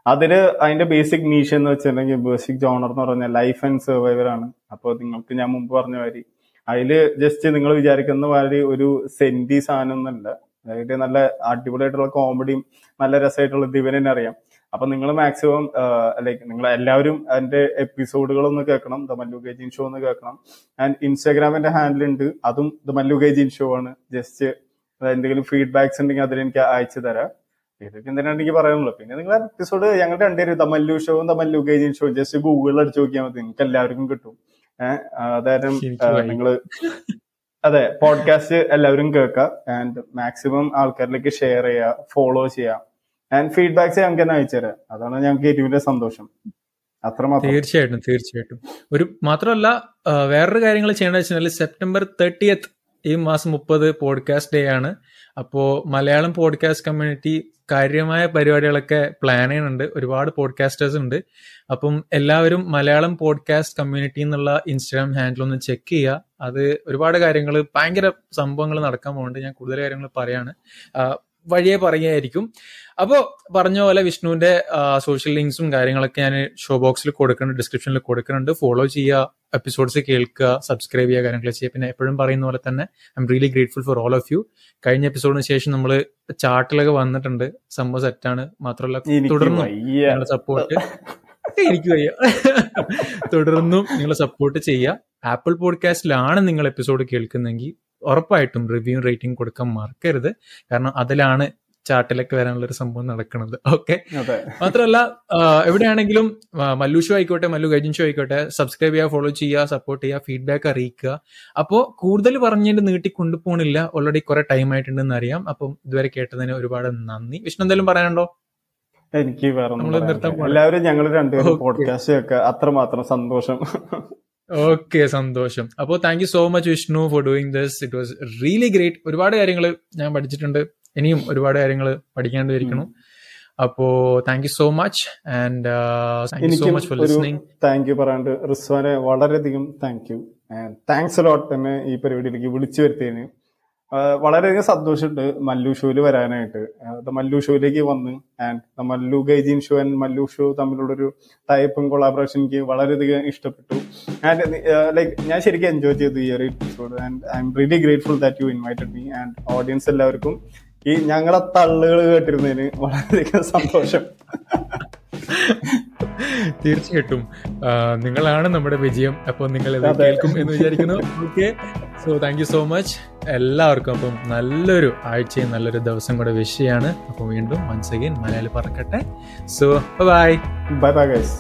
അതിൽ അതിന്റെ ബേസിക് നീഷ് എന്ന് വെച്ചിട്ടുണ്ടെങ്കിൽ ബേസിക് ജോണർ എന്ന് പറഞ്ഞാൽ ലൈഫ് ആൻഡ് സർവൈവർ ആണ്. അപ്പോൾ നിങ്ങൾക്ക് ഞാൻ മുമ്പ് പറഞ്ഞ മാതിരി അതിൽ ജസ്റ്റ് നിങ്ങൾ വിചാരിക്കുന്ന മാതിരി ഒരു സെന്റി സാധനം ഒന്നുമില്ല അതായത് നല്ല അടിപൊളിയായിട്ടുള്ള കോമഡിയും നല്ല രസമായിട്ടുള്ള ദിവനെ അറിയാം. അപ്പൊ നിങ്ങൾ മാക്സിമം ലൈക്ക് നിങ്ങൾ എല്ലാവരും അതിന്റെ എപ്പിസോഡുകൾ ഒന്ന് കേൾക്കണം. ദ മല്ലു ഗേജിൻ ഷോ ഒന്ന് കേൾക്കണം. ആൻഡ് ഇൻസ്റ്റാഗ്രാമിന്റെ ഹാൻഡിൽ ഉണ്ട്. അതും ദ മല്ലു ഗേജിൻ ഷോ ആണ്. ജസ്റ്റ് എന്തെങ്കിലും ഫീഡ്ബാക്സ് ഉണ്ടെങ്കിൽ അതിൽ എനിക്ക് അയച്ചു തരാം. ഇതൊക്കെ എന്തിനാണ് എനിക്ക് പറയാനുള്ളത്? പിന്നെ നിങ്ങൾ എപ്പിസോഡ് ഞങ്ങൾ രണ്ടുപേരും the Mallu ഷോവും the Mallu gaijin show just ഗൂഗിളിൽ അടിച്ചു നോക്കിയാൽ മതി. നിങ്ങൾക്ക് എല്ലാവർക്കും കിട്ടും. അതായത് നിങ്ങൾ അതെ പോഡ്കാസ്റ്റ് എല്ലാവരും കേൾക്കുക ആൻഡ് മാക്സിമം ആൾക്കാരിലേക്ക് ഷെയർ ചെയ്യുക ഫോളോ ചെയ്യുക ആൻഡ് ഫീഡ്ബാക്സ് ഞങ്ങൾക്ക് തന്നെ അയച്ചു തരാം. അതാണ് ഞങ്ങൾക്ക് ഏറ്റവും വലിയ സന്തോഷം. തീർച്ചയായിട്ടും തീർച്ചയായിട്ടും. ഒരു മാത്രമല്ല വേറൊരു കാര്യങ്ങൾ ചെയ്യേണ്ടത് വെച്ചാൽ സെപ്റ്റംബർ തേർട്ടിയത്ത് ഈ മാസം മുപ്പത് പോഡ്കാസ്റ്റ് ഡേ ആണ്. അപ്പോൾ മലയാളം പോഡ്കാസ്റ്റ് കമ്മ്യൂണിറ്റി കാര്യമായ പരിപാടികളൊക്കെ പ്ലാൻ ചെയ്യുന്നുണ്ട്. ഒരുപാട് പോഡ്കാസ്റ്റേഴ്സ് ഉണ്ട്. അപ്പം എല്ലാവരും മലയാളം പോഡ്കാസ്റ്റ് കമ്മ്യൂണിറ്റി എന്നുള്ള ഇൻസ്റ്റാഗ്രാം ഹാൻഡിൽ ഒന്ന് ചെക്ക് ചെയ്യുക. അത് ഒരുപാട് കാര്യങ്ങൾ ഭയങ്കര സംഭവങ്ങൾ നടക്കാൻ പോകുന്നുണ്ട്. ഞാൻ കൂടുതൽ കാര്യങ്ങൾ പറയാണ്. വഴിയെ പറയുകയായിരിക്കും. അപ്പോൾ പറഞ്ഞ പോലെ വിഷ്ണുവിന്റെ സോഷ്യൽ ലിങ്ക്സും കാര്യങ്ങളൊക്കെ ഞാൻ ഷോ ബോക്സിൽ കൊടുക്കുന്നുണ്ട് ഡിസ്ക്രിപ്ഷനിൽ കൊടുക്കുന്നുണ്ട്. ഫോളോ ചെയ്യുക എപ്പിസോഡ്സ് കേൾക്കുക സബ്സ്ക്രൈബ് ചെയ്യുക കാര്യങ്ങൾ ചെയ്യുക. പിന്നെ എപ്പോഴും പറയുന്ന പോലെ തന്നെ I'm really grateful for all of you കഴിഞ്ഞ എപ്പിസോഡിന് ശേഷം നമ്മൾ ചാർട്ടിലൊക്കെ വന്നിട്ടുണ്ട്. സംഭവം സെറ്റാണ് മാത്രമല്ല തുടർന്നു സപ്പോർട്ട് എനിക്ക് വയ്യ. തുടർന്നും നിങ്ങൾ സപ്പോർട്ട് ചെയ്യുക ആപ്പിൾ പോഡ്കാസ്റ്റിലാണ് നിങ്ങൾ എപ്പിസോഡ് കേൾക്കുന്നെങ്കിൽ ഉറപ്പായിട്ടും റിവ്യൂ റേറ്റിംഗ് കൊടുക്കാൻ മറക്കരുത്. കാരണം അതിലാണ് ചാർട്ടിലൊക്കെ വരാനുള്ള ഒരു സംഭവം നടക്കുന്നത്. ഓക്കെ മാത്രമല്ല എവിടെയാണെങ്കിലും മല്ലൂഷു മല്ലു ഷോ ആയിക്കോട്ടെ മല്ലു ഗൈജിൻ ഷോ ആയിക്കോട്ടെ സബ്സ്ക്രൈബ് ചെയ്യുക ഫോളോ ചെയ്യുക സപ്പോർട്ട് ചെയ്യുക ഫീഡ്ബാക്ക് അറിയിക്കുക. അപ്പോൾ കൂടുതൽ പറഞ്ഞിട്ട് നീട്ടി കൊണ്ടുപോകണില്ല ഓൾറെഡി കുറെ ടൈം ആയിട്ടുണ്ടെന്ന് അറിയാം. അപ്പം ഇതുവരെ കേട്ടതിന് ഒരുപാട് നന്ദി. വിഷ്ണു എന്തെങ്കിലും പറയാനുണ്ടോ? എനിക്ക് വേറെ. എല്ലാവരും ഞങ്ങൾ രണ്ടുപേരും പോഡ്കാസ്റ്റ് അത്രമാത്രം സന്തോഷം. ഓക്കെ സന്തോഷം. അപ്പോ thank you so much Vishnu for doing this it was really great ഒരുപാട് കാര്യങ്ങൾ ഞാൻ പഠിച്ചിട്ടുണ്ട്. ഇനിയും ഒരുപാട് കാര്യങ്ങൾ പഠിക്കേണ്ടി ഇരിക്കണം അപ്പോ thank you so much and thank you so much for listening thank you പറയാണ്ട് റിസ്വാനെ വളരെയധികം താങ്ക് യു താങ്ക്സ് ലോട്ട് തന്നെ ഈ പരിപാടിയിലേക്ക് വിളിച്ചു വരുത്തിയതിന്. വളരെയധികം സന്തോഷമുണ്ട് മല്ലു ഷോയിൽ വരാനായിട്ട്. മല്ലു ഷോയിലേക്ക് വന്ന് and Mallu gaijin show and Mallu show തമ്മിലുള്ളൊരു ടൈപ്പും കൊളാബറേഷൻ എനിക്ക് വളരെയധികം ഇഷ്ടപ്പെട്ടു. ആൻഡ് ലൈക്ക് ഞാൻ ശരിക്കും എൻജോയ് ചെയ്തു ഈ ഒരു episode and I'm really grateful that you invited me and audience എല്ലാവർക്കും ഈ ഞങ്ങളെ തള്ളുകൾ കേട്ടിരുന്നതിന് വളരെയധികം സന്തോഷം. തീർച്ചയായിട്ടും. നിങ്ങളാണ് നമ്മുടെ വിജയം. അപ്പോൾ നിങ്ങൾ ഇത് കേൾക്കും എന്ന് വിചാരിക്കുന്നു. Okay so thank you so much എല്ലാവർക്കും അപ്പം നല്ലൊരു ആഴ്ചയും നല്ലൊരു ദിവസം കൂടെ വിഷയാണ് അപ്പോൾ വീണ്ടും വൺസ് അഗൈൻ മലയാളി പറക്കട്ടെ. So bye bye bye guys